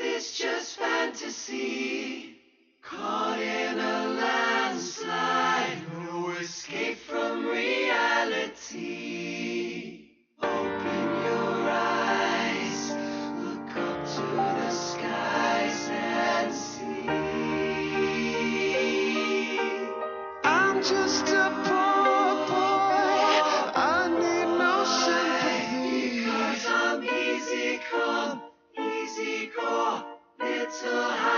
this just fantasy? Caught in a landslide, no escape from reality. Open your eyes, look up to the so high.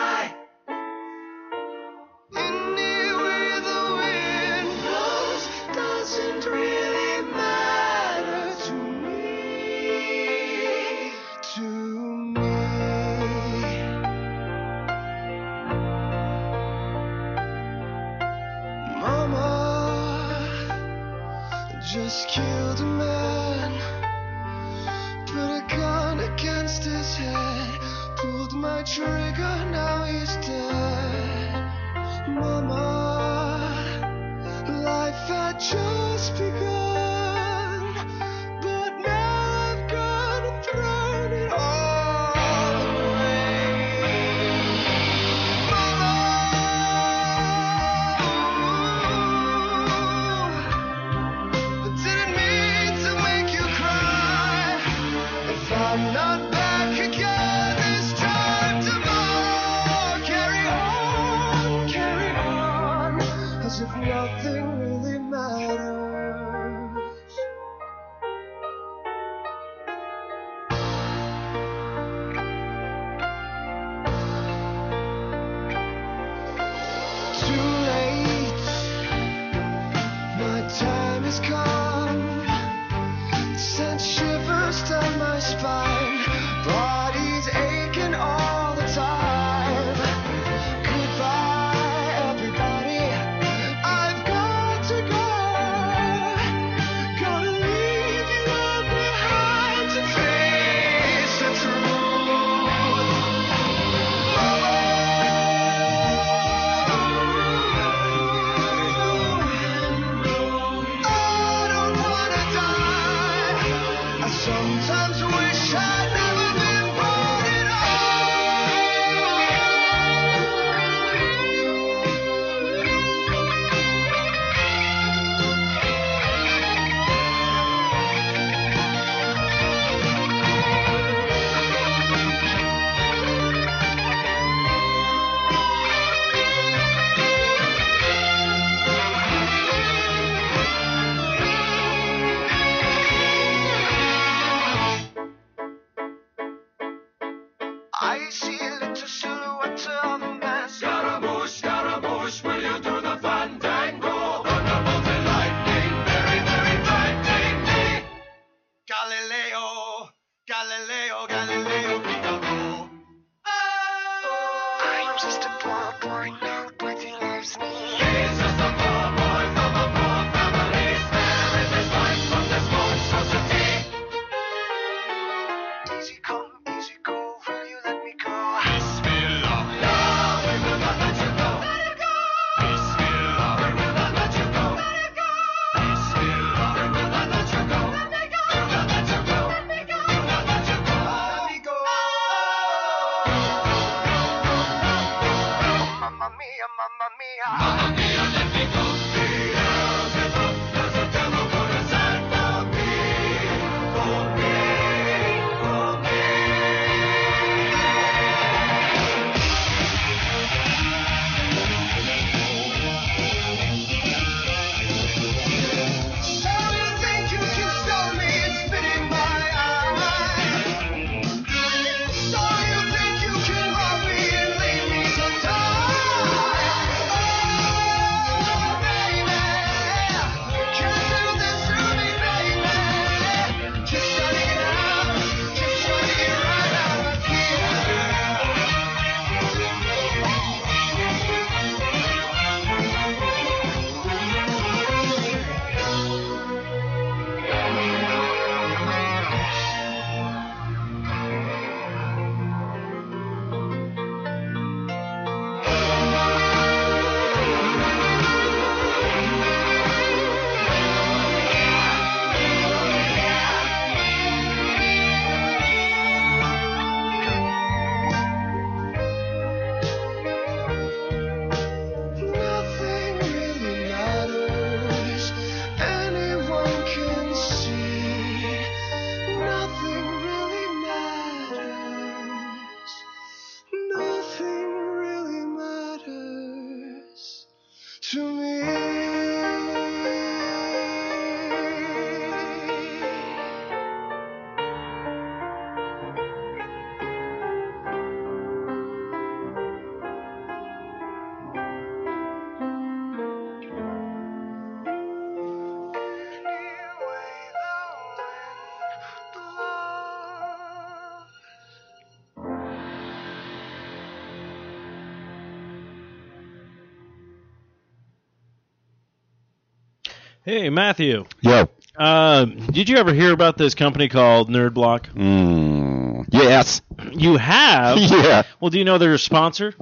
Hey, Matthew. Yo. Uh, did you ever hear about this company called Nerd Block? Mm, yes. You have? yeah. Well, do you know they're a sponsor?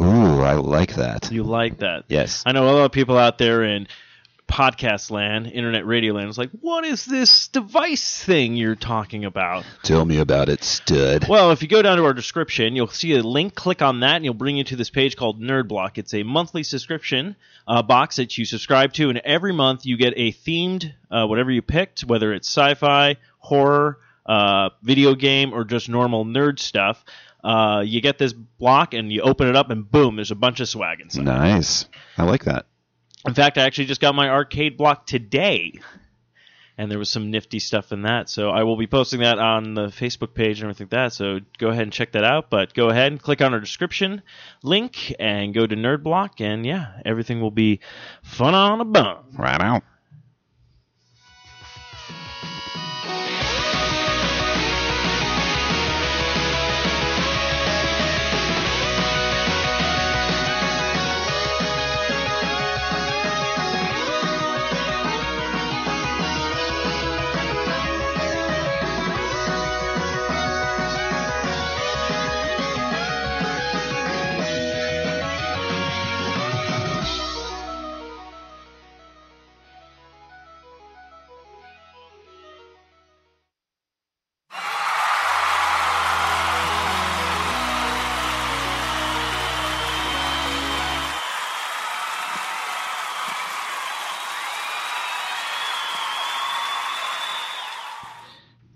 Ooh, I like that. You like that? Yes. I know a lot of people out there in podcast land, internet radio land, is like, what is this device thing you're talking about? Tell me about it, stud. Well, if you go down to our description, you'll see a link. Click on that, and you'll bring you to this page called Nerd Block. It's a monthly subscription uh, box that you subscribe to, and every month you get a themed, uh, whatever you picked, whether it's sci-fi, horror, uh, video game, or just normal nerd stuff. Uh, you get this block, and you open it up, and boom, there's a bunch of swag inside. Nice. I like that. In fact, I actually just got my arcade block today, and there was some nifty stuff in that. So I will be posting that on the Facebook page and everything like that. So go ahead and check that out. But go ahead and click on our description link and go to Nerd Block, and yeah, everything will be fun on a bun. Right out.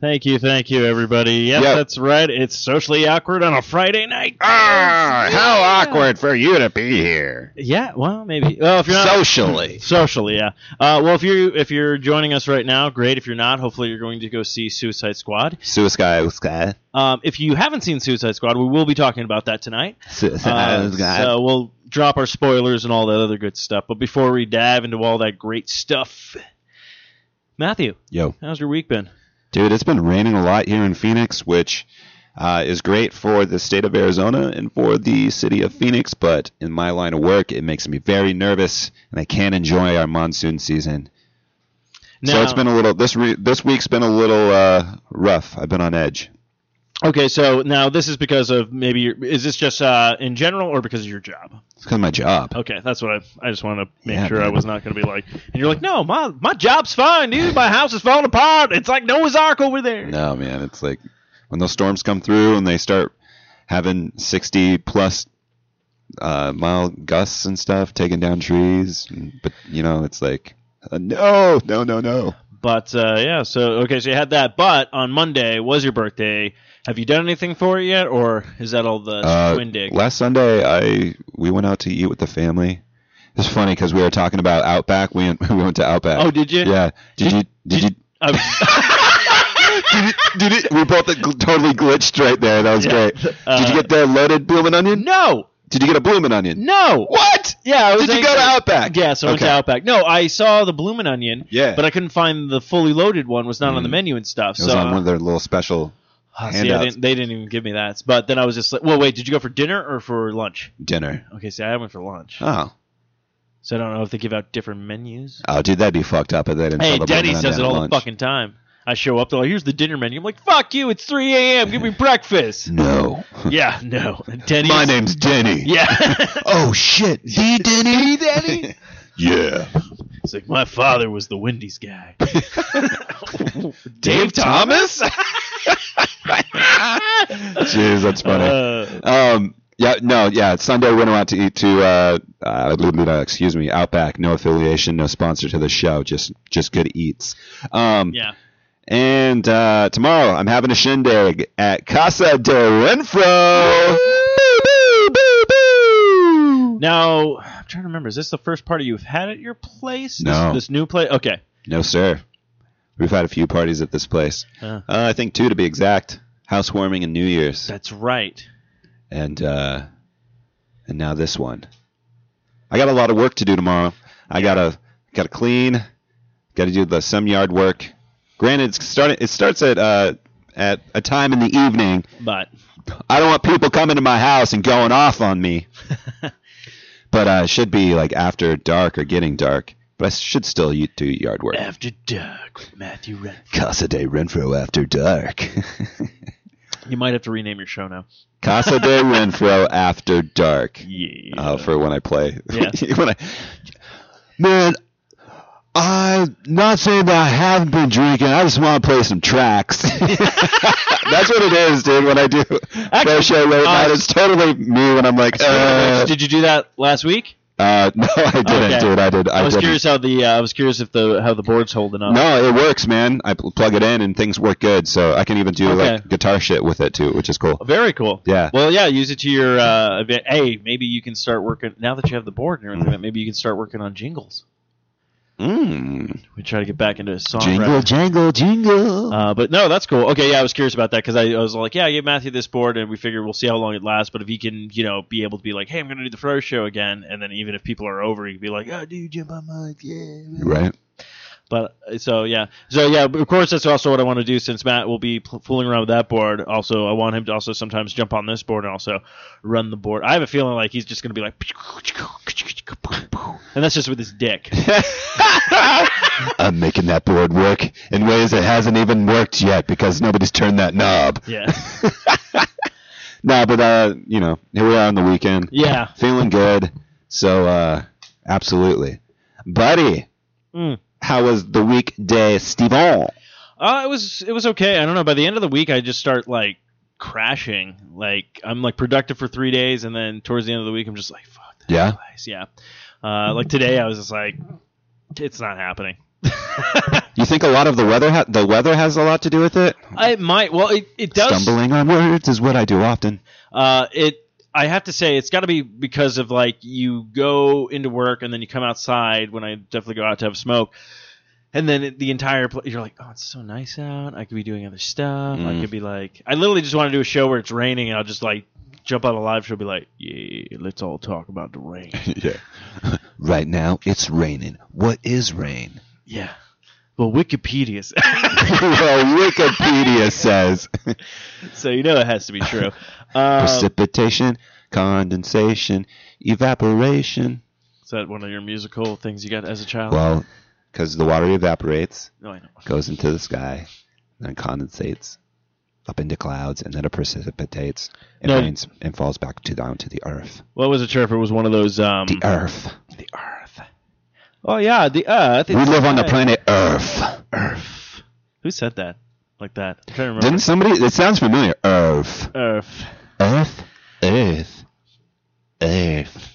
Thank you, thank you, everybody. Yes, Yep. that's right. It's socially awkward on a Friday night. Ah, how awkward for you to be here. Yeah, well, maybe. Well, if you're not Socially. Socially, yeah. Uh, well, if you if you're joining us right now, great. If you're not, hopefully you're going to go see Suicide Squad. Suicide Squad. Um, if you haven't seen Suicide Squad, we will be talking about that tonight. Uh, Suicide Squad. so we'll drop our spoilers and all that other good stuff. But before we dive into all that great stuff, Matthew, Yo. how's your week been? Dude, it's been raining a lot here in Phoenix, which uh, is great for the state of Arizona and for the city of Phoenix, but in my line of work, it makes me very nervous, and I can't enjoy our monsoon season. so it's been a little this re- this week's been a little uh, rough. I've been on edge. Okay, so now this is because of maybe your, is this just uh, in general or because of your job? It's because of my job. Okay, that's what I I just want to make Yeah, sure I was not going to be like, and you're like, no, my my job's fine, dude. My house is falling apart. It's like Noah's Ark over there. No, man, it's like when those storms come through and they start having 60 plus uh, mile gusts and stuff, taking down trees. and- But you know, it's like uh, no, no, no, no. But uh, yeah, so okay, so you had that. But on Monday was your birthday. Have you done anything for it yet, or is that all the Uh, last Sunday, I we went out to eat with the family. It's funny because we were talking about Outback. We went, we went to Outback. Oh, did you? Yeah. Did, Did- you? Did, you? I Did, it, did it? We both totally glitched right there. That was Yeah. great. did Uh, you get the loaded bloomin' onion? no, Did you get a bloomin' onion? no. What? Yeah, I was Did you go angry. to Outback? Yeah, so I went to Okay. Outback. No, I saw the bloomin' onion. Yeah. but I couldn't find the fully loaded one. Was not on the Mm. menu and stuff. It was so on one of their little special Ah, see, I handouts. didn't, they didn't even give me that. But then I was just like, well, wait, did you go for dinner or for lunch? dinner. Okay, see, I went for lunch. Oh. So I don't know if they give out different menus. Oh, dude, that'd be fucked up if they didn't Hey, Denny's does it onion all at the fucking time. I show up, they're like, here's the dinner menu. I'm like, fuck you, it's 3 a.m. Give me breakfast. No. yeah, no. Denny's. My name's Denny. Yeah. Oh shit, the Denny, Denny. yeah. it's like, my father was the Wendy's guy. Dave Thomas? Jeez, that's funny. Uh, Um, yeah, no, yeah. Sunday we went out to eat to, uh, uh, excuse me, Outback. No affiliation, no sponsor to the show. Just, just good eats. Um, yeah. And uh, tomorrow I'm having a shindig at Casa de Renfro. Boo, boo, boo, boo. Now, I'm trying to remember. Is this the first party you've had at your place? This- No. This, new place? Okay. No, sir. We've had a few parties at this place. Uh, Uh, I think two to be exact. Housewarming and New Year's, that's right. and uh, and now this one. I got a lot of work to do tomorrow. I gotta gotta clean, gotta do the some yard work. Granted, it's starting. It starts at uh, at a time in the evening. But I don't want people coming to my house and going off on me. but uh, it should be like after dark or getting dark but I should still y- do yard work. After Dark with Matthew Red. Casa de Renfro after dark. You might have to rename your show now. Casa de Renfro after dark. Yeah. Uh, for when I play. Yeah. when I, man, I'm not saying that I haven't been drinking. I just want to play some tracks. That's what it is, dude. When I do pro show late uh, night, it's totally me when I'm like, uh, Did you do that last week? uh, no, I didn't, Okay. dude. I did. I, I was didn't. curious how the uh, I was curious if the how the board's holding up. No, it works, man. I pl- plug it in and things work good. So I can even do Okay. like guitar shit with it too, which is cool. Very cool. Yeah. Well, yeah. Use it to your uh, advan- Hey, maybe you can start working now that you have the board and everything. Maybe you can start working on jingles. Mm. We try to get back into song. Jingle, jangle, jingle. Uh, but no, that's cool. Okay, yeah, I was curious about that because I, I was like, yeah, I gave Matthew this board, and we figured we'll see how long it lasts. But if he can, you know, be able to be like, hey, I'm going to do the first show again, and then even if people are over, he can be like, oh, dude, jump on mic, yeah. right. But uh, so yeah, so yeah, of course that's also what I want to do since Matt will be pl- fooling around with that board. Also, I want him to also sometimes jump on this board and also run the board. I have a feeling like he's just going to be like, and that's just with his dick. I'm making that board work in ways it hasn't even worked yet because nobody's turned that knob. Yeah, no, but uh, you know, here we are on the weekend, yeah. feeling good. So uh, absolutely, buddy. Mm. How was the weekday, Steven? Uh, it was it was okay. I don't know. By the end of the week, I just start like crashing. Like I'm like productive for three days, and then towards the end of the week, I'm just like, fuck Yeah? place. Yeah. Uh, like today, I was just like, it's not happening. You think a lot of the weather ha- the weather has a lot to do with it? I might. Well, it, it does. Stumbling on words is what I do often. Uh, it. I have to say, it's got to be because of like you go into work and then you come outside. When I definitely go out to have a smoke, and then the entire pla you're like, oh, it's so nice out. I could be doing other stuff. I Mm. could be like, I literally just want to do a show where it's raining, and I'll just like jump on a live show, and be like, yeah, let's all talk about the rain. yeah. Right now it's raining. What is rain? yeah. Well, Wikipedia, says- well, Wikipedia says so you know it has to be true. Um, precipitation, condensation, evaporation. is that one of your musical things you got as a child? Well, because the water evaporates, know. goes into the sky, then condensates up into clouds, and then it precipitates and No. rains and falls back to down to the earth. What was it, if it was one of those um, The earth. The Earth. Oh yeah, the Earth. We live on the planet Earth. Earth. Who said that? Like that? I'm trying to remember. Didn't somebody? It sounds familiar. Earth. Earth. Earth. Earth. Earth.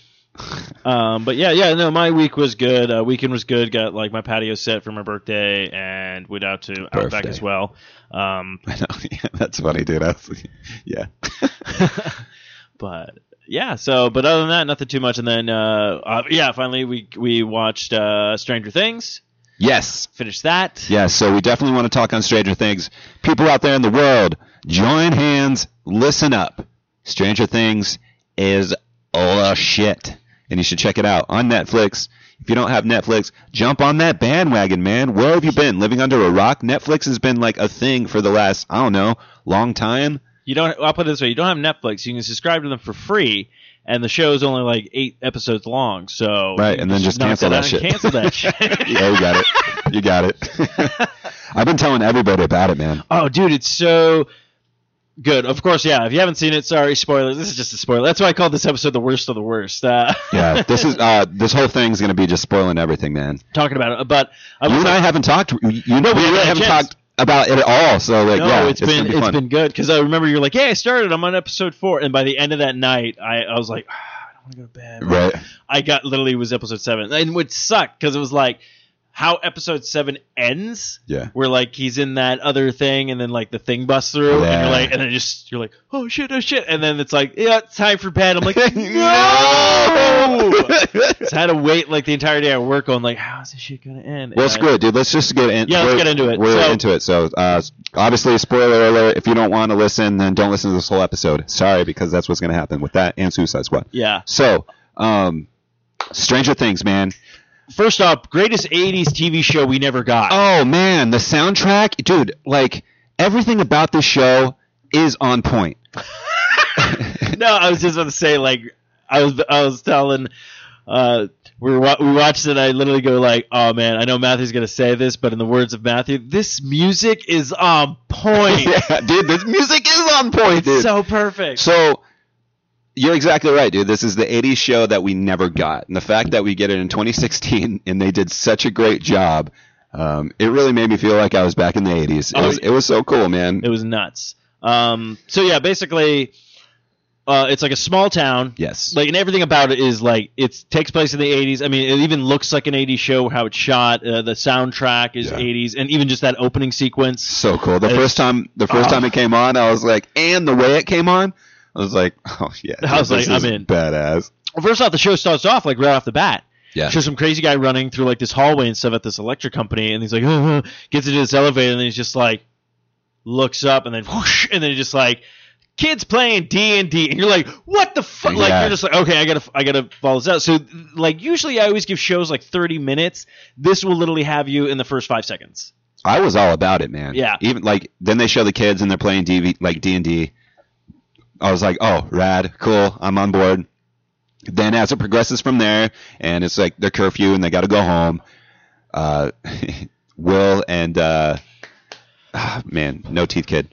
Um, but yeah, yeah. No, my week was good. Uh, weekend was good. Got like my patio set for my birthday, and went out to Outback Birthday. as well. Um, I know. Yeah, that's funny, dude. I was, yeah. but yeah. So, but other than that, nothing too much. And then, uh, uh yeah, finally we we watched uh, Stranger Things. yes. Finished that. Yeah, so we definitely want to talk on Stranger Things. People out there in the world, join hands, listen up. Stranger Things is a shit, and you should check it out on Netflix. If you don't have Netflix, jump on that bandwagon, man. Where have you been? Living under a rock? Netflix has been like a thing for the last, I don't know, long time. You don't. I'll put it this way: you don't have Netflix. You can subscribe to them for free, and the show is only like eight episodes long. So Right, and then just cancel that shit. Cancel that shit. yeah, you got it. You got it. I've been telling everybody about it, man. Oh, dude, it's so good. Of course, yeah. If you haven't seen it, sorry, spoiler. This is just a spoiler. That's why I called this episode the worst of the worst. Uh, Yeah, this is uh, this whole thing's gonna be just spoiling everything, man. talking about it, but I You and I haven't talked. You know, we haven't really haven't talked about it at all. So like, no, yeah, it's been gonna be it's been good because I remember you're like, yeah, I started. I'm on episode four, and by the end of that night, I, I was like, "Ah, I don't want to go to bed. right. I got literally it was episode seven, and it would suck because it was like how episode seven ends. Yeah. Where like he's in that other thing, and then like the thing busts through, and you're like, and then just you're like, oh shit, oh shit, and then it's like, yeah, it's time for bed. I'm like, no. so I had to wait like the entire day at work, on like, how is this shit gonna end? Well, And screw it, dude. Let's just get in. Yeah, let's get into it. We're So- into it. So, uh, obviously, spoiler alert. If you don't want to listen, then don't listen to this whole episode. Sorry, because that's what's going to happen with that and Suicide Squad. Yeah. So, um, Stranger Things, man. First off, greatest '80s TV show we never got. Oh man, the soundtrack, dude. Like everything about this show is on point. no, I was just about to say like I was I was telling uh we were we watched it. And I literally go like, "Oh man, I know Matthew's gonna say this, but in the words of Matthew, this music is on point. yeah, dude, this music is on point, dude. so perfect." So you're exactly right, dude. This is the 80s show that we never got. And the fact that we get it in 2016 and they did such a great job, um, it really made me feel like I was back in the 80s. It, Oh, was, it was so cool, man. It was nuts. Um, so yeah, basically, uh, it's like a small town. yes. Like and everything about it is like it takes place in the 80s. I mean, it even looks like an 80s show how it's shot. Uh, the soundtrack is Yeah. 80s, and even just that opening sequence. so cool. The first time the first Oh. time it came on, I was like, and the way it came on, I was like, oh yeah. I was this like, is I'm in. Badass. Well, first off, the show starts off like right off the bat. Yeah. Shows some crazy guy running through like this hallway and stuff at this electric company, and he's like, uh-huh, gets into this elevator, and then he's just like, looks up, and then whoosh, and then he just like, kids playing D and D, and you're like, what the fuck? Like you're just like, okay, I gotta, I gotta follow this out. So like usually I always give shows like 30 minutes. This will literally have you in the first five seconds. I was all about it, man. Yeah. Even like then they show the kids and they're playing DV like D and D. I was like, oh, rad, cool, I'm on board. Then as it progresses from there, and it's like their curfew and they got to go home. Uh, Will and uh, ah, man, no teeth kid.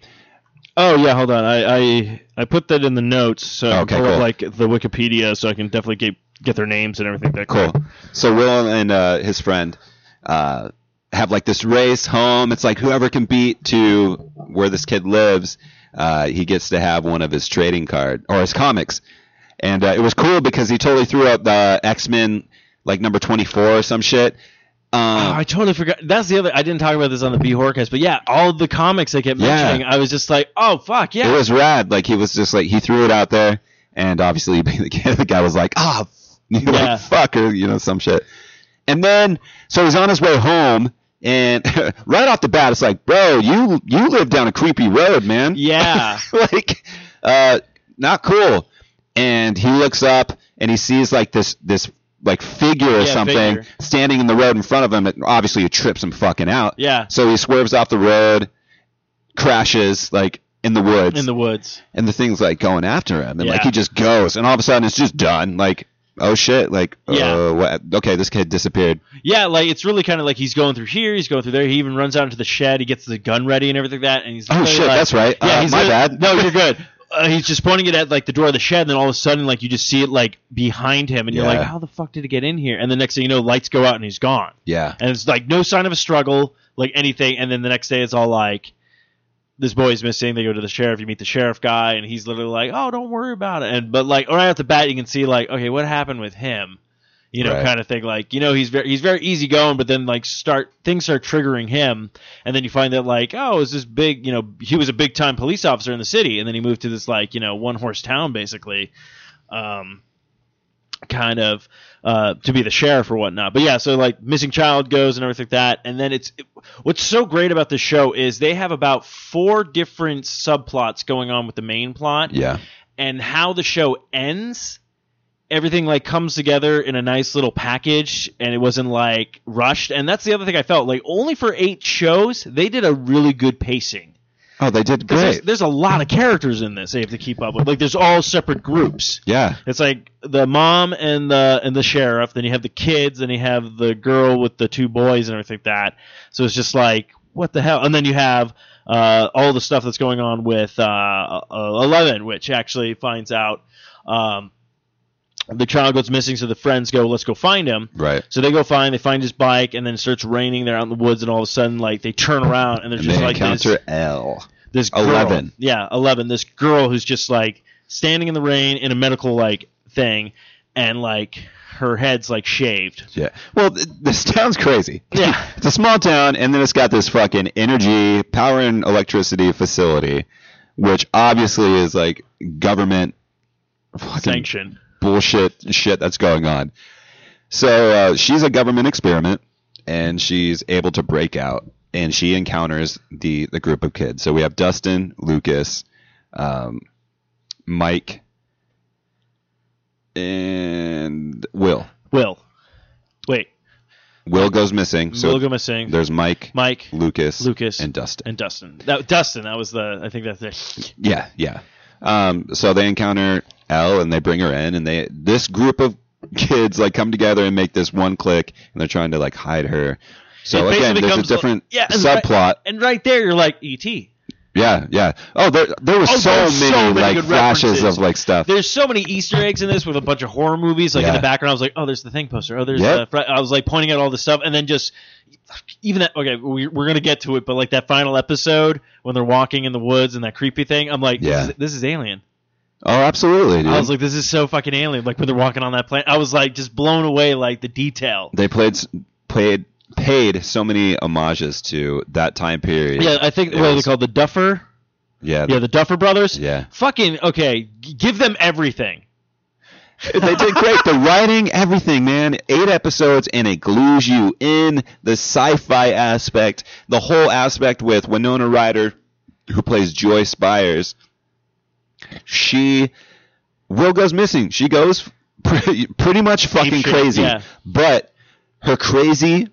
Oh yeah, hold on. I I, I put that in the notes so I can Okay, pull up cool. like the Wikipedia so I can definitely get get their names and everything. That Cool. So Will and uh, his friend uh, have like this race home. It's like whoever can beat to where this kid lives, uh, he gets to have one of his trading card or his comics. And uh, it was cool because he totally threw out the X Men like number twenty four or some shit. Oh, Um, I totally forgot. That's the other. I didn't talk about this on the B Horrorcast, but yeah, all the comics I kept Yeah. mentioning, I was just like, oh fuck yeah. It was rad. Like he was just like he threw it out there, and obviously the guy- was like, ah, Yeah. like, fuck or you know some shit. And then so he's on his way home, and right off the bat, it's like, bro, you you live down a creepy road, man. yeah, like, uh, not cool. And he looks up and he sees like this this like figure or Yeah, something figure. standing in the road in front of him. It, obviously, it trips him fucking out. yeah, So he swerves off the road, crashes like in the woods in the woods. and the thing's like going after him, and like he just goes, and all of a sudden it's just done. Like, oh shit, like, Yeah. uh, what? okay, this kid disappeared. Yeah, like it's really kind of like he's going through here, he's going through there. He even runs out into the shed. He gets the gun ready and everything like that, and he's Oh shit, like- that's right. Yeah, Uh, he's my bad. No, you're good. Uh, he's just pointing it at like the door of the shed, and then all of a sudden, like you just see it like behind him, and you're Yeah. like, "How the fuck did it get in here?" And the next thing you know, lights go out, and he's gone. yeah, and it's like no sign of a struggle, like anything. And then the next day, it's all like, this boy's missing. They go to the sheriff. You meet the sheriff guy, and he's literally like, "Oh, don't worry about it." And but like right off the bat, you can see like, okay, what happened with him? You know, Right. kind of thing. Like, you know, he's very he's very easygoing, but then like start things start triggering him, and then you find that like, oh, is this big? You know, he was a big time police officer in the city, and then he moved to this like you know one horse town basically. Um, kind of uh, to be the sheriff or whatnot. But yeah, so like missing child goes and everything like that, and then it's what's so great about the show is they have about four different subplots going on with the main plot, yeah, and how the show ends. Everything like comes together in a nice little package, and it wasn't like rushed. And that's the other thing I felt like only for eight shows they did a really good pacing. Oh, they did great. there's a lot of characters in this they have to keep up with. Like there's all separate groups. Yeah, It's like the mom and the and the sheriff. Then you have the kids. Then you have the girl with the two boys and everything like that. So it's just like what the hell. And then you have uh, all the stuff that's going on with uh, uh, Eleven, which actually finds out um, the child goes missing. So the friends go, let's go find him. right. So they go find. They find his bike, and then it starts raining. They're out in the woods, and all of a sudden, like they turn around, and there's And just they like this encounter L. this girl, 11. Yeah, eleven. This girl who's just like standing in the rain in a medical like thing, and like her head's like shaved. Yeah. Well, th- this town's crazy. Yeah. it's a small town, and then it's got this fucking energy, power and electricity facility, which obviously is like government fucking Sanction. bullshit shit that's going on. So uh, she's a government experiment, and she's able to break out, and she encounters the the group of kids. So we have Dustin, Lucas, um, Mike, and Will. Will. Wait. Will goes missing. So Will go missing. there's Mike, Mike, Lucas, Lucas, and Dustin. and Dustin. That Dustin. That was the. I think that's it. Yeah, yeah. Um, so they encounter Elle and they bring her in, and they this group of kids like come together and make this one click, and they're trying to like hide her. So It again, there's a different yeah, and right- subplot. And right there, you're like ET. Yeah, yeah. Oh, there there was Oh, so many, so many like flashes references. of like stuff. There's so many Easter eggs in this with a bunch of horror movies. Like in the background, I was like, "Oh, there's the thing poster. Oh, there's Yep. the." I was like pointing out all this stuff, and then just even that. Okay, we, we're gonna get to it, but like that final episode when they're walking in the woods and that creepy thing, I'm like, Yeah. this, is, this is Alien. oh, absolutely, dude. I was like, this is so fucking Alien. Like when they're walking on that planet, I was like just blown away, like the detail. they played played paid so many homages to that time period. Yeah, I think It what are they called? The Duffer. Yeah, Yeah, the Duffer Brothers. yeah. Fucking okay. g- Give them everything. they did great. The writing, everything, man. Eight episodes, and it glues you in the sci-fi aspect, the whole aspect with Winona Ryder, who plays Joyce Byers. She, Will goes missing. She goes pretty, pretty much fucking crazy, yeah. but her crazy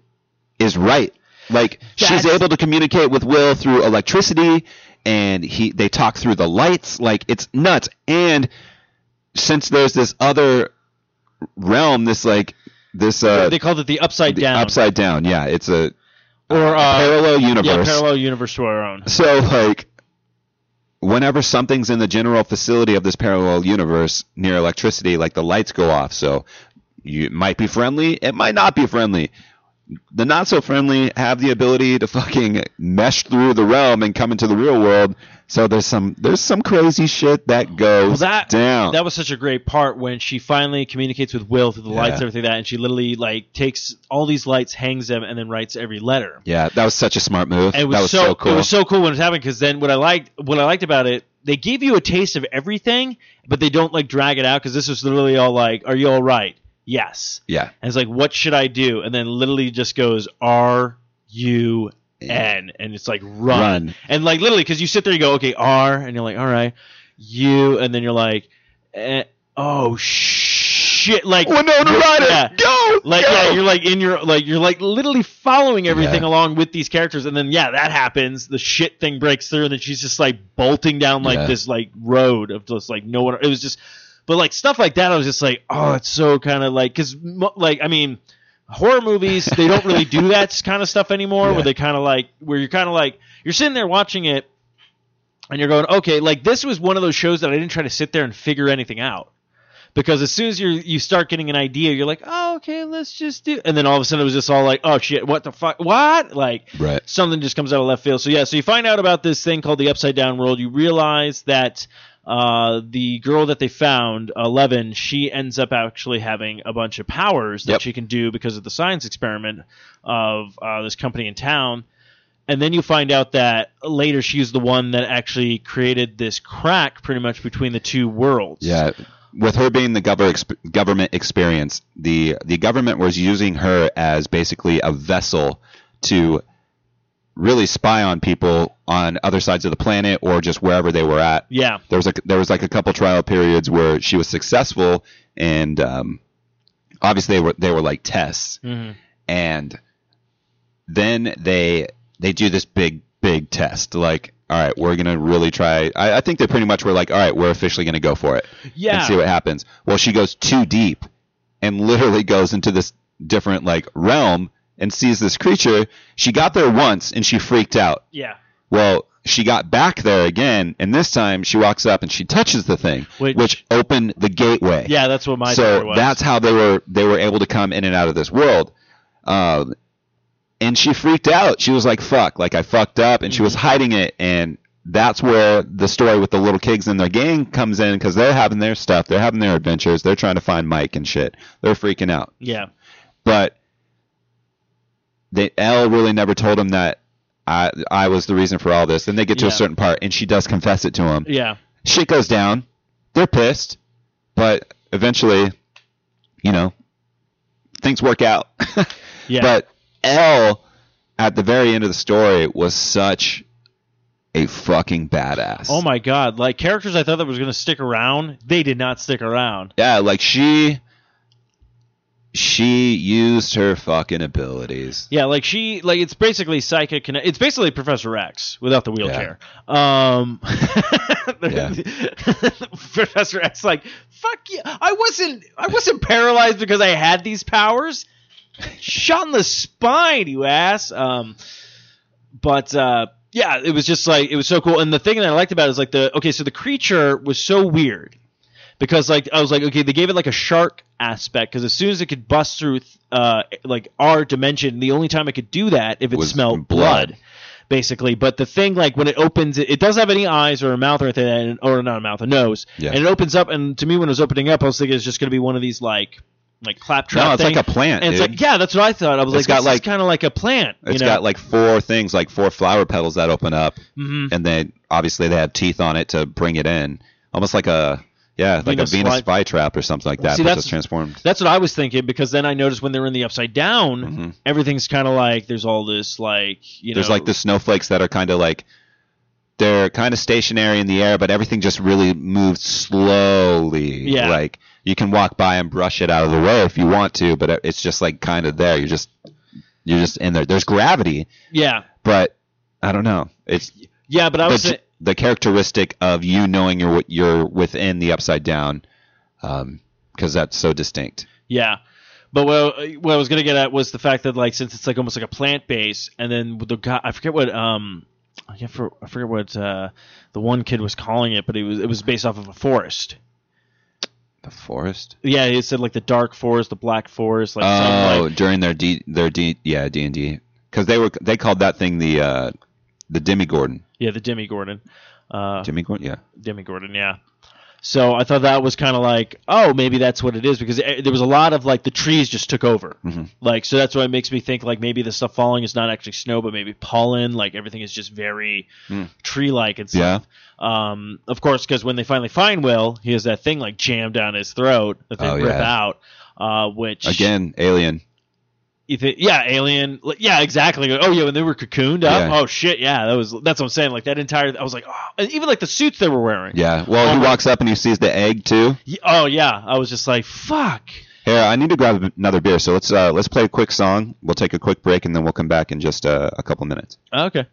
is right. Like she's able to communicate with Will through electricity, and he they talk through the lights. Like it's nuts. And since there's this other realm, this like this uh, they called it the Upside the Down upside down. Yeah, it's a or uh, parallel universe. Yeah, parallel universe to our own. So like whenever something's in the general facility of this parallel universe near electricity, like the lights go off. So you it might be friendly, it might not be friendly. The not so friendly have the ability to fucking mesh through the realm and come into the real world. So there's some there's some crazy shit that goes Well, that down. that was such a great part when she finally communicates with Will through the lights and everything like that, and she literally like takes all these lights, hangs them, and then writes every letter. yeah, that was such a smart move. And it was, that was so, so, cool. It was so cool when it was happening because then what I liked what I liked about it, they give you a taste of everything, but they don't like drag it out because this was literally all like, "Are you all right? Yes." yeah. And it's like, "What should I do?" And then literally just goes, R U N. And it's like run, Run. and like literally because you sit there, you go, "Okay, R," and you're like, "All right, U," and then you're like, eh, "Oh shit!" Like Winona you're- Ryder, yeah. go! Like go! yeah, you're like in your like you're like literally following everything Yeah. along with these characters, and then yeah, that happens. The shit thing breaks through, and then she's just like bolting down like Yeah. this like road of just like no one. It was just, but like stuff like that, I was just like, oh, it's so kind of like because like I mean, horror movies they don't really do that kind of stuff anymore, Yeah. where they kind of like where you're kind of like you're sitting there watching it, and you're going, okay, like this was one of those shows that I didn't try to sit there and figure anything out because as soon as you you start getting an idea, you're like, oh, okay, let's just do. And then all of a sudden, it was just all like, oh shit, what the fuck, what? Like Right. something just comes out of left field. So yeah, so you find out about this thing called the Upside Down World. You realize that uh, the girl that they found, Eleven, she ends up actually having a bunch of powers that Yep. she can do because of the science experiment of uh, this company in town. And then you find out that later she's the one that actually created this crack pretty much between the two worlds. Yeah, with her being the gover- exp- government experience, the the government was using her as basically a vessel to really spy on people on other sides of the planet or just wherever they were at. Yeah. There was a there was like a couple trial periods where she was successful, and um, obviously they were they were like tests, hmm and then they they do this big big test like. All right, we're gonna really try. I, I think they pretty much were like, "All right, we're officially gonna go for it." Yeah. and see what happens. Well, she goes too deep and literally goes into this different like realm and sees this creature. She got there once and she freaked out. Yeah. Well, she got back there again, and this time she walks up and she touches the thing, Which- opened the gateway. Yeah, that's what my so was. that's how they were they were able to come in and out of this world. Um, and she freaked out. She was like, "Fuck!" Like I fucked up, and she was Mhm. hiding it. And that's where the story with the little kids and their gang comes in because they're having their stuff, they're having their adventures, they're trying to find Mike and shit. They're freaking out. yeah. But they L really never told him that I I was the reason for all this. Then they get to a certain part, and she does confess it to him Yeah. shit goes down. They're pissed, but eventually, you know, things work out. Yeah. But L at the very end of the story was such a fucking badass. Oh my god! Like characters I thought that was going to stick around, they did not stick around. Yeah, like she she used her fucking abilities. Yeah, like she, like it's basically psychic. Connect- it's basically Professor X without the wheelchair. Um, Professor X, like fuck you. I wasn't, I wasn't paralyzed because I had these powers. Shot in the spine, you ass. Um, but uh, yeah, it was just like it was so cool. And the thing that I liked about it is like the okay, so the creature was so weird because like I was like okay, they gave it like a shark aspect because as soon as it could bust through uh like our dimension, the only time it could do that if it Was smelled blood. blood. Basically, but the thing like when it opens, it, it doesn't have any eyes or a mouth or anything, and- or not a mouth, a nose, Yeah. and it opens up. And to me, when it was opening up, I was thinking it's just going to be one of these like like claptrap. No, it's thing. like a plant, and it's like yeah, that's what I thought. I was It's like, got, this like- kind of like a plant. It's you know? It's got like four things, like four flower petals that open up, Mhm. and then obviously they have teeth on it to bring it in, almost like a yeah, like Venus a Venus fly- flytrap or something like that, See, that's- transformed. That's what I was thinking because then I noticed when they were in the upside down, Mhm. everything's kind of like there's all this like you There's know like the snowflakes that are kind of like they're kind of stationary in the air, but everything just really moves slowly. Yeah. Like you can walk by and brush it out of the way if you want to, but it's just like kind of there. You're just you're just in there. There's gravity, yeah but I don't know. It's yeah. But I the, was j- the characteristic of you knowing you're you're within the upside down, because that's so distinct. yeah. But what, what I was gonna get at was the fact that like since it's like almost like a plant base, and then the guy I forget what um I forget, for, I forget what uh, the one kid was calling it, but it was it was based off of a forest. The forest. Yeah, he said like the dark forest, the black forest, like Oh, like, during their D their D yeah D and D because they were they called that thing the uh the Demogorgon. Yeah, the Demi Gordon. Uh, Demogorgon, yeah. Demi Gordon, yeah. So I thought that was kind of like, oh, maybe that's what it is because eh, there was a lot of like the trees just took over, Mhm. like so that's why it makes me think like maybe the stuff falling is not actually snow, but maybe pollen. Like everything is just very Hmm. tree-like and stuff. Um, of course, because when they finally find Will, he has that thing like jammed down his throat that they Oh, rip yeah. out. Uh, which Again, Alien. You think, yeah, alien, like, yeah, exactly. Oh yeah, when they were cocooned up. Yeah. Oh shit, yeah, that was that's what I'm saying. Like that entire, I was like, oh, and even like the suits they were wearing. Yeah. Well, Oh, he walks up and he sees the egg too. Oh yeah, I was just like, fuck. Here, I need to grab another beer, so let's uh, let's play a quick song. We'll take a quick break and then we'll come back in just uh, a couple minutes. Okay.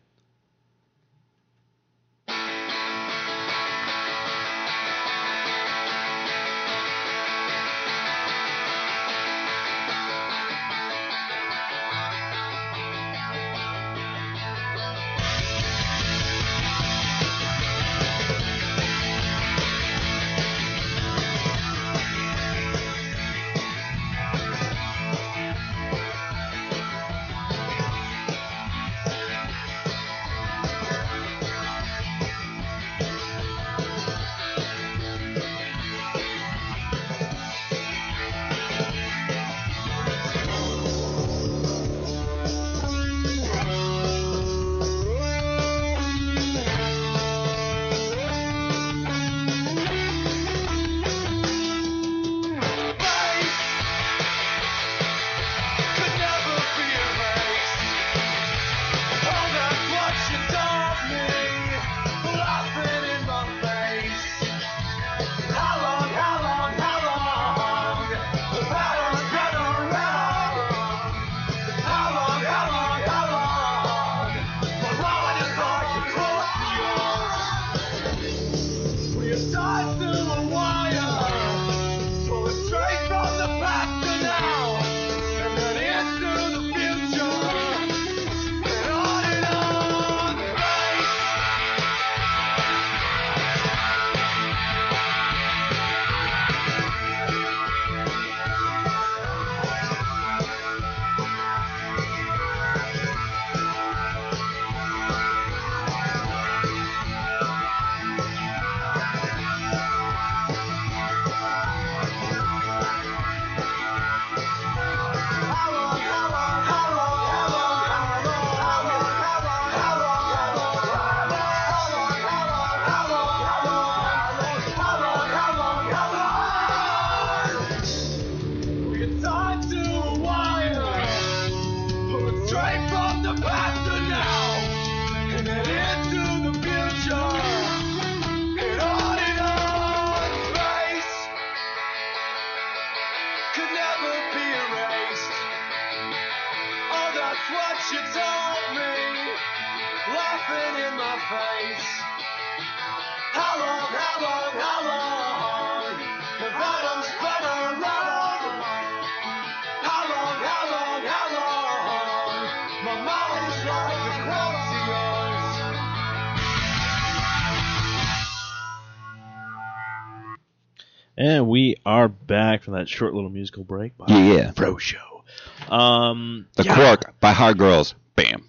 We are back from that short little musical break. By Yeah. Bro Show. Um, The yeah. Quark by Hard Girls. Bam.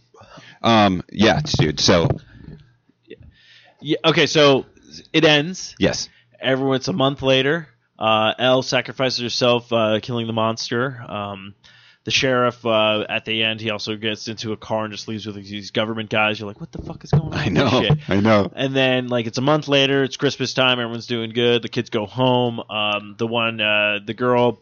Um. Yeah, dude. So Yeah, okay, so it ends. yes. Everyone, it's a month later. Uh, El sacrifices herself, uh, killing the monster. Um, the sheriff, uh, at the end, he also gets into a car and just leaves with these government guys. You're like, what the fuck is going on? I know. shit? I know. And then, like, it's a month later. It's Christmas time. Everyone's doing good. The kids go home. Um, the one, uh, the girl,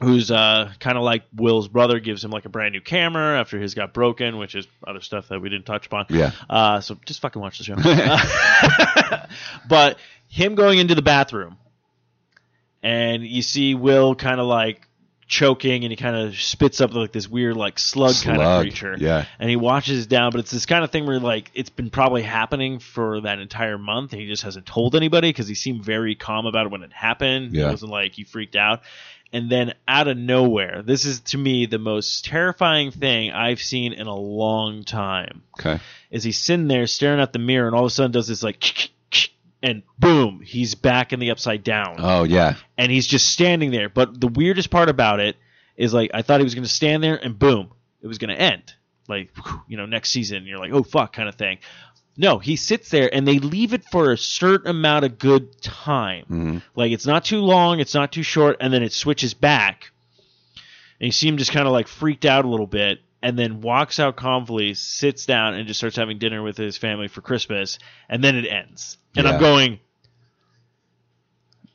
who's uh, kind of like Will's brother, gives him like a brand new camera after his got broken, which is other stuff that we didn't touch upon. Yeah. Uh, so just fucking watch the show. But him going into the bathroom, and you see Will kind of like choking, and he kind of spits up like this weird like slug, kind of creature yeah. and he watches it down, but it's this kind of thing where like it's been probably happening for that entire month, and he just hasn't told anybody because he seemed very calm about it when it happened. Yeah. It wasn't like he freaked out. And then out of nowhere, this is to me the most terrifying thing I've seen in a long time. Okay. Is he's sitting there staring at the mirror, and all of a sudden does this like, and boom, he's back in the upside down Oh yeah. and he's just standing there. But the weirdest part about it is like I thought he was going to stand there and boom, it was going to end. Like you know, next season you're like, oh fuck, kind of thing. No, he sits there and they leave it for a certain amount of good time. hmm Like it's not too long, it's not too short, and then it switches back. And you see him just kind of like freaked out a little bit, and then walks out calmly, sits down, and just starts having dinner with his family for Christmas, and then it ends. And Yeah. I'm going,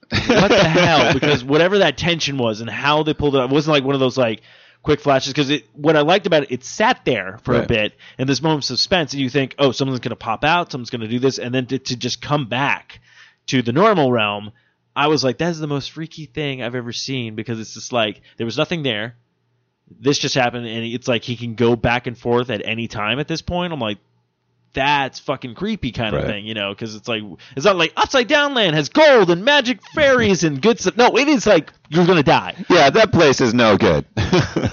what the hell? Because whatever that tension was and how they pulled it up, it wasn't like one of those like quick flashes. Because it, what I liked about it, it sat there for a bit in this moment of suspense, and you think, oh, someone's going to pop out, someone's going to do this, and then to, to just come back to the normal realm. I was like, that's the most freaky thing I've ever seen because it's just like there was nothing there. This just happened, and it's like he can go back and forth at any time at this point. I'm like, that's fucking creepy kind of Right. thing, you know, because it's like it's not like Upside Down Land has gold and magic fairies and good stuff. No, it is like you're gonna die. Yeah, that place is no good.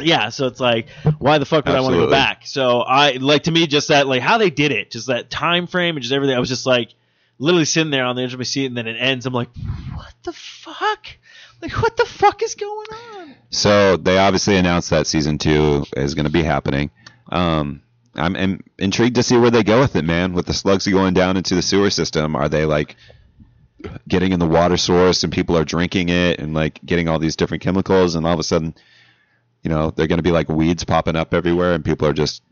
Yeah, so it's like, why the fuck would I want to go back? So I like to me just that like how they did it, just that time frame and just everything. I was just like literally sitting there on the edge of my seat, and then it ends. I'm like, what the fuck? Like what the fuck is going on? So they obviously announced that season two is going to be happening. Um, I'm, I'm intrigued to see where they go with it, man. With the slugs going down into the sewer system, are they like getting in the water source and people are drinking it and like getting all these different chemicals, and all of a sudden, you know, they're going to be like weeds popping up everywhere, and people are just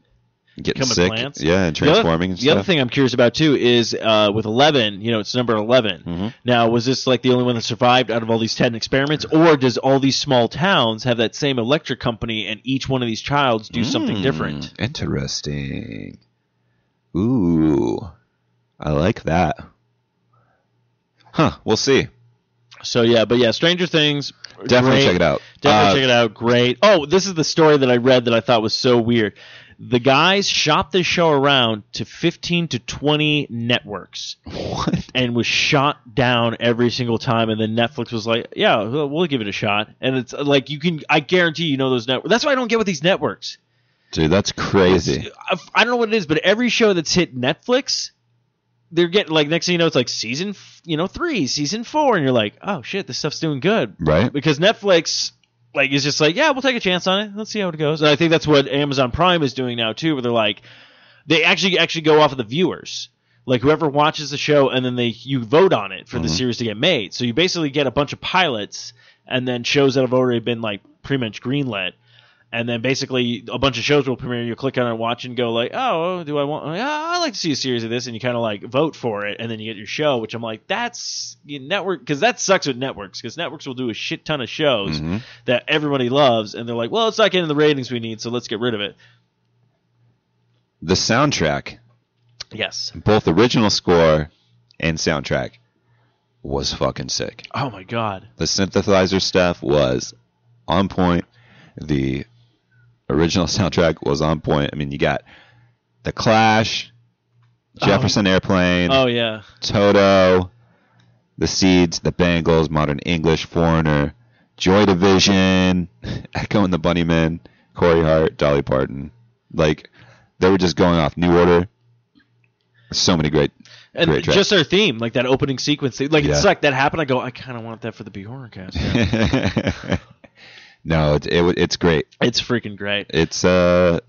getting sick, plants? yeah, and The other- transforming. and The other thing I'm curious about too is uh, with 11, you know, it's number 11. Mhm. Now, was this like the only one that survived out of all these 10 experiments, or does all these small towns have that same electric company and each one of these childs do something Mm, different? Interesting. Ooh, I like that. Huh? We'll see. So yeah, but yeah, Stranger Things. Definitely great. check it out. Definitely Uh, check it out. Great. Oh, this is the story that I read that I thought was so weird. The guys shopped this show around to 15 to 20 networks. What? and was shot down every single time. And then Netflix was like, "Yeah, we'll we'll give it a shot." And it's uh, like you can, I guarantee you know those networks. That's why I don't get with these networks. Dude, that's crazy. I, I don't know what it is, but every show that's hit Netflix, they're getting like next thing you know, it's like season, f- you know, three, season four, and you're like, "Oh shit, this stuff's doing good." Right? Because Netflix. Like is just like yeah we'll take a chance on it. Let's see how it goes. And I think that's what Amazon Prime is doing now too where they're like they actually actually go off of the viewers. Like whoever watches the show and then they you vote on it for the Mhm. series to get made. So you basically get a bunch of pilots and then shows that have already been like pretty much greenlit and then basically a bunch of shows will premiere you click on it and watch and go like oh do i want yeah i like to see a series of this and you kind of like vote for it and then you get your show which i'm like that's you network because that sucks with networks because networks will do a shit ton of shows Mhm. that everybody loves and they're like well it's not getting the ratings we need so let's get rid of it The soundtrack, yes both original score and soundtrack, was fucking sick. oh my god The synthesizer stuff was on point. The original soundtrack was on point. I mean, you got The Clash, oh. Jefferson Airplane, Oh yeah. Toto, The Seeds, The Bangles, Modern English, Foreigner, Joy Division, Echo and the Bunnymen, Corey Hart, Dolly Parton. Like they were just going off New Order. So many great, And just their theme, like that opening sequence, like Yeah. it's like that happened. I go, I kind of want that for the B horror cast. Yeah. no, it, it, it's great. it's freaking great. It's uh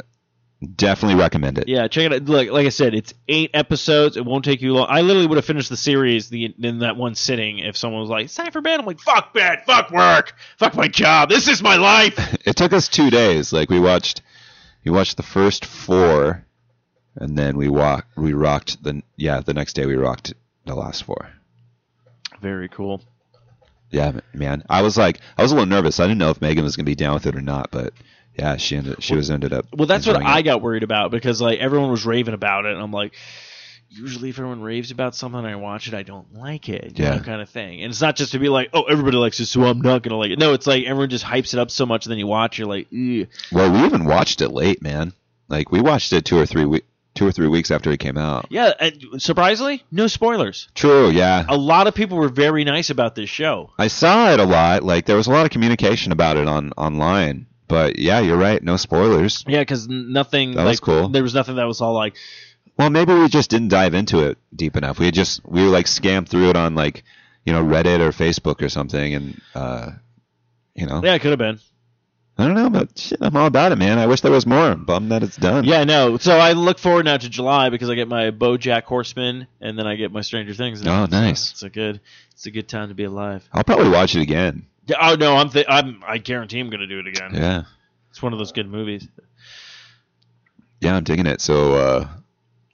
definitely recommend it. Yeah, check it out. Look, like I said, it's eight episodes. It won't take you long. I literally would have finished the series the, in that one sitting if someone was like, "It's time for bed." I'm like, "Fuck bed, fuck work, fuck my job. This is my life." It took us two days. Like we watched, we watched the first four, and then we walked. We rocked the yeah. The next day we rocked the last four. Very cool. Yeah, man. I was like, I was a little nervous. I didn't know if Megan was gonna be down with it or not, but yeah, she ended. She was ended up. Well, that's what I it. got worried about because like everyone was raving about it, and I'm like, usually if everyone raves about something and I watch it, I don't like it, you Yeah. know, kind of thing. And it's not just to be like, oh, everybody likes it, so I'm not gonna like it. No, it's like everyone just hypes it up so much, and then you watch, you're like, Ugh. Well, we even watched it late, man. Like we watched it two or three week, two or three weeks after it came out. yeah. And surprisingly, no spoilers. True. Yeah. A lot of people were very nice about this show. I saw it a lot. Like there was a lot of communication about it on online. But yeah, you're right. No spoilers. Yeah, because nothing. That was cool. There was nothing that was all like, Well, maybe we just didn't dive into it deep enough. We just we like scammed through it on like you know Reddit or Facebook or something, and uh, you know yeah, it could have been. I don't know, but shit, I'm all about it, man. I wish there was more. I'm bummed that it's done. Yeah, no. So I look forward now to July because I get my BoJack Horseman and then I get my Stranger Things. now. Oh, nice. So it's a good, it's a good time to be alive. I'll probably watch it again. Oh no, I'm, th- I'm, I guarantee I'm gonna do it again. Yeah, It's one of those good movies. yeah, I'm digging it. So uh,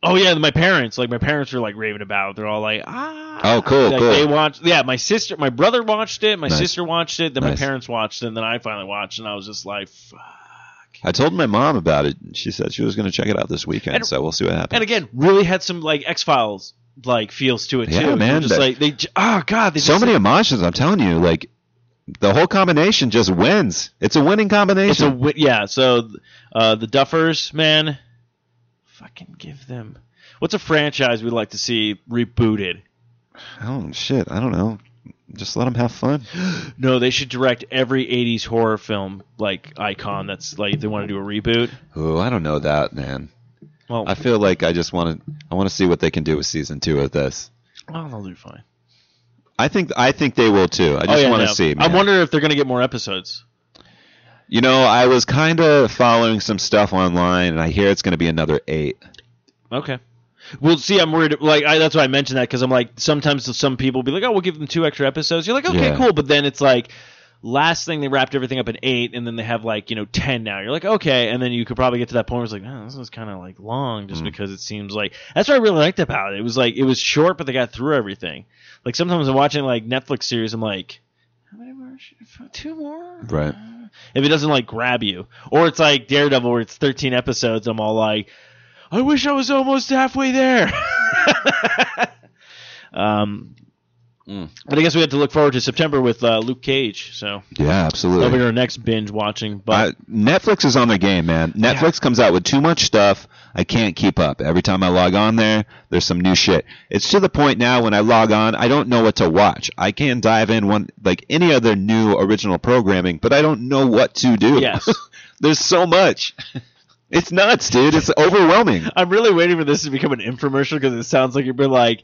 Oh yeah, my parents, like my parents were like raving about. it. They're all like, ah. Oh, cool, Like, cool. They watched. Yeah, my sister, my brother watched it. My Nice. sister watched it. Then Nice. my parents watched it. And then I finally watched, it, and I was just like, fuck. I told my mom about it. She said she was going to check it out this weekend. And- so we'll see what happens. And again, really had some like X Files like feels to it Yeah, too. Man, Just that- like they. Oh god, they so just, many emotions. I'm telling you, like the whole combination just wins. It's a winning It's a combination. yeah. So uh, the Duffers, man, fucking give them. What's a franchise we'd like to see rebooted? oh shit, I don't know. Just let them have fun. No, they should direct every '80s horror film like icon. That's like they want to do a reboot. Oh, I don't know that, man. Well, I feel like I just want to. I want to see what they can do with season two of this. oh, they'll do fine. I think. I think they will too. I oh, just yeah, want to no. see. I wonder if they're gonna get more episodes. You know, I was kind of following some stuff online, and I hear it's going to be another eight. Okay. Well, see, I'm worried. Like, I, that's why I mentioned that because I'm like, sometimes some people be like, "Oh, we'll give them two extra episodes." You're like, "Okay, Yeah. cool," but then it's like, last thing they wrapped everything up in eight, and then they have like you know ten now. You're like, okay, and then you could probably get to that point where it's like, oh, this is kind of like long, Mm. just because it seems like that's what I really liked about it. It was like it was short, but they got through everything. Like sometimes I'm watching like Netflix series, I'm like, how many more? Two more? Right. If it doesn't like grab you, or it's like Daredevil, where it's 13 episodes, I'm all like, I wish I was almost halfway there. um, Mm. but I guess we have to look forward to September with uh, Luke Cage. So Yeah, absolutely. that'll be our next binge watching. But Uh, Netflix is on their game, man. Netflix comes out with too much stuff. I can't keep up. Every time I log on there, there's some new shit. It's to the point now when I log on, I don't know what to watch. I can dive in one like any other new original programming, but I don't know what to do. Yes. there's so much. It's nuts, dude. It's overwhelming. I'm really waiting for this to become an infomercial because it sounds like you've been like,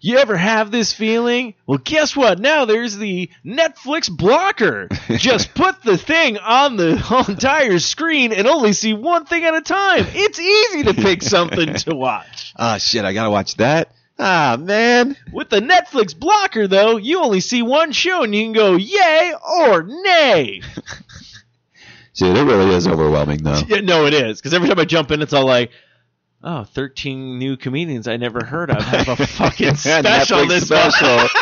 you ever have this feeling? Well, guess what? Now there's the Netflix blocker. Just put the thing on the entire screen and only see one thing at a time. It's easy to pick something to watch. Ah, shit. I gotta watch that. Ah, man. With the Netflix blocker, though, you only see one show and you can go yay or nay. Dude, it really is overwhelming, though. Yeah, no, it is. Because every time I jump in, it's all like, oh, 13 new comedians I never heard of have a fucking special Netflix this special.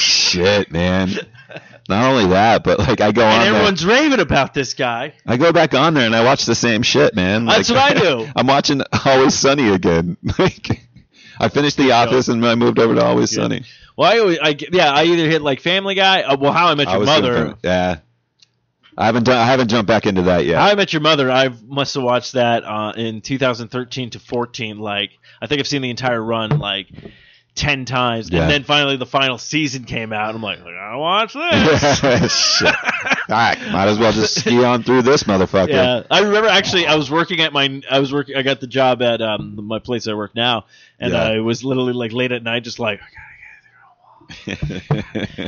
Shit, man. Not only that, but like I go and on there. everyone's raving about this guy. I go back on there and I watch the same shit, man. That's Like, what I do. I'm watching Always Sunny again. Like, I finished The Office and I moved over to Always Sunny. Well, I always, I, yeah, I either hit like Family Guy, uh, well, How I Met Your was Mother, doing- yeah. I haven't done. I haven't jumped back into that yet. I Met Your Mother. I must have watched that uh, in 2013 to 14. Like I think I've seen the entire run like ten times, Yeah. and then finally the final season came out. I'm like, I gotta watch this. Shit. All right, might as well just ski on through this motherfucker. Yeah, I remember actually. I was working at my. I was working. I got the job at um my place I work now, and Yeah. I was literally like late at night, just like.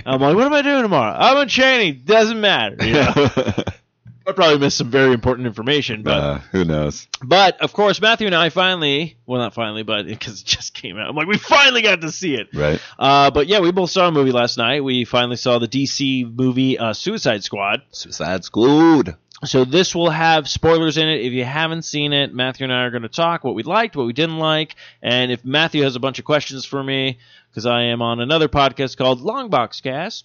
I'm like, what am I doing tomorrow? I'm in Cheney. Doesn't matter. You know? I probably missed some very important information, but uh, who knows? But of course, Matthew and I finally, well, not finally, but because it just came out, I'm like, we finally got to see it. Right. Uh, but yeah, we both saw a movie last night. We finally saw the DC movie uh, Suicide Squad. Suicide Squad. So this will have spoilers in it. If you haven't seen it, Matthew and I are going to talk what we liked, what we didn't like, and if Matthew has a bunch of questions for me, because I am on another podcast called Longbox Cast.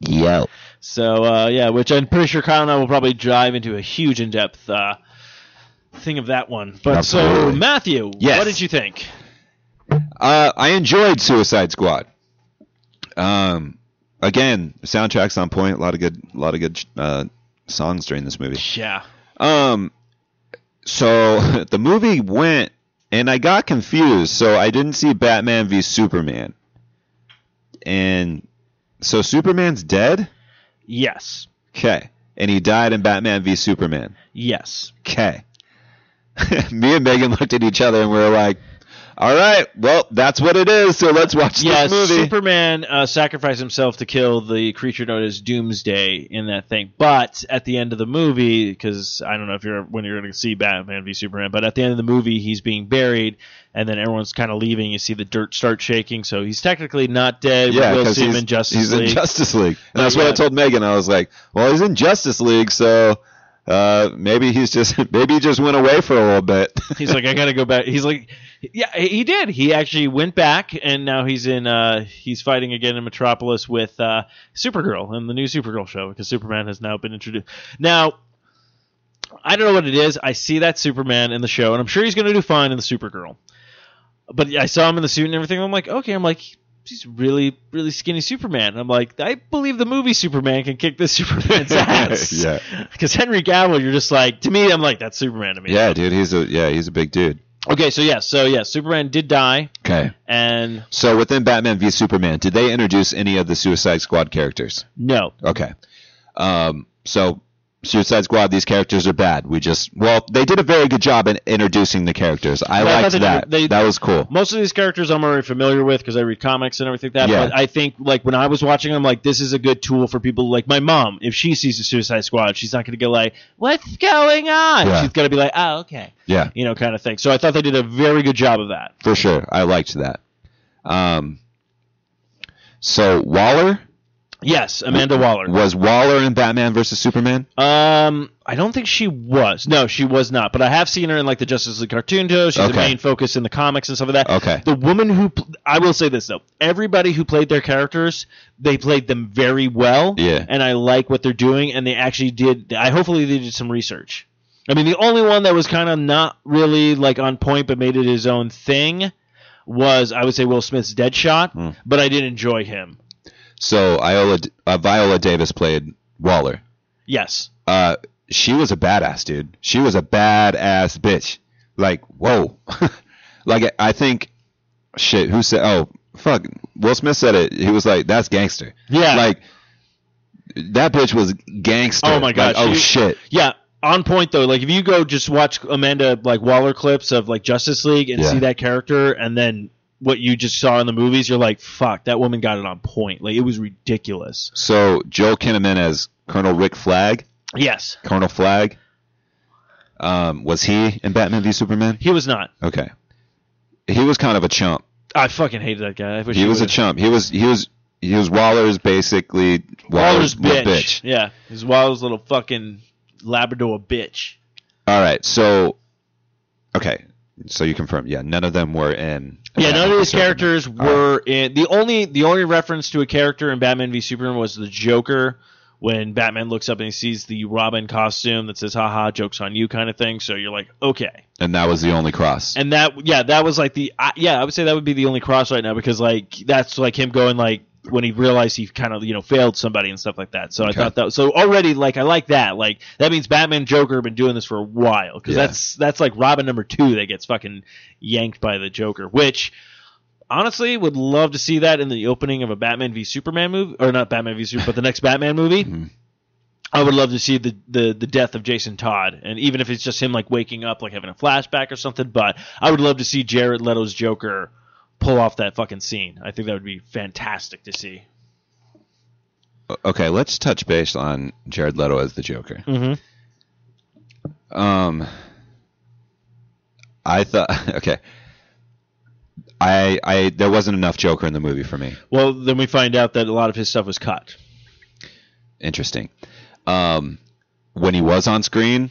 Yo. So uh, yeah, which I'm pretty sure Kyle and I will probably dive into a huge in-depth uh, thing of that one. But so Matthew, Yes. what did you think? Uh, I enjoyed Suicide Squad. Um, again, soundtrack's on point. A lot of good, a lot of good uh, songs during this movie. Yeah, Um, so the movie went, and I got confused. So I didn't see Batman v Superman, and so Superman's dead. yes, Okay, and he died in Batman v Superman. yes. Okay. Me and Megan looked at each other and we were like, "All right, well, that's what it is. So let's watch Yes, this movie." Superman uh, sacrificed himself to kill the creature known as Doomsday in that thing. But at the end of the movie, because I don't know if you're when you're going to see Batman v Superman, but at the end of the movie, he's being buried, and then everyone's kind of leaving. You see the dirt start shaking, so he's technically not dead. yeah, we'll see him he's, in Justice he's League. in Justice League, and But that's what I told Megan. I was like, "Well, he's in Justice League, so uh, maybe he's just maybe he just went away for a little bit." he's like, I gotta go back. He's like, yeah, he did. He actually went back, and now he's in. Uh, he's fighting again in Metropolis with uh, Supergirl in the new Supergirl show because Superman has now been introduced. Now, I don't know what it is. I see that Superman in the show, and I'm sure he's gonna do fine in the Supergirl. But I saw him in the suit and everything. I'm like, okay. I'm like, he's really, really skinny Superman. I'm like, I believe the movie Superman can kick this Superman's ass. Yeah. Because Henry Cavill, you're just like, to me, I'm like, that's Superman to me. yeah, dude, he's a yeah, he's a big dude. Okay, so yeah, so yeah, Superman did die, Okay. and So within Batman v Superman, did they introduce any of the Suicide Squad characters? no, Okay. Um, so Suicide Squad, these characters are bad. We just well, they did a very good job in introducing the characters. I Yeah, I liked did- that. they- that was cool. most of these characters I'm already familiar with because I read comics and everything like that. Yeah. But I think like when I was watching them, like this is a good tool for people like my mom. If she sees the Suicide Squad, she's not going to go like, "What's going on?" Yeah. She's going to be like, "Oh, okay," Yeah, you know, kind of thing. So I thought they did a very good job of that. for sure. I liked that. Um, so Waller Yes, Amanda Waller. was Waller in Batman versus Superman. Um, I don't think she was. No, she was not. But I have seen her in like the Justice League cartoon show. She's the main focus in the comics and stuff like that. Okay. The woman who pl- I will say this though, everybody who played their characters, they played them very well. Yeah. And I like what they're doing, and they actually did. I hopefully they did some research. I mean, the only one that was kind of not really like on point, but made it his own thing, was I would say Will Smith's Deadshot. Hmm. But I did enjoy him. So Iola, uh, Viola Davis played Waller. Yes. Uh, she was a badass, dude. She was a badass bitch. Like, whoa. like, I think, shit, who said, oh, fuck, Will Smith said it. He was like, that's gangster. Yeah. Like, that bitch was gangster. Oh my god! Like, oh she- shit. Yeah, on point though. Like if you go just watch Amanda like Waller clips of like Justice League and Yeah. see that character, and then what you just saw in the movies, you're like, fuck, that woman got it on point. Like it was ridiculous. So, Joel Kinnaman as Colonel Rick Flag, Yes, Colonel Flag, um, was he in Batman v Superman? he was not. Okay. He was kind of a chump. I fucking hated that guy. I wish He was a chump. He was, he was, he was Waller's basically Waller's little bitch. Yeah, he's Waller's little fucking Labrador bitch. All right, so okay, so you confirm, yeah, none of them were in. Yeah, none of these characters uh, were in. The only the only reference to a character in Batman v Superman was the Joker when Batman looks up and he sees the Robin costume that says "haha, jokes on you" kind of thing. So you're like, okay. and that was the only cross. And that yeah, that was like the I yeah, I would say that would be the only cross right now because like that's like him going like when he realized he kind of you know failed somebody and stuff like that. So I thought that so already like I like that. Like that means Batman Joker have been doing this for a while because Yeah. that's that's like Robin number two that gets fucking yanked by the Joker, which. Honestly, would love to see that in the opening of a Batman v Superman movie, or not Batman v Superman, but the next Batman movie. Mhm. I would love to see the, the the death of Jason Todd, and even if it's just him like waking up, like having a flashback or something. But I would love to see Jared Leto's Joker pull off that fucking scene. I think that would be fantastic to see. Okay, let's touch base on Jared Leto as the Joker. Mm-hmm. Um, I thought okay. I I there wasn't enough Joker in the movie for me. Well, then we find out that a lot of his stuff was cut. Interesting. Um, when he was on screen,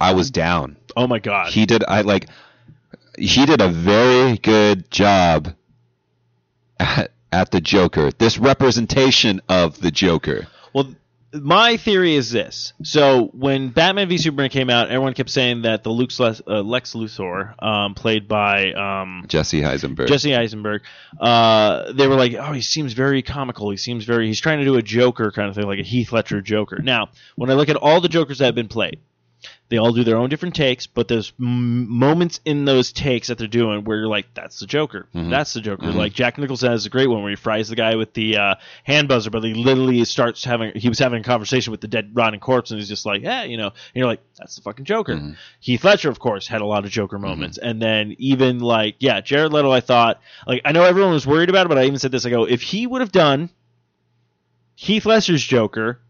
I was down. Oh my god! He did I like he did a very good job at, at the Joker. This representation of the Joker. well, my theory is this. So when Batman v Superman came out, everyone kept saying that the Luke's Les, uh, Lex Luthor, um, played by um, Jesse Eisenberg. Jesse Eisenberg, uh, they were like, oh, he seems very comical. He seems very, he's trying to do a Joker kind of thing, like a Heath Ledger Joker. Now, when I look at all the Jokers that have been played, they all do their own different takes, but there's m- moments in those takes that they're doing where you're like, that's the Joker. Mhm. That's the Joker. Mhm. Like Jack Nicholson has a great one where he fries the guy with the uh, hand buzzer, but he literally starts having, he was having a conversation with the dead, rotting corpse, and he's just like, yeah, you know, and you're like, that's the fucking Joker. Mhm. Heath Ledger, of course, had a lot of Joker moments, and then even like yeah, Jared Leto. I thought like I know everyone was worried about it, but I even said this. I go if he would have done Heath Ledger's Joker,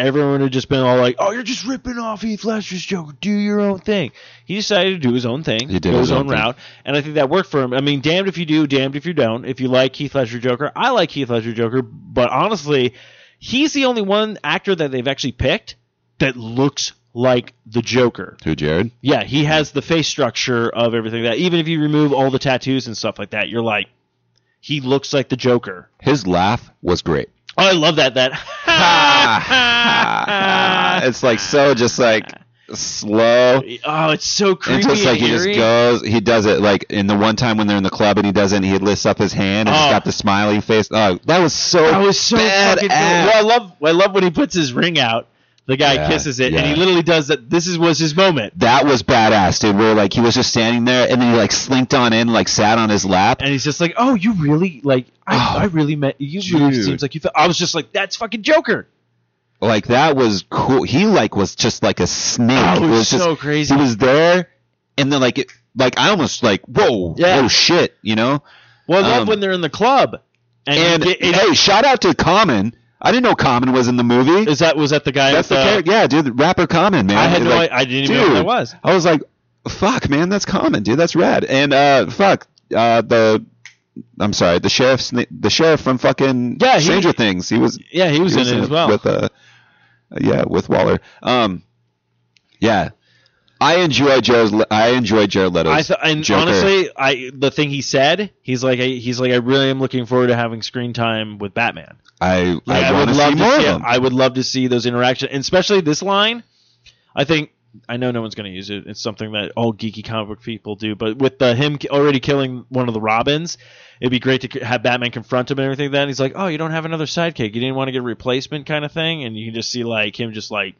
everyone had just been all like, "Oh, you're just ripping off Heath Ledger's Joker. Do your own thing." He decided to do his own thing, He did go his his own thing. route, and I think that worked for him. I mean, damned if you do, damned if you don't. If you like Heath Ledger Joker, I like Heath Ledger Joker, but honestly, he's the only one actor that they've actually picked that looks like the Joker. Who Jared? Yeah, he has the face structure of everything that even if you remove all the tattoos and stuff like that, you're like he looks like the Joker. His laugh was great. Oh, I love that that it's like so just like slow. Oh, it's so creepy. It's like and he just goes. He does it like in the one time when they're in the club and he does it. and He lifts up his hand and he's oh. got the smiley face. Oh, that was so. That was so fucking cool. Well, I love I love when he puts his ring out. The guy Yeah, kisses it, and he literally does that. This is was his moment, That was badass, dude. Where like he was just standing there and then he like slinked on in, like sat on his lap. and he's just like, "Oh, you really like? I, Oh, I really met you. Really dude. seems like you." Felt, I was just like, "That's fucking Joker." Like that was cool. He like was just like a snake. Oh, it was just so crazy. He was there, and then like it, like I almost like whoa, Yeah. oh shit, you know. Well, I love Um, when they're in the club, and, And it- hey, shout out to Common. I didn't know Common was in the movie. is that was that the guy? That's the uh, character. Yeah, dude, the rapper Common, man. I had no, Like, I, didn't even know who that was. I was like, fuck, man, that's Common, dude. That's rad. And uh, fuck, uh, the. I'm sorry, the sheriff's the sheriff from fucking Yeah, he- Stranger Things. He was Yeah, he was he in it as well. with uh, yeah, with Waller. Um, yeah, I enjoy Jared. I enjoy Jared Leto's I th- and Joker. honestly, I the thing he said, he's like, I, he's like, I really am looking forward to having screen time with Batman. I Like, I, I, would love to see. I would love to see those interactions, and especially this line. I think I know no one's going to use it. It's something that all geeky comic book people do, but with the, him already killing one of the Robins, it'd be great to have Batman confront him and everything. Then he's like, "Oh, you don't have another sidekick. You didn't want to get a replacement, kind of thing." And you can just see like him, just like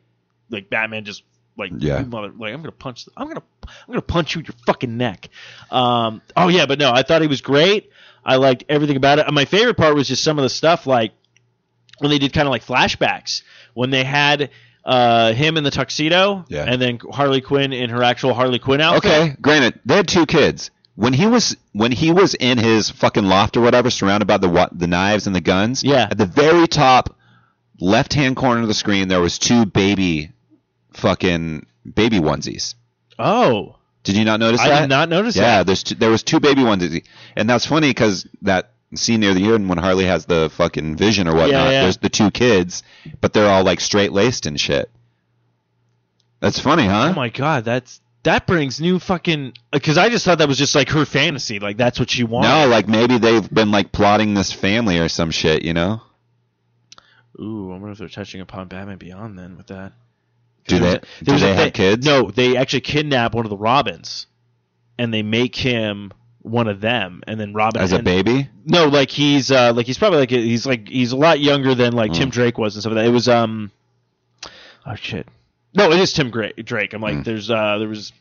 like Batman, just like Yeah. Mother, like I'm gonna punch, I'm gonna I'm gonna punch you in your fucking neck. Um, oh yeah, but no, I thought he was great. I liked everything about it. And my favorite part was just some of the stuff like when they did kind of like flashbacks when they had uh, him in the tuxedo Yeah. and then Harley Quinn in her actual Harley Quinn outfit. Okay, granted, they had two kids. When he was when he was in his fucking loft or whatever, surrounded by the what the knives and the guns. Yeah. At the very top left hand corner of the screen, there was two baby, fucking baby onesies. Oh, Did you not notice I that? did not notice Yeah, that. there's two, there was two baby onesies, and that's funny because that scene near the end when Harley has the fucking vision or whatnot. Yeah, yeah. There's the two kids, but they're all like straight laced and shit. That's funny, huh? Oh my god, that's that brings new fucking because I just thought that was just like her fantasy, like that's what she wanted. No, like maybe they've been like plotting this family or some shit, you know? Ooh, I wonder if they're touching upon Batman Beyond then with that. Do they- a- do there was a they have thing- kids? No, they actually kidnap one of the Robins, and they make him one of them, and then Robin As a baby? No, like he's uh like he's probably like he's like he's a lot younger than like Tim Mm. Drake was and stuff like that. It was um oh shit. No, it is Tim Gra- Drake. I'm like Mm. there's uh there was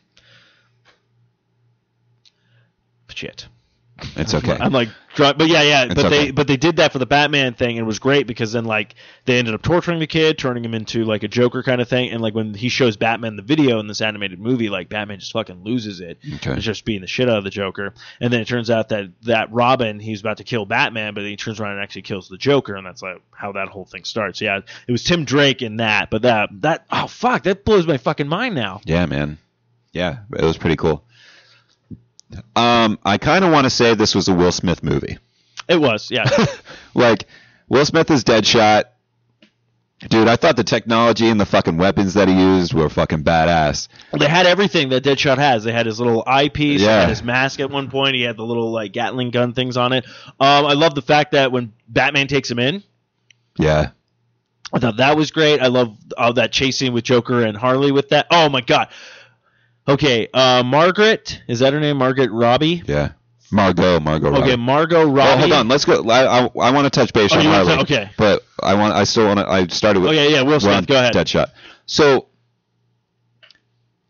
shit. It's okay. I'm like, but yeah, yeah, It's but okay. they but they did that for the Batman thing, and it was great because then like they ended up torturing the kid, turning him into like a Joker kind of thing, and like when he shows Batman the video in this animated movie, like Batman just fucking loses it, Okay. It's just being the shit out of the Joker, and then it turns out that that Robin he's about to kill Batman, but then he turns around and actually kills the Joker, and that's like how that whole thing starts. Yeah, it was Tim Drake in that, but that that oh fuck, that blows my fucking mind now. Yeah, man. Yeah, it was pretty cool. Um, I kind of want to say this was a Will Smith movie. It was, yeah. like Will Smith is Deadshot. Dude, I thought the technology and the fucking weapons that he used were fucking badass. They had everything that Deadshot has. They had his little eyepiece. He Yeah. had his mask at one point. He had the little like Gatling gun things on it. Um, I love the fact that when Batman takes him in, Yeah. I thought that was great. I love all that chasing with Joker and Harley with that. Oh my god. Okay, uh, Margaret is that her name? Margaret Robbie. Yeah. Margot, Margot Robbie. Okay, Margot Robbie. Hold on. Let's go. I, I, I want to touch base Oh, on want to- okay. But I want. I still want to. I started with. Oh yeah, yeah. Will Smith. Go ahead. Deadshot. So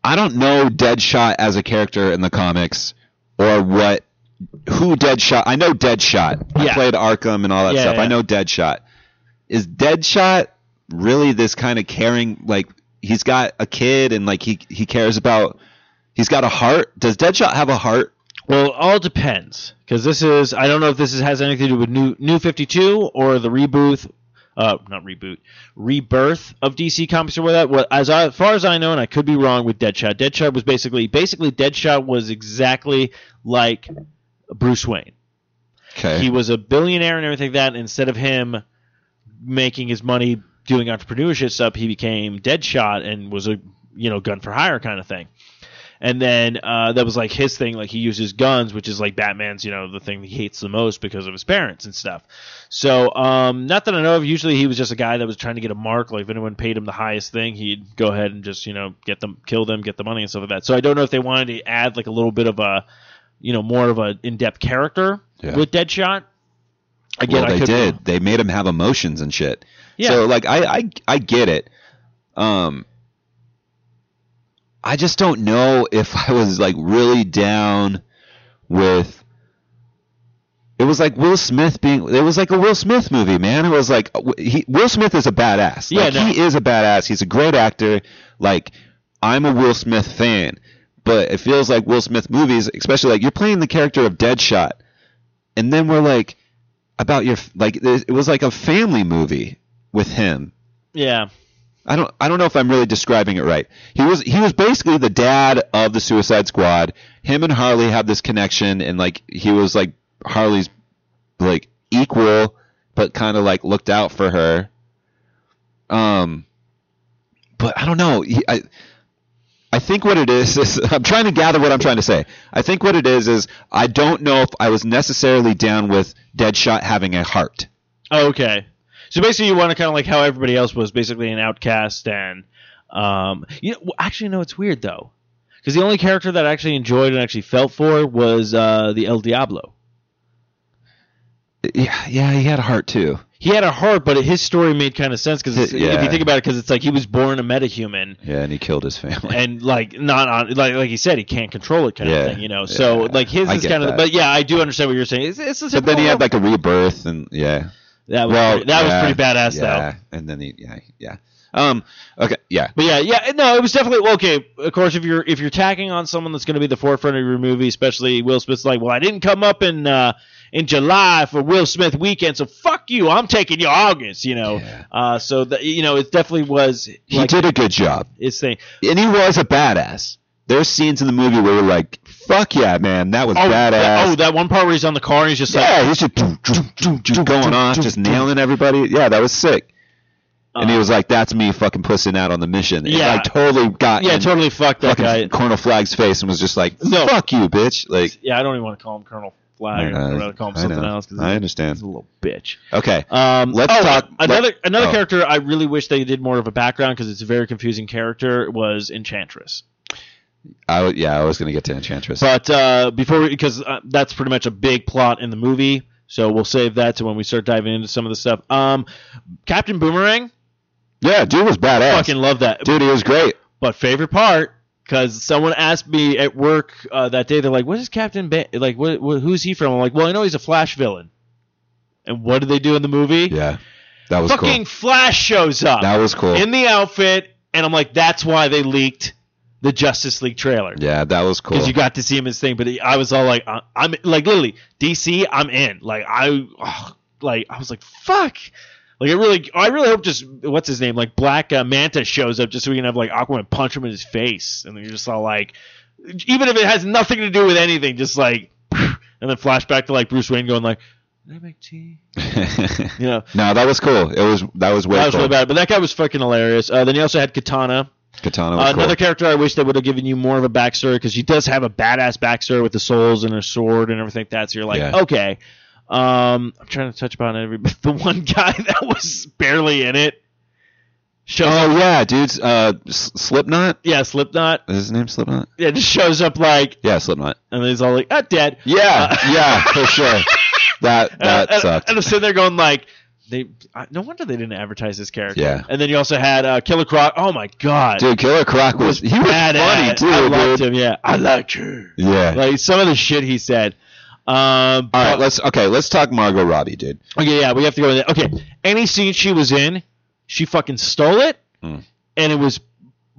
I don't know Deadshot as a character in the comics or what who Deadshot. I know Deadshot. I Yeah. played Arkham and all that Yeah, stuff. yeah. I know Deadshot. Is Deadshot really this kind of caring like he's got a kid and like he he cares about he's got a heart? Does Deadshot have a heart? Well, it all depends because this is I don't know if this is, has anything to do with new New Fifty Two or the reboot, uh, not reboot, rebirth of DC Comics or whatever. Well, as, I, as far as I know, and I could be wrong with Deadshot. Deadshot was basically basically Deadshot was exactly like Bruce Wayne. Okay. He was a billionaire and everything like that. And instead of him making his money doing entrepreneurship stuff, he became Deadshot and was a you know gun for hire kind of thing. And then uh, that was like his thing. Like he uses guns, which is like Batman's, you know, the thing he hates the most because of his parents and stuff. So, um, not that I know of. Usually, he was just a guy that was trying to get a mark. Like if anyone paid him the highest thing, he'd go ahead and just, you know, get them, kill them, get the money and stuff like that. So I don't know if they wanted to add like a little bit of a, you know, more of a in-depth character Yeah. with Deadshot. Again, well, they did. They made him have emotions and shit. Yeah. So like I I I get it. Um I just don't know if I was like really down with it was like Will Smith being it was like a Will Smith movie, man. It was like he, Will Smith is a badass. Yeah, like, no. he is a badass. He's a great actor. Like I'm a Will Smith fan, but it feels like Will Smith movies, especially like you're playing the character of Deadshot, and then we're like about your like it was like a family movie with him. Yeah. I don't I don't know if I'm really describing it right. He was he was basically the dad of the Suicide Squad. Him and Harley have this connection and like he was like Harley's like equal but kind of like looked out for her. Um but I don't know. He, I I think what it is is I'm trying to gather what I'm trying to say. I think what it is is I don't know if I was necessarily down with Deadshot having a heart. Oh, okay. So basically, you want to kind of like how everybody else was, basically an outcast, and um, you know, actually, no, it's weird though, because the only character that I actually enjoyed and actually felt for was uh, the El Diablo. Yeah, yeah, he had a heart too. He had a heart, but his story made kind of sense because if you think about it, because it's like he was born a metahuman, Yeah, and he killed his family. and like not on like like he said, he can't control it kind Yeah, of thing, you know. So like his I is kind of, but yeah, I do understand what you're saying. It's, it's a But then he had like a rebirth, and yeah. That was well, pretty, that yeah, was pretty badass though. Yeah, and then he, yeah, yeah. Um, okay, yeah, But yeah, yeah, no, it was definitely okay. Of course, if you're if you're tacking on someone that's going to be the forefront of your movie, especially Will Smith's like, well, I didn't come up in uh, in July for Will Smith weekend, so fuck you, I'm taking you August, you know. Yeah. Uh, so that you know, it definitely was he did a good job, his thing. and he was a badass. There's scenes in the movie where we're like, "Fuck yeah, man, that was Oh, badass." that, oh, that one part where he's on the car and he's just like, yeah, he's just going off, just nailing everybody. Yeah, that was sick. And he Uh, was like, "That's me, fucking pussing out on the mission." It, Yeah. like totally got yeah, in totally fucked that fucking guy. Colonel Flag's face and was just like, No. "Fuck you, bitch!" Like, Yeah, I don't even want to call him Colonel Flag. I I'd know, rather call him I something know. else because I understand. he's a little bitch. okay, Um, Let's oh, talk- Another let- another oh. character I really wish they did more of a background because it's a very confusing character was Enchantress. I w- yeah, I was gonna get to Enchantress. But uh, before, because uh, that's pretty much a big plot in the movie, so we'll save that to when we start diving into some of the stuff. Um, Captain Boomerang, yeah, dude was badass. fucking love that. dude, he was great. But favorite part, because someone asked me at work uh, that day, they're like, "What is Captain? Ba- like, what, what? Who's he from?" I'm like, "Well, I know he's a Flash villain." And what did they do in the movie? Yeah, that was Fucking Flash shows up. That was cool. in the outfit, and I'm like, "That's why they leaked the Justice League trailer." yeah, that was cool. because you got to see him his thing. But he- I was all like, uh, I'm like literally DC. I'm in. Like I, ugh, like I was like, fuck. Like I really, I really hope just what's his name, like Black uh, Manta shows up just so we can have like Aquaman punch him in his face, and then you're just all like, even if it has nothing to do with anything, just like, and then flashback to like Bruce Wayne going like, "Did I make tea?" You know, no, that was cool. It was that was way that was cool. really bad. But that guy was fucking hilarious. Uh, then you also had Katana. Katana was Uh, cool. Another character I wish they would have given you more of a backstory because she does have a badass backstory with the souls and her sword and everything like that. So you're like, Yeah. okay. Um, I'm trying to touch upon every the one guy that was barely in it. Shows up, oh yeah, dude's uh, Slipknot. yeah, Slipknot. Is his name Slipknot? Yeah, just shows up like, Yeah, Slipknot. and then he's all like, ah, dead. Yeah, Uh, yeah, for sure. That that and- sucked. and I'm sitting there going like, they. I- No wonder they didn't advertise this character. Yeah. And then you also had uh, Killer Croc. Oh my god. Dude, Killer Croc was he was Badass. funny too, I dude. liked him. Yeah, I liked her. Yeah. Like some of the shit he said. Um, All right, let's okay. Let's talk Margot Robbie, dude. Okay, yeah, we have to go with it. Okay, any scene she was in, she fucking stole it, Mm. and it was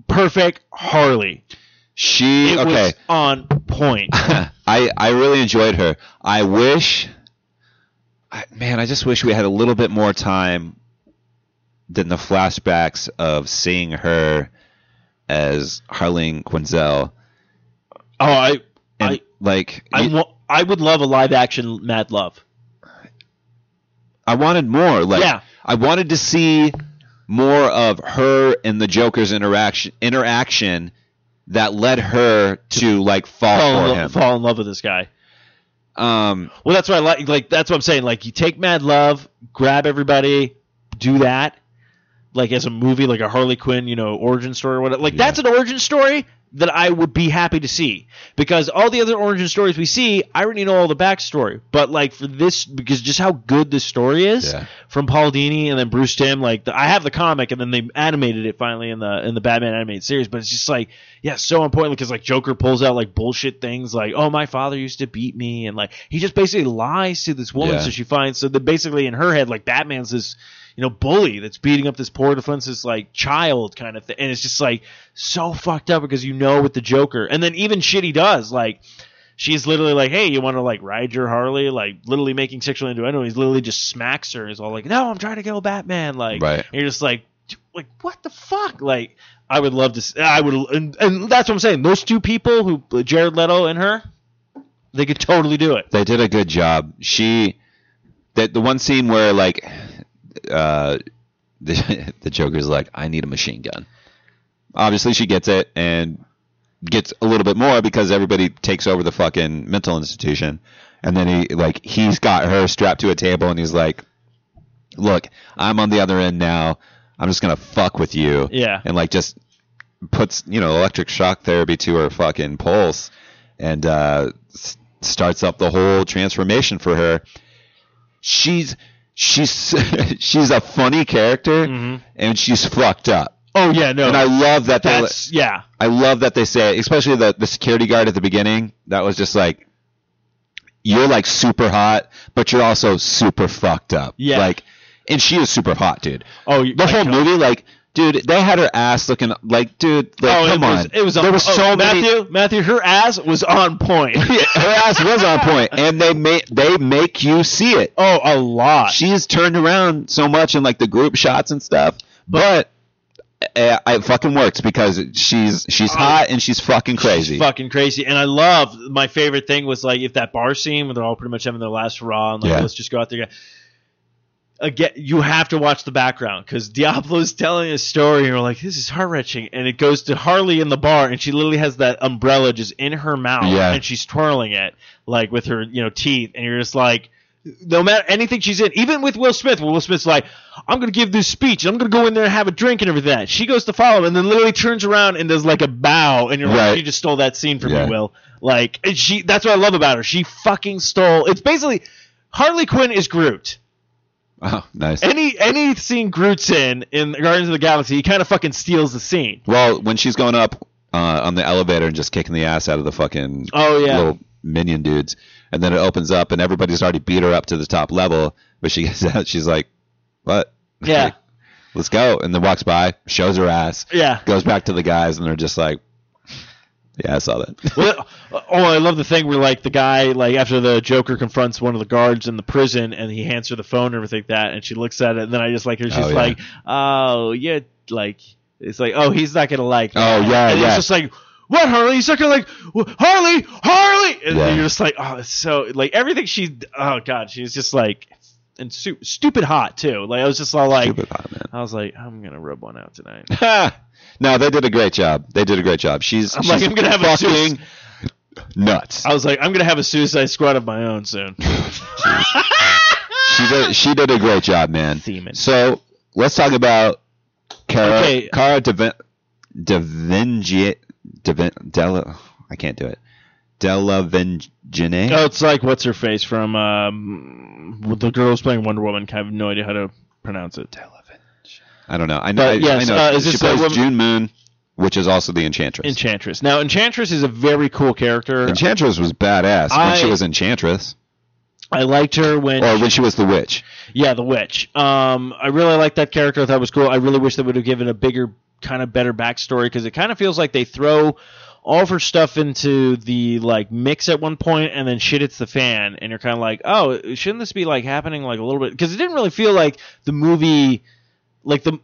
perfect Harley. She It okay. was on point. I I really enjoyed her. I wish, I, man, I just wish we had a little bit more time than the flashbacks of seeing her as Harleen Quinzel. Oh, I, And I, like, I, you- I would love a live action Mad Love. I wanted more. Like, Yeah. I wanted to see more of her and the Joker's interaction interaction that led her to like fall Fall in, for lo- him. fall in love with this guy. Um, Well, that's what I like. Like that's what I'm saying. Like you take Mad Love, grab everybody, do that. Like as a movie, like a Harley Quinn, you know, origin story or whatever. Like Yeah. that's an origin story that I would be happy to see because all the other origin stories we see, I already know all the backstory. But like for this, because just how good this story is Yeah. from Paul Dini and then Bruce Timm. Like the, I have the comic and then they animated it finally in the in the Batman animated series. But it's just like yeah, so important because like Joker pulls out like bullshit things like oh my father used to beat me and like he just basically lies to this woman Yeah. so she finds so that basically in her head like Batman's this you know bully that's beating up this poor defenseless like child kind of thing and it's just like so fucked up because you know with the Joker and then even shit he does like she's literally like, "Hey, you want to like ride your Harley?" Like literally making sexual innuendo. He's literally just smacks her. He's all like, "No, I'm trying to kill Batman." Like, Right. you're just like, like what the fuck? Like, I would love to. I would, and, and that's what I'm saying. Those two people, who Jared Leto and her, they could totally do it. they did a good job. She, that the one scene where like, uh, the the Joker's like, I need a machine gun. Obviously, she gets it and gets a little bit more because everybody takes over the fucking mental institution, and then he like he's got her strapped to a table and he's like, Look, I'm on the other end now. I'm just gonna fuck with you. Yeah. and like just puts you know electric shock therapy to her fucking pulse and uh, s- starts up the whole transformation for her. She's she's she's a funny character Mhm. and she's fucked up. Oh yeah, no, And I love that they that's yeah. I love that they say, especially the the security guard at the beginning. That was just like, you're like super hot, but you're also super fucked up. Yeah. Like, and she is super hot, dude. Oh, The whole movie, like, dude, they had her ass looking like, dude, like, Oh, come it on. was, it was on, there was oh, so many. Matthew, Matthew, her ass was on point. her ass was on point, and they make they make you see it. oh, a lot. She's turned around so much in like the group shots and stuff, but. uh, it fucking works because she's she's Oh. hot and she's fucking crazy. fucking crazy. And I love my favorite thing was like if that bar scene where they're all pretty much having their last hurrah and like Yeah. let's just go out there. Again, you have to watch the background because Diablo's telling a story, and you're like, "This is heart wrenching." And it goes to Harley in the bar, and she literally has that umbrella just in her mouth, Yeah. and she's twirling it like with her, you know, teeth, and you're just like, no matter anything she's in, even with Will Smith, Will Smith's like, I'm gonna give this speech, I'm gonna go in there and have a drink and everything. She goes to follow him, and then literally turns around and does like a bow, and you're like, Right. she just stole that scene from Yeah. me, Will. Like, and she, that's what I love about her. She fucking stole. It's basically Harley Quinn is Groot. Oh, nice. Any any scene Groot's in in Guardians of the Galaxy, he kind of fucking steals the scene. Well, when she's going up uh, on the elevator and just kicking the ass out of the fucking Oh yeah, little minion dudes, and then it opens up and everybody's already beat her up to the top level, but she gets out, she's like, "What? Yeah. Like, Let's go!" And then walks by, shows her ass, yeah. goes back to the guys, and they're just like, "Yeah, I saw that." Well, oh, I love the thing where like the guy like after the Joker confronts one of the guards in the prison and he hands her the phone and everything like that, and she looks at it, and then I just like her. She's Oh, yeah. like, "Oh, yeah," like it's like, "Oh, he's not gonna like." Oh, that." Oh, yeah, and yeah. It's just like. What Harley? He's not gonna like "Wh- Harley, Harley, and Yeah. you're just like, oh, it's so like everything she, oh god, she's just like, and stupid hot too. Like I was just all like, Stupid hot man. I was like, I'm gonna rub one out tonight. no, they did a great job. They did a great job. She's, I'm she's like, I'm gonna have a fucking nuts. I was like, I'm gonna have a Suicide Squad of my own soon. She did. She did a great job, man. Semen. So let's talk about Cara. Okay. Cara Devin, Devinci, Devin, Della. I can't do it. Della Vengine. Oh, it's like what's her face from um, the girl who's playing Wonder Woman. I have no idea how to pronounce it. I don't know. I know. But I, yes, I know. uh, is she this plays woman- June Moon, which is also the Enchantress. Enchantress. Now, Enchantress is a very cool character. Enchantress was badass when she was Enchantress, I liked her when, or when she was the witch. yeah, the witch. Um, I really liked that character. I thought it was cool. I really wish they would have given a bigger, kind of better backstory because it kind of feels like they throw all of her stuff into the like mix at one point and then shit hits the fan and you're kind of like oh shouldn't this be like happening like a little bit because it didn't really feel like the movie like the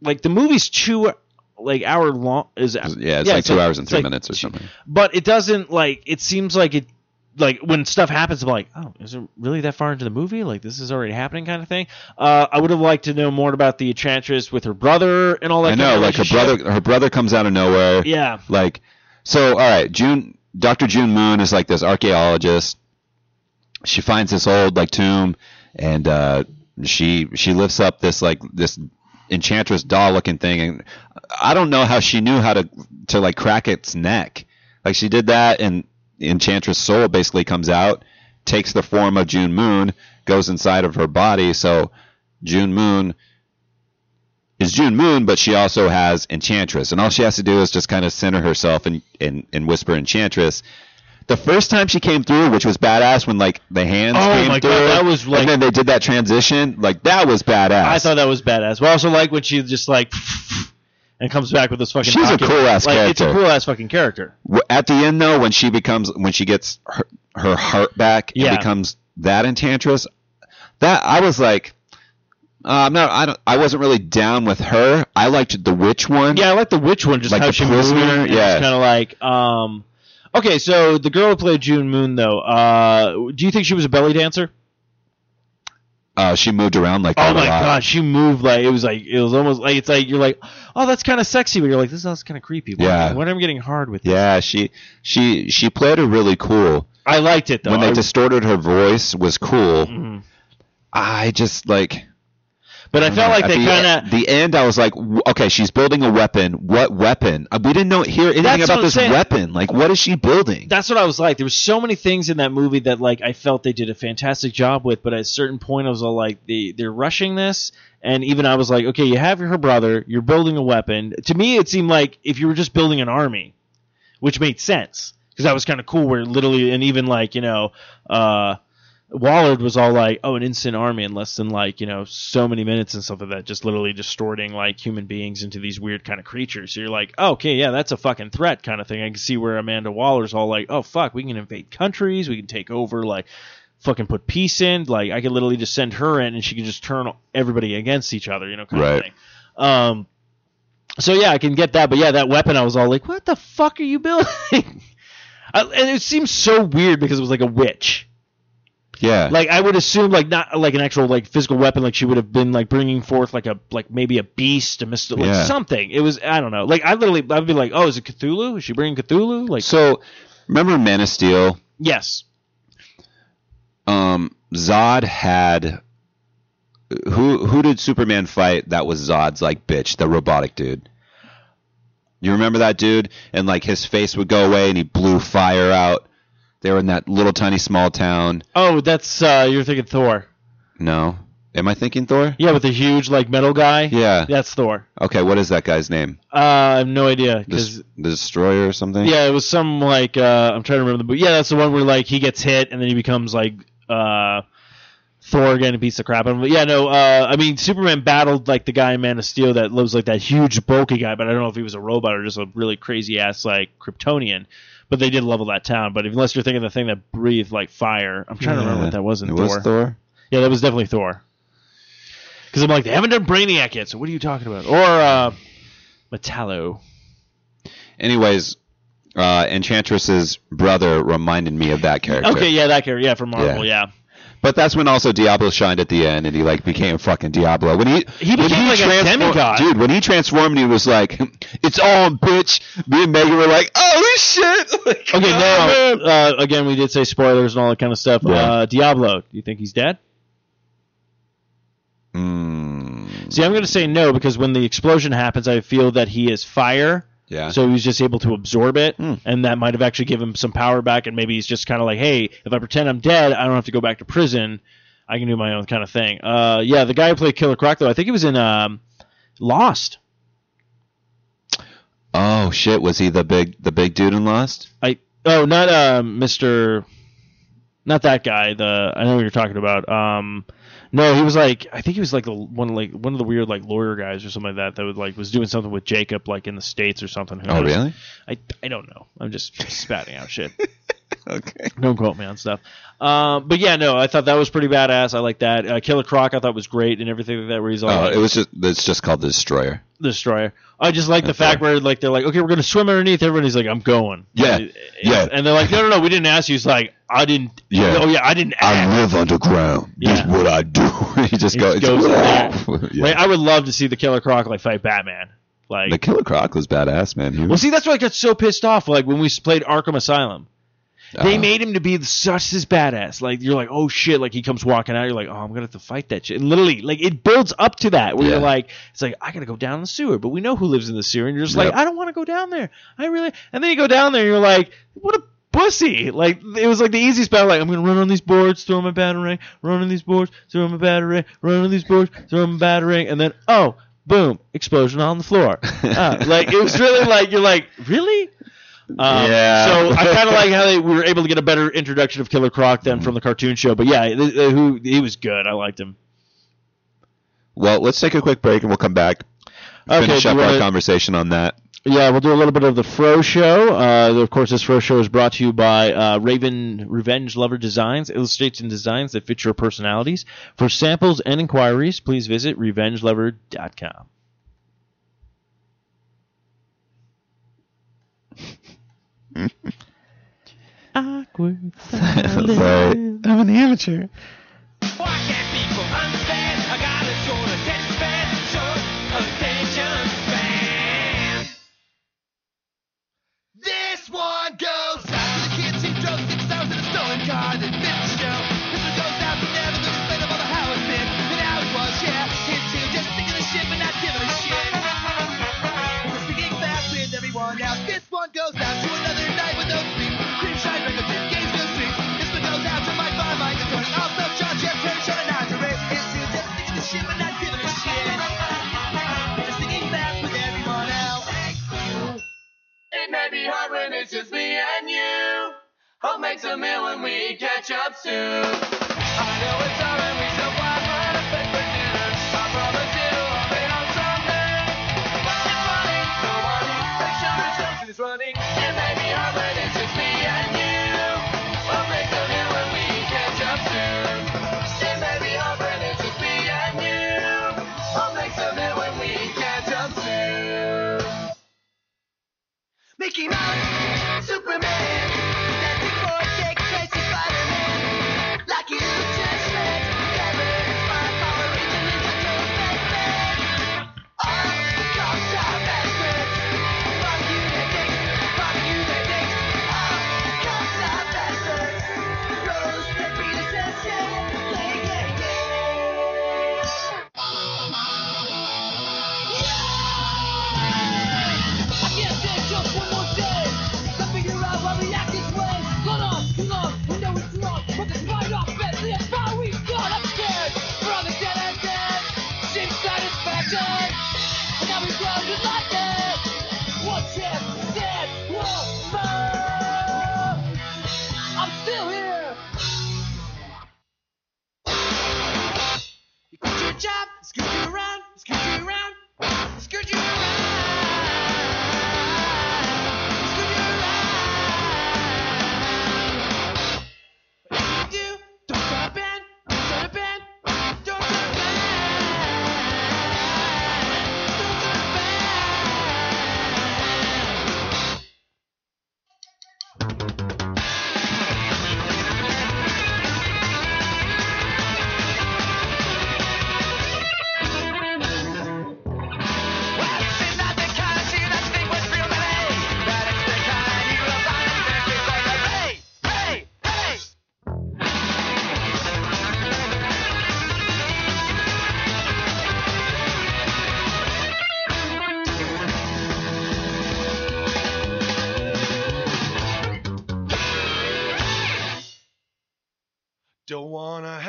like the movie's two like hour long is Yeah, it's like two hours and three like- minutes or something. but it doesn't like it seems like it like when stuff happens i'm like oh is it really that far into the movie like this is already happening kind of thing uh i would have liked to know more about the enchantress with her brother and all that I kind know, like her brother. Her brother comes out of nowhere. yeah Like, so all right, June. Dr. June Moon is like this archaeologist. She finds this old like tomb, and uh, she she lifts up this like this enchantress doll looking thing, and I don't know how she knew how to to like crack its neck. Like she did that, and enchantress soul basically comes out, takes the form of June Moon, goes inside of her body. So June Moon is June Moon, but she also has Enchantress, and all she has to do is just kind of center herself and and, and whisper Enchantress. The first time she came through, which was badass, when like the hands Oh came my through, God, that was, like- and then they did that transition, like that was badass. i thought that was badass but I also like when she just like and comes back with this fucking She's a cool-ass like, it's a cool ass fucking character at the end though, when she becomes when she gets her, her heart back and Yeah. becomes that Enchantress, that I was like, uh, I'm not, I don't, I wasn't really down with her. I liked the witch one. Yeah, I like the witch one, just Like how the she prisoner, moved. yeah. kind of like um. Okay, so the girl who played June Moon, though, uh, do you think she was a belly dancer? Uh, she moved around like Oh my god, she moved like it was like it was almost like it's like you're like, oh, that's kind of sexy, but you're like, this is kind of creepy. Why- Yeah. when I'm getting hard with this? Yeah, she she she played her really cool. I liked it though. when they I- distorted her voice was cool. Mhm. I just like But I felt like At they the, kind of the end. I was like, okay, she's building a weapon. What weapon? Uh, We didn't know hear anything about this saying. weapon. Like, what is she building? that's what I was like. There were so many things in that movie that like I felt they did a fantastic job with, but at a certain point I was all like they they're rushing this, and even I was like, okay, you have her brother, you're building a weapon. To me, it seemed like if you were just building an army, which made sense because that was kind of cool. Where literally, and even like you know, uh, Waller was all like, oh, an instant army in less than like you know so many minutes and stuff like that, just literally distorting like human beings into these weird kind of creatures. So you're like, oh, okay, yeah, that's a fucking threat kind of thing. I can see where Amanda Waller's all like, oh fuck, we can invade countries, we can take over like. Fucking put peace in, like I could literally just send her in, and she could just turn everybody against each other, you know, kind Right. of thing. Um, so yeah, I can get that, but yeah, that weapon, I was all like, "What the fuck are you building?" I, and it seems so weird because it was like a witch. Yeah, Like I would assume, like not like an actual like physical weapon, like she would have been like bringing forth like a like maybe a beast, a myst- like Yeah. something. It was I don't know. Like I literally, I'd be like, "Oh, is it Cthulhu? Is she bringing Cthulhu?" Like so remember Man of Steel? yes, um, Zod had who who did Superman fight that was Zod's like bitch, the robotic dude. You remember that dude? And like his face would go away and he blew fire out. They were in that little tiny small town. Oh, that's uh, you're thinking Thor. No. Am I thinking Thor? Yeah, with the huge like metal guy. Yeah. That's Thor. Okay, what is that guy's name? Uh, I have no idea The, the Destroyer or something? yeah, it was some like uh, I'm trying to remember the book. yeah, that's the one where like he gets hit and then he becomes like uh, Thor again a piece of crap out of him. But yeah, no, uh, I mean Superman battled like the guy in Man of Steel that lives like that huge bulky guy, but I don't know if he was a robot or just a really crazy ass like Kryptonian. But they did level that town. But unless you're thinking the thing that breathed like fire, I'm trying to remember what that was in it Thor. was Thor? Yeah, that was definitely Thor. Because I'm like, they haven't done Brainiac yet, so what are you talking about? Or uh, Metallo. Anyways, uh, Enchantress's brother reminded me of that character. Okay, yeah, that character, yeah, from Marvel, yeah. But that's when also Diablo shined at the end, and he like became fucking Diablo. When he He became like a demigod. dude. When he transformed, he was like, "It's on, bitch." Me and Megan were like, "Oh shit!" Like, Okay, now uh, again, we did say spoilers and all that kind of stuff. Yeah. Uh, Diablo, do you think he's dead? Mm, See, I'm going to say no because when the explosion happens, I feel that he is fire, yeah. so he's just able to absorb it, Hmm. and that might have actually given him some power back. And maybe he's just kind of like, hey, if I pretend I'm dead, I don't have to go back to prison. I can do my own kind of thing. Uh, yeah, the guy who played Killer Croc, though, I think he was in um, Lost. oh shit, was he the big the big dude in Lost? I oh, not uh, Mister, not that guy. The I know what you're talking about. Um, no, he was like I think he was like the one like one of the weird like lawyer guys or something like that that would like was doing something with Jacob like in the states or something. Who Oh knows? really? I, I don't know. I'm just spouting out shit. Okay. Don't quote me on stuff. Um, but yeah, no, I thought that was pretty badass. I like that. Uh, Killer Croc, I thought was great and everything like that. Where he's all Oh, it was just it's just called the Destroyer. Destroyer. I just like the Okay. fact where like they're like, okay, we're gonna swim underneath. Everybody's like, I'm going. Yeah, And- yeah. And they're like, no, no, no, we didn't ask you. He's like, I didn't. Yeah. Oh yeah, I didn't I live underground. This is what I do. he just He goes. goes yeah. Like, I would love to see the Killer Croc like fight Batman. Like, the Killer Croc was badass, man. He well, was, see, that's why I got so pissed off. Like when we played Arkham Asylum. They uh, made him to be such this badass. Like you're like, oh shit! Like he comes walking out, you're like, oh, I'm gonna have to fight that shit. And literally, like it builds up to that where you're like, it's like I gotta go down the sewer, but we know who lives in the sewer, and you're just Yep. like, I don't want to go down there. I really. And then you go down there, and you're like, what a pussy! Like it was like the easiest battle. Like I'm gonna run on these boards, throw my batarang, run on these boards, throw my batarang, run on these boards, throw my batarang, and then oh, boom, explosion on the floor. Ah, like it was really like you're like really. Um, Yeah. So I kind of like how they we were able to get a better introduction of Killer Croc than from the cartoon show. But yeah, th- th- who he was good. I liked him. Well, let's take a quick break and we'll come back. Okay, Finish up our wanna- conversation on that. Yeah, we'll do a little bit of the Fro Show. Uh, of course, this Fro Show is brought to you by uh, Raven Revenge Lover Designs, illustration designs that fit your personalities. For samples and inquiries, please visit revengelover.com. Awkward Sorry. I'm an amateur. Why can't people It may be hard when it's just me and you. Hope makes a meal when we catch up soon. I know it's hard Mickey Mouse, Superman,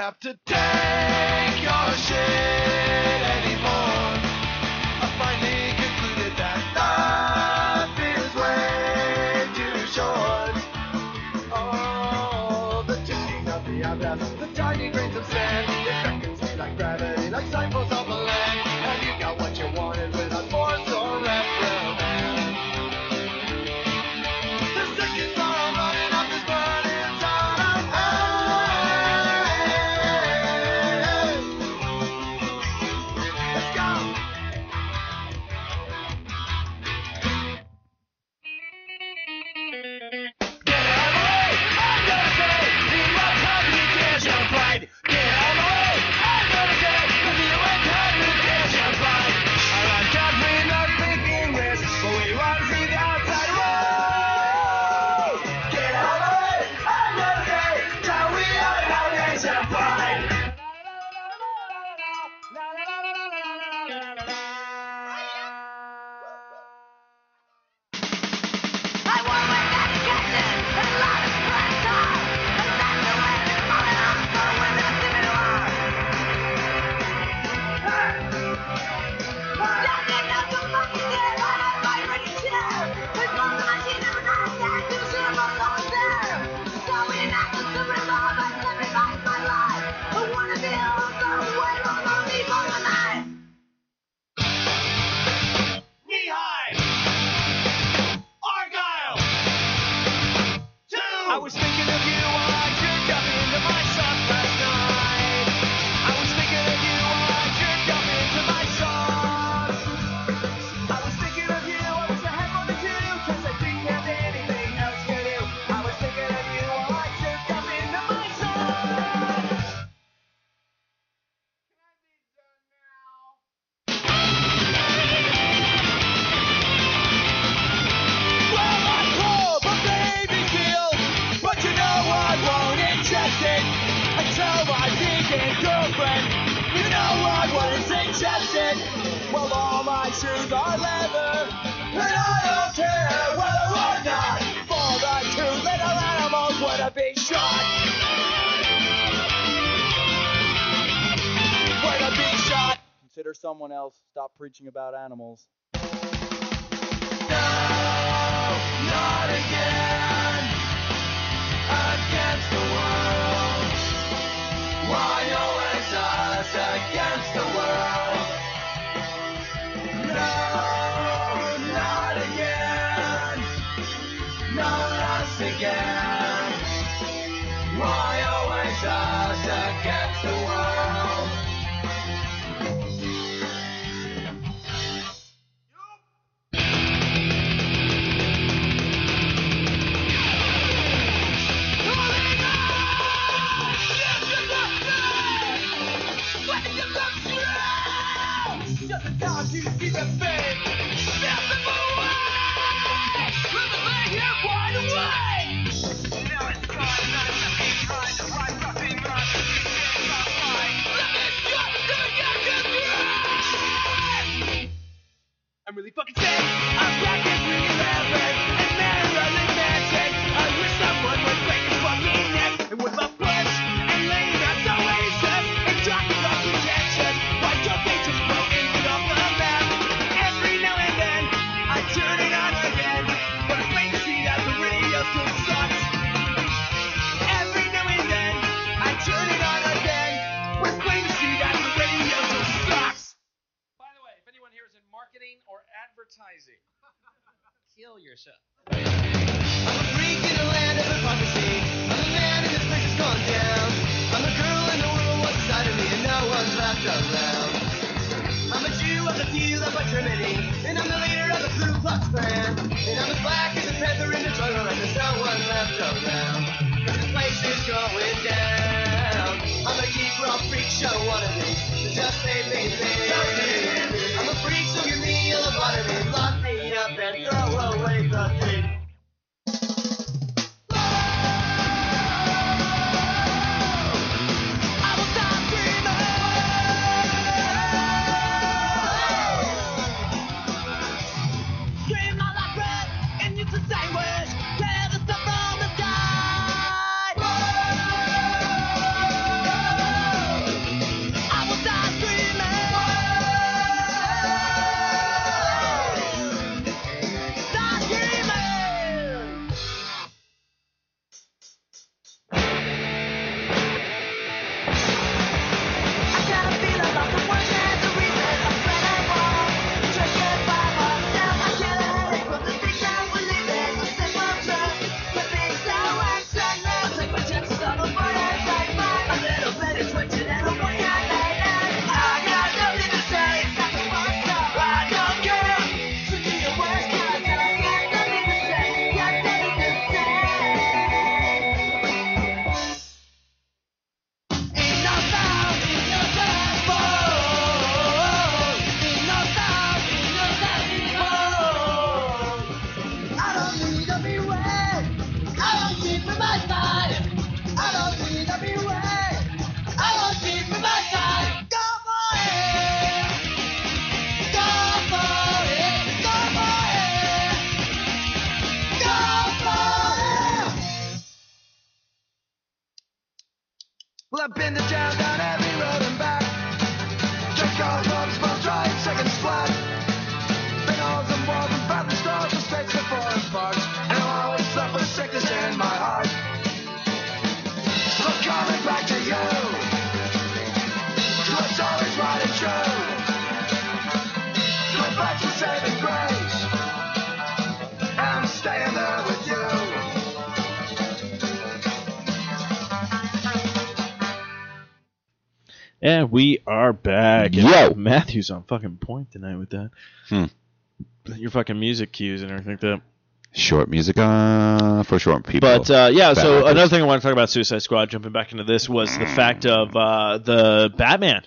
have to take your shit. preaching about animals. And I'm as black as a panther in the jungle, and there's no one left this place is going down. I'm a geek rock show, one of these. Just save me. And we are back. And Yo. Matthew's on fucking point tonight with that. Hmm. Your fucking music cues and everything like that. Short music uh, for short people. But uh, yeah, so Batman. another thing I want to talk about Suicide Squad, jumping back into this, was the fact of uh, the Batman.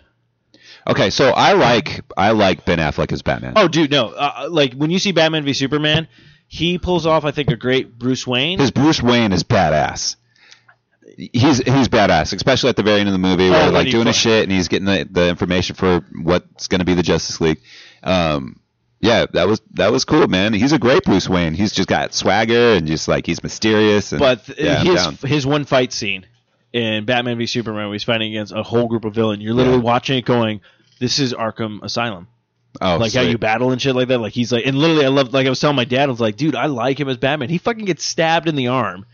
okay, so I like I like Ben Affleck as Batman. Oh, dude, no. Uh, like when you see Batman v Superman, he pulls off, I think, a great Bruce Wayne. His Bruce Wayne is badass. He's he's badass, especially at the very end of the movie where Oh, like doing his shit and he's getting the, the information for what's going to be the Justice League. Um, yeah, that was that was cool, man. He's a great Bruce Wayne. He's just got swagger and just like he's mysterious. And, but yeah, his his one fight scene in Batman v Superman, where he's fighting against a whole group of villains, you're literally Yeah. watching it going, "This is Arkham Asylum." oh, like how you battle and shit like that. Like he's like, and literally, I love. Like I was telling my dad, I was like, dude, I like him as Batman. He fucking gets stabbed in the arm,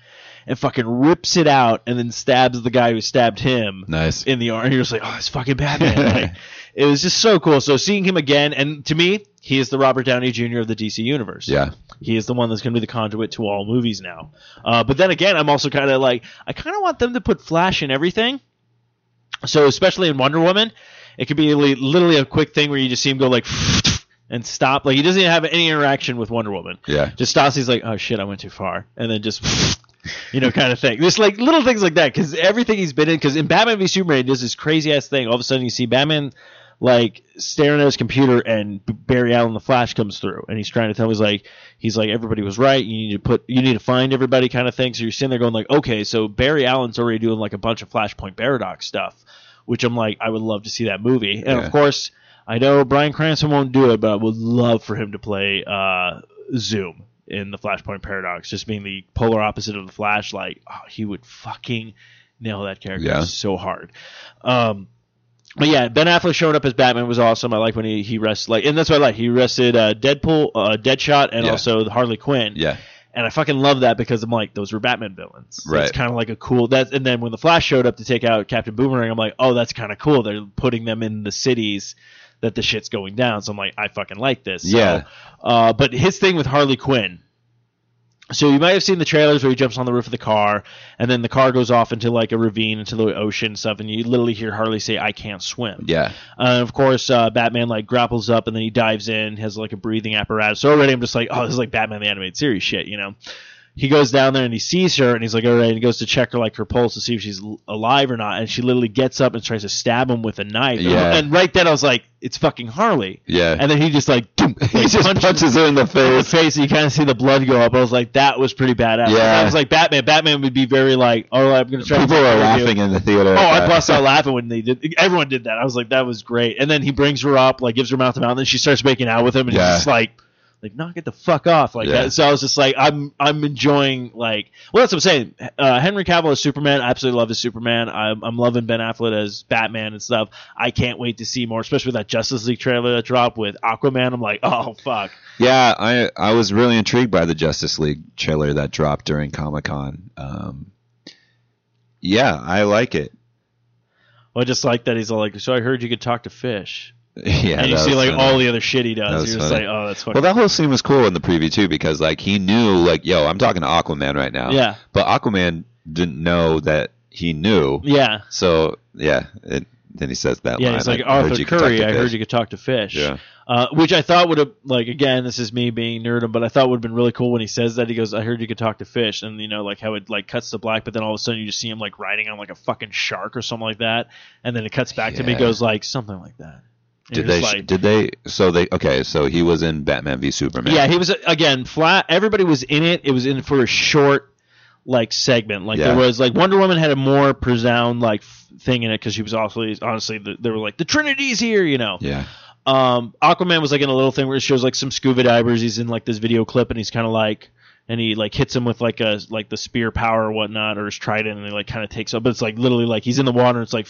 and fucking rips it out, and then stabs the guy who stabbed him nice. in the arm. You're just like, oh, it's fucking Batman. like, it was just so cool. So seeing him again, and to me, he is the Robert Downey Jr. of the DC universe. yeah, He is the one that's going to be the conduit to all movies now. Uh, but then again, I'm also kind of like, I kind of want them to put Flash in everything. So especially in Wonder Woman, it could be literally a quick thing where you just see him go like and stop. Like he doesn't even have any interaction with Wonder Woman. yeah. Just stops. He's like, oh shit, I went too far, and then just. You know, kind of thing. Just like little things like that, because everything he's been in. Because in Batman v Superman, he does this crazy ass thing. All of a sudden, you see Batman like staring at his computer, and Barry Allen, the Flash, comes through, and he's trying to tell him he's like, he's like, everybody was right. You need to put, you need to find everybody, kind of thing. So you're sitting there going like, okay, so Barry Allen's already doing like a bunch of Flashpoint Paradox stuff, which I'm like, I would love to see that movie. And Yeah. of course, I know Bryan Cranston won't do it, but I would love for him to play uh, Zoom in the Flashpoint Paradox, just being the polar opposite of the Flash. Like, oh, he would fucking nail that character Yeah. so hard. Um, but yeah, Ben Affleck showing up as Batman was awesome. I like when he he rested like, and that's what I like. He rested uh, Deadpool, uh, Deadshot, and Yeah. also Harley Quinn. Yeah. And I fucking love that because I'm like, those were Batman villains. Right. It's kind of like a cool that. And then when the Flash showed up to take out Captain Boomerang, I'm like, oh, that's kind of cool. They're putting them in the cities that the shit's going down. So I'm like, I fucking like this. So, Yeah. uh, but his thing with Harley Quinn. So you might have seen the trailers where he jumps on the roof of the car, and then the car goes off into like a ravine into the ocean and stuff, and you literally hear Harley say, "I can't swim." Yeah. Uh, of course, uh, Batman like grapples up and then he dives in, has like a breathing apparatus. So already I'm just like, oh, this is like Batman the animated series shit, you know. He goes down there and he sees her and he's like, all right, and he goes to check her like her pulse to see if she's alive or not, and she literally gets up and tries to stab him with a knife. Yeah. And right then I was like, it's fucking Harley. Yeah. And then he just like, doom, he like, just punches, her in the in the face. face, and you kind of see the blood go up. I was like, that was pretty badass. Yeah. I was like, Batman. Batman would be very like, all right, I'm gonna try. People to care of you. laughing in the theater. Oh, I that. bust out laughing when they did. Everyone did that. I was like, that was great. And then he brings her up, like gives her mouth to mouth, and then she starts making out with him, and Yeah. he's just like, like knock it the fuck off, like Yeah. that. So I was just like, I'm I'm enjoying like, well, that's what I'm saying. Uh, Henry Cavill as Superman, I absolutely love his Superman. I'm I'm loving Ben Affleck as Batman and stuff. I can't wait to see more, especially with that Justice League trailer that dropped with Aquaman. I'm like, oh fuck. Yeah, I I was really intrigued by the Justice League trailer that dropped during Comic Con. Um, yeah, I like it. Well, I just like that he's all like, so I heard you could talk to fish, Yeah, and you see like all the other shit he does. was You're just funny. like, oh, that's funny. Well, that whole scene was cool in the preview too because like he knew like yo, I'm talking to Aquaman right now. Yeah. But Aquaman didn't know that he knew. yeah. So yeah, it, then he says that Yeah, line. he's like Arthur you could talk Curry. I heard you could talk to fish. Yeah. Uh, which I thought would have like again, this is me being nerdum, but I thought would have been really cool when he says that. He goes, "I heard you could talk to fish," and you know, like how it like cuts to black, but then all of a sudden you just see him like riding on like a fucking shark or something like that, and then it cuts back to me, goes like something like that. Did they? like- did they? So they? Okay, so he was in Batman v Superman. yeah, he was again flat. Everybody was in it. It was in for a short like segment. Like Yeah. there was like Wonder Woman had a more profound like thing in it because she was also honestly the, they were like the Trinity's here, you know. Yeah. Um, Aquaman was like in a little thing where it shows like some scuba divers. He's in like this video clip and he's kind of like and he like hits him with like a like the spear power or whatnot or his trident, and he like kind of takes up. But it's like literally like he's in the water. And it's like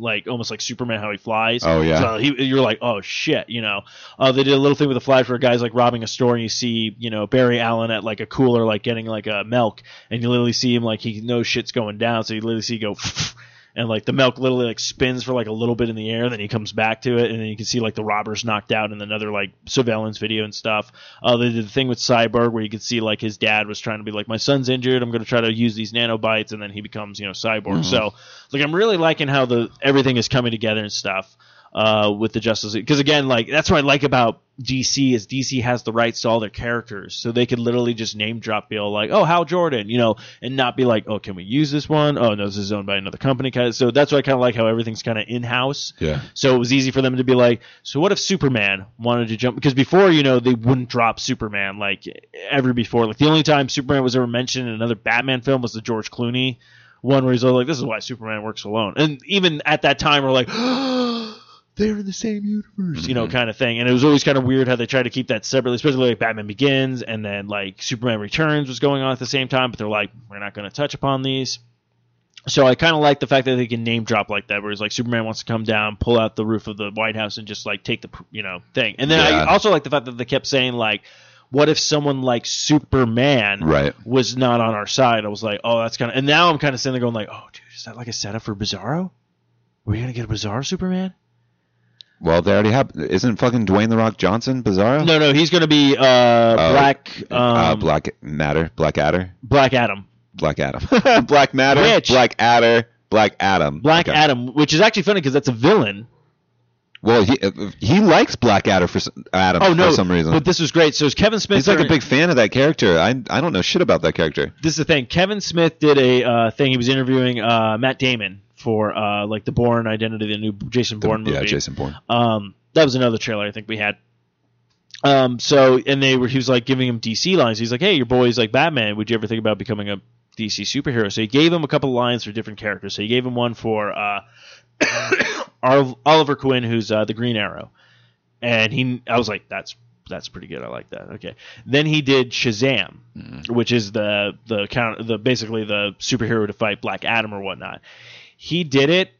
like almost like Superman how he flies. Oh, yeah. So he, you're like, oh shit, you know. Uh, they did a little thing with the Flash where guys like robbing a store and you see you know Barry Allen at like a cooler like getting like a milk, and you literally see him like he knows shit's going down, so you literally see go. And like the milk literally like spins for like a little bit in the air, and then he comes back to it, and then you can see like the robbers knocked out in another like surveillance video and stuff. Uh, they did the thing with Cyborg where you could see like his dad was trying to be like, my son's injured, I'm going to try to use these nanobites, and then he becomes you know Cyborg. So like I'm really liking how the everything is coming together and stuff uh, with the Justice League. Because again, like that's what I like about DC is DC has the rights to all their characters, so they could literally just name drop Bill like, oh Hal Jordan, you know, and not be like, oh, can we use this one? Oh no, this is owned by another company. So that's why I kind of like how everything's kind of in house. Yeah. So it was easy for them to be like, so what if Superman wanted to jump? Because before, you know, they wouldn't drop Superman like ever before. Like the only time Superman was ever mentioned in another Batman film was the George Clooney one where he's all like, this is why Superman works alone. And even at that time, we're like, they're in the same universe, you know, mm-hmm. kind of thing. And it was always kind of weird how they tried to keep that separately, especially like Batman Begins and then like Superman Returns was going on at the same time, but they're like, we're not going to touch upon these. So I kind of like the fact that they can name drop like that, where it's like Superman wants to come down, pull out the roof of the White House, and just like take the you know thing. And then Yeah. I also like the fact that they kept saying like, what if someone like Superman Right. was not on our side? I was like, oh, that's kind of. And now I'm kind of sitting there going like, oh, dude, is that like a setup for Bizarro? Are we gonna get a Bizarro Superman? Well, they already have. Isn't fucking Dwayne the Rock Johnson Bizarro? No, no, he's gonna be uh, Black um, uh, Black Matter, Black Adder, Black Adam. Black Adam, Black Matter, Which- Black Adder, Black Adam, Black Okay. Adam, which is actually funny because that's a villain. Well, he uh, he likes Black Adder for s- Adam Oh no, for some reason. but this was great. So it's Kevin Smith. He's like a during- big fan of that character. I I don't know shit about that character. this is the thing. Kevin Smith did a uh, thing. He was interviewing uh, Matt Damon for uh, like the Bourne Identity, the new Jason Bourne movie. Yeah, Jason Bourne. Um, that was another trailer I think we had. Um, so and they were he was like giving him DC lines. He's like, "Hey, your boy's like Batman. Would you ever think about becoming a DC superhero?" So he gave him a couple lines for different characters. So he gave him one for uh, Oliver Quinn, who's uh, the Green Arrow, and he I was like, "That's that's pretty good. I like that." Okay. Then he did Shazam, which is the the count the basically the superhero to fight Black Adam or whatnot. He did it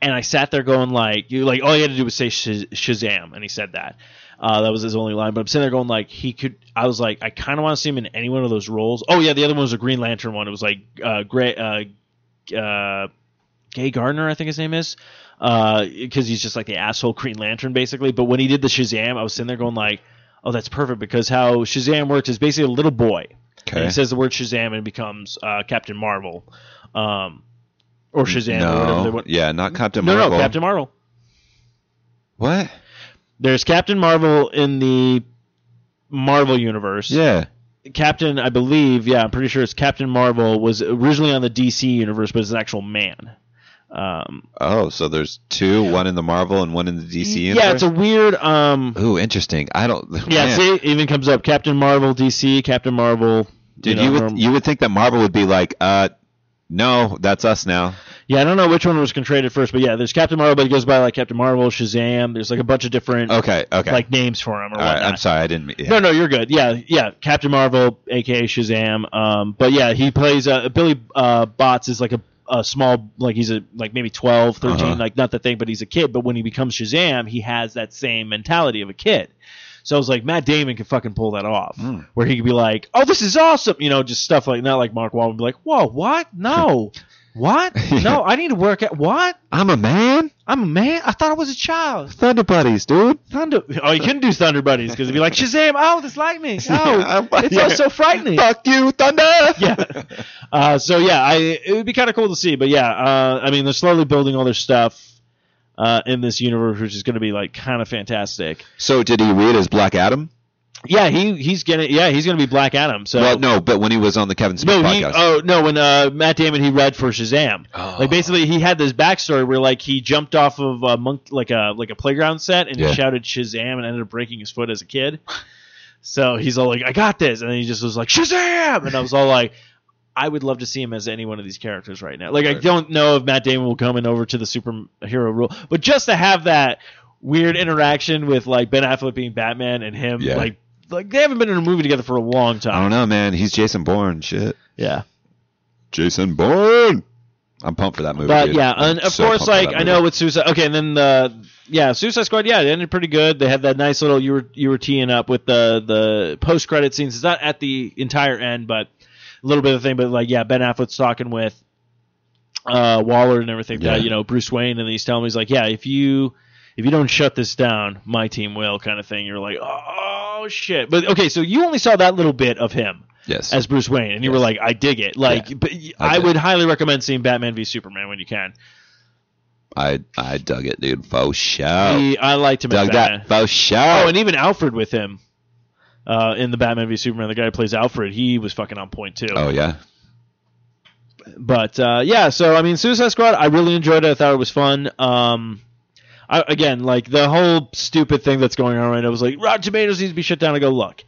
and I sat there going like, you like all you had to do was say Shaz- Shazam, and he said that. Uh, that was his only line. But I'm sitting there going like, he could. I was like, I kind of want to see him in any one of those roles. Oh yeah, the other one was a Green Lantern one. It was like uh, Gray, uh, uh, Gay Gardner, I think his name is, because he's just like the asshole Green Lantern basically. But when he did the Shazam, I was sitting there going like, oh, that's perfect because how Shazam works is basically a little boy. And Okay. he says the word Shazam and becomes uh, Captain Marvel, um, or Shazam. or whatever they want. yeah, not Captain No, Marvel. no, no, Captain Marvel. What? There's Captain Marvel in the Marvel universe. Yeah. Captain, I believe, yeah, I'm pretty sure it's Captain Marvel was originally on the DC universe, but it's an actual man. Um, Oh, so there's two, one in the Marvel and one in the DC universe. yeah, it's a weird. Um, Ooh, interesting. I don't. yeah, man. see, it even comes up Captain Marvel DC, Captain Marvel. dude, know, you would you would think that Marvel would be like, uh, no, that's us now. Yeah, I don't know which one was contracted first, but yeah, there's Captain Marvel, but he goes by like Captain Marvel, Shazam. There's like a bunch of different Okay, okay. like names for him or All right, whatnot. I'm sorry, I didn't. Yeah. No, no, you're good. Yeah, yeah. Captain Marvel, aka Shazam. Um, but yeah, he plays uh, Billy uh, Bots is like a, a small, like he's a like maybe 12, 13, Uh-huh. like not the thing, but he's a kid. But when he becomes Shazam, he has that same mentality of a kid. So I was like, Matt Damon can fucking pull that off, Mm. where he could be like, "Oh, this is awesome," you know, just stuff like not like Mark Wahlberg, be like, "Whoa, what? No, what? No, I need to work at what? I'm a man. I'm a man. I thought I was a child." Thunder Buddies, dude. Thunder. Oh, you couldn't do Thunder Buddies because it'd be like Shazam. Oh, this lightning. Oh, Yeah, it's yeah. all so frightening. Fuck you, Thunder. yeah. Uh, so yeah, I it would be kind of cool to see, but yeah, uh, I mean they're slowly building all their stuff uh, in this universe, which is going to be like kind of fantastic. So did he read as Black Adam? Yeah, he he's getting yeah he's going to be Black Adam. So well, no, but when he was on the Kevin Smith no, he, podcast. oh no, when uh, Matt Damon he read for Shazam, Oh. like basically he had this backstory where like he jumped off of a monk like a like a playground set and Yeah. he shouted Shazam and ended up breaking his foot as a kid. So he's all like, "I got this," and then he just was like Shazam, and I was all like, "I would love to see him as any one of these characters right now." Like I don't know if Matt Damon will come in over to the superhero role, but just to have that weird interaction with like Ben Affleck being Batman and him Yeah. like like they haven't been in a movie together for a long time. I don't know, man. He's Jason Bourne. Shit. Yeah. Jason Bourne. I'm pumped for that movie. But dude. yeah, I'm and of so course, like I know with Suicide. Okay, and then the yeah, Suicide Squad. Yeah, it ended pretty good. They had that nice little you were you were teeing up with the the post credit scenes. It's not at the entire end, but a little bit of thing. But like yeah, Ben Affleck's talking with uh, Waller and everything. Yeah. That you know Bruce Wayne, and he's telling me he's like, yeah, if you if you don't shut this down, my team will, kind of thing. You're like, oh shit. But okay, so you only saw that little bit of him Yes. as Bruce Wayne, and you were like, I dig it. Like, Yeah, but I I, would highly recommend seeing Batman v Superman when you can. I I dug it, dude. Faux show. He, I liked him dug that. Faux show. Oh, and even Alfred with him uh, in the Batman v Superman, the guy who plays Alfred, he was fucking on point too. oh yeah. But uh, yeah, so I mean, Suicide Squad, I really enjoyed it. I thought it was fun. Um, I, again, like the whole stupid thing that's going on right now was like Rotten Tomatoes needs to be shut down. I go look.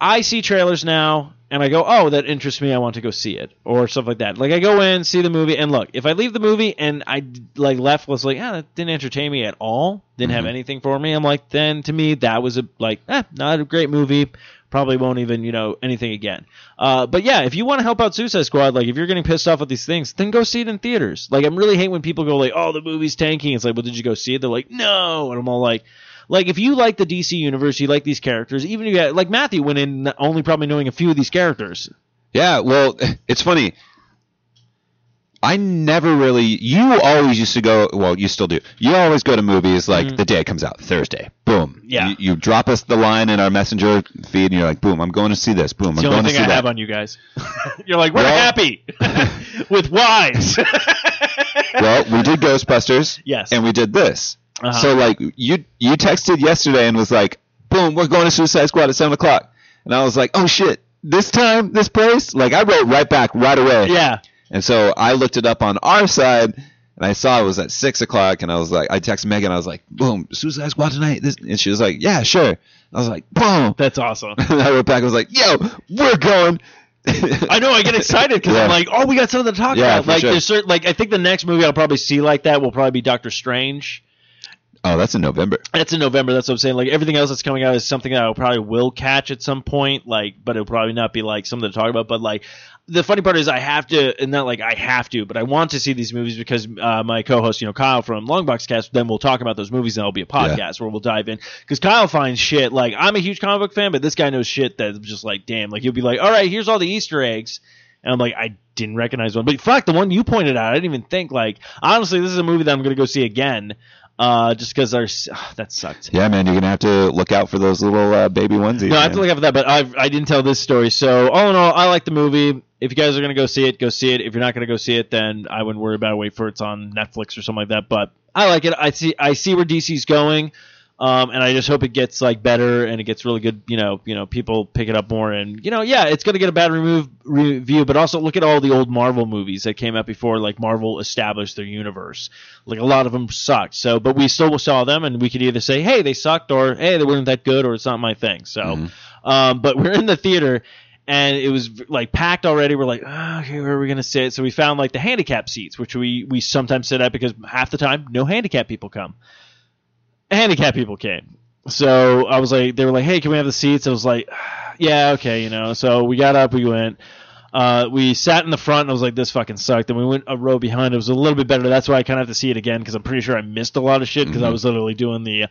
I see trailers now, and I go, oh, that interests me. I want to go see it, or stuff like that. Like I go in, see the movie, and look. If I leave the movie and I like left was like, ah, that didn't entertain me at all. Didn't have Mhm. anything for me. I'm like, then to me that was a like, eh, not a great movie. Probably won't even you know anything again. Uh, but yeah, if you want to help out Suicide Squad, like if you're getting pissed off with these things, then go see it in theaters. Like I'm really hate when people go like, oh, the movie's tanking. It's like, well, did you go see it? They're like, no, and I'm all like. Like if you like the DC universe, you like these characters. Even if you got, like Matthew went in only probably knowing a few of these characters. Yeah, well, it's funny. I never really. You always used to go. Well, you still do. You always go to movies like Mhm. the day it comes out, Thursday. Boom. Yeah. You, you drop us the line in our messenger feed, and you're like, boom, I'm going to see this. Boom, It's I'm the going only to thing see I have that. on you guys. You're like, we're Well- happy with wives. well, we did Ghostbusters, yes. and we did this. Uh-huh. So like you you texted yesterday and was like, boom, we're going to Suicide Squad at seven o'clock, and I was like, oh shit, this time, this place. Like I wrote right back right away. yeah. And so I looked it up on our side, and I saw it was at six o'clock, and I was like, I texted Megan, I was like, boom, Suicide Squad tonight. This, and she was like, yeah, sure. I was like, boom. That's awesome. And I wrote back, I was like, yo, we're going. I know. I get excited because Yeah. I'm like, oh, we got something to talk Yeah, about. Like, sure. there's certain, like, I think the next movie I'll probably see like that will probably be Doctor Strange. Oh, that's in November. That's in November. That's what I'm saying. Like everything else that's coming out is something that I probably will catch at some point. Like, but it'll probably not be like something to talk about. But like, the funny part is I have to, and not like I have to, but I want to see these movies because uh, my co-host, you know, Kyle from Longbox Cast, then we'll talk about those movies and it'll be a podcast where we'll dive in because Kyle finds shit. Like I'm a huge comic book fan, but this guy knows shit that's just like, damn. Like he'll be like, all right, here's all the Easter eggs. And I'm like, I didn't recognize one. But fuck, the one you pointed out, I didn't even think. Like, honestly, this is a movie that I'm going to go see again. Uh, just because there's that sucked. Yeah, man, you're gonna have to look out for those little uh, baby onesies. No, I have to look out for that, but I I didn't tell this story. So all in all, I like the movie. If you guys are gonna go see it, go see it. If you're not gonna go see it, then I wouldn't worry about it. Wait for it's on Netflix or something like that. But I like it. I see I see where DC's going, um, and I just hope it gets like better and it gets really good. You know, you know, people pick it up more, and you know, yeah, it's gonna get a bad remove review. But also look at all the old Marvel movies that came out before, like Marvel established their universe. Like a lot of them sucked. So, but we still saw them, and we could either say, hey, they sucked, or hey, they weren't that good, or it's not my thing. So. Mhm. Um, but we're in the theater and it was like packed already. We're like, oh, okay, where are we gonna sit? So we found like the handicap seats, which we we sometimes sit at because half the time no handicap people come. Handicap people came. So I was like, they were like, hey, can we have the seats? I was like, yeah, okay, you know. So we got up, we went. Uh, we sat in the front and I was like, this fucking sucked. And we went a row behind. It was a little bit better. That's why I kind of have to see it again because I'm pretty sure I missed a lot of shit because I Mhm. was literally doing the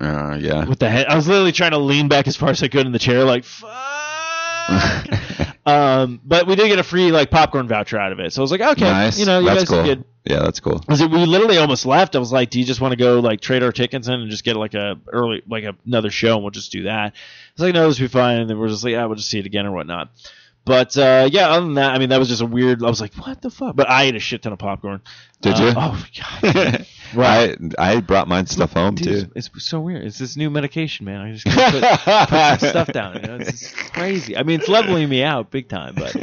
Uh, yeah. with the head. I was literally trying to lean back as far as I could in the chair, like fuck. um, but we did get a free like popcorn voucher out of it, so I was like, okay, nice. you know, you that's guys cool. did. Yeah, that's cool. It, we literally almost left. I was like, do you just want to go like trade our tickets in and just get like a early like a, another show and we'll just do that? I was like, no, this will be fine. And then we're just like, yeah, we'll just see it again or whatnot. But uh, yeah, other than that, I mean, that was just a weird. I was like, what the fuck? But I ate a shit ton of popcorn. Did Uh, you? Oh god. Right. I I brought mine stuff home Dude, too. it's, it's so weird. It's this new medication, man. I just put, put stuff down. You know, it's just crazy. I mean, it's leveling me out big time, but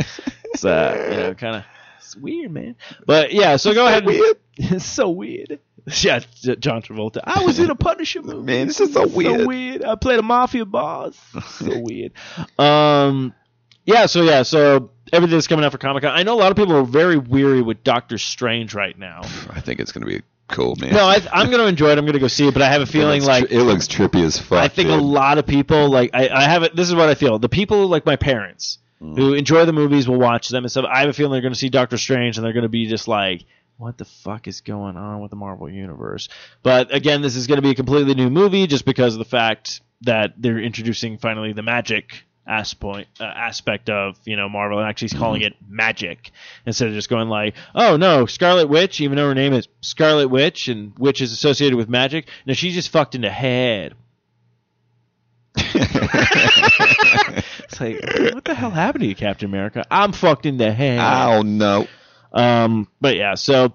it's uh, you know, kind of it's weird, man. But yeah, so go ahead. weird. it's so weird. Yeah, John Travolta. I was in a Punisher movie. Man, this is so weird. So weird. I played a mafia boss. so weird. Um, yeah. So yeah. So everything's coming out for Comic Con. I know a lot of people are very weary with Doctor Strange right now. I think it's gonna be cool, man. No, I, I'm going to enjoy it. I'm going to go see it, but I have a feeling looks like tri- it looks trippy as fuck. I think a lot of people like I, I have it. This is what I feel. The people like my parents Mm. who enjoy the movies will watch them and stuff. I have a feeling they're going to see Doctor Strange and they're going to be just like, "What the fuck is going on with the Marvel universe?" But again, this is going to be a completely new movie just because of the fact that they're introducing finally the magic aspect uh, aspect of you know Marvel and actually calling it magic instead of just going like, "Oh no, Scarlet Witch," even though her name is Scarlet Witch and witch is associated with magic. now she's just fucked in the head. It's like, what the hell happened to you, Captain America? I'm fucked in the head. oh no. Um, but yeah, so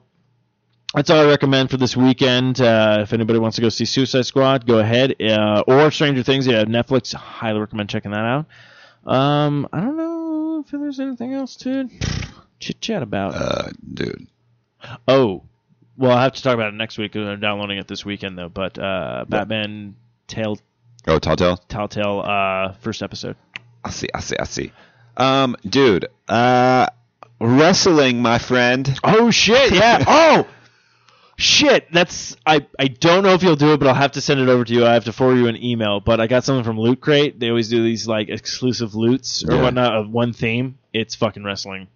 that's all I recommend for this weekend. Uh, if anybody wants to go see Suicide Squad, go ahead. Uh, or Stranger Things, yeah, Netflix. Highly recommend checking that out. Um, I don't know if there's anything else to chit chat about. Uh, dude. oh, well, I'll have to talk about it next week. I'm downloading it this weekend though. But uh, Batman Tell Oh, Telltale. Telltale uh, first episode. I see. I see. I see. Um, dude. Uh, wrestling, my friend. Oh shit! Yeah. oh shit! That's I. I don't know if you'll do it, but I'll have to send it over to you. I have to forward you an email. But I got something from Loot Crate. They always do these like exclusive loots or Yeah. whatnot of one theme. It's fucking wrestling.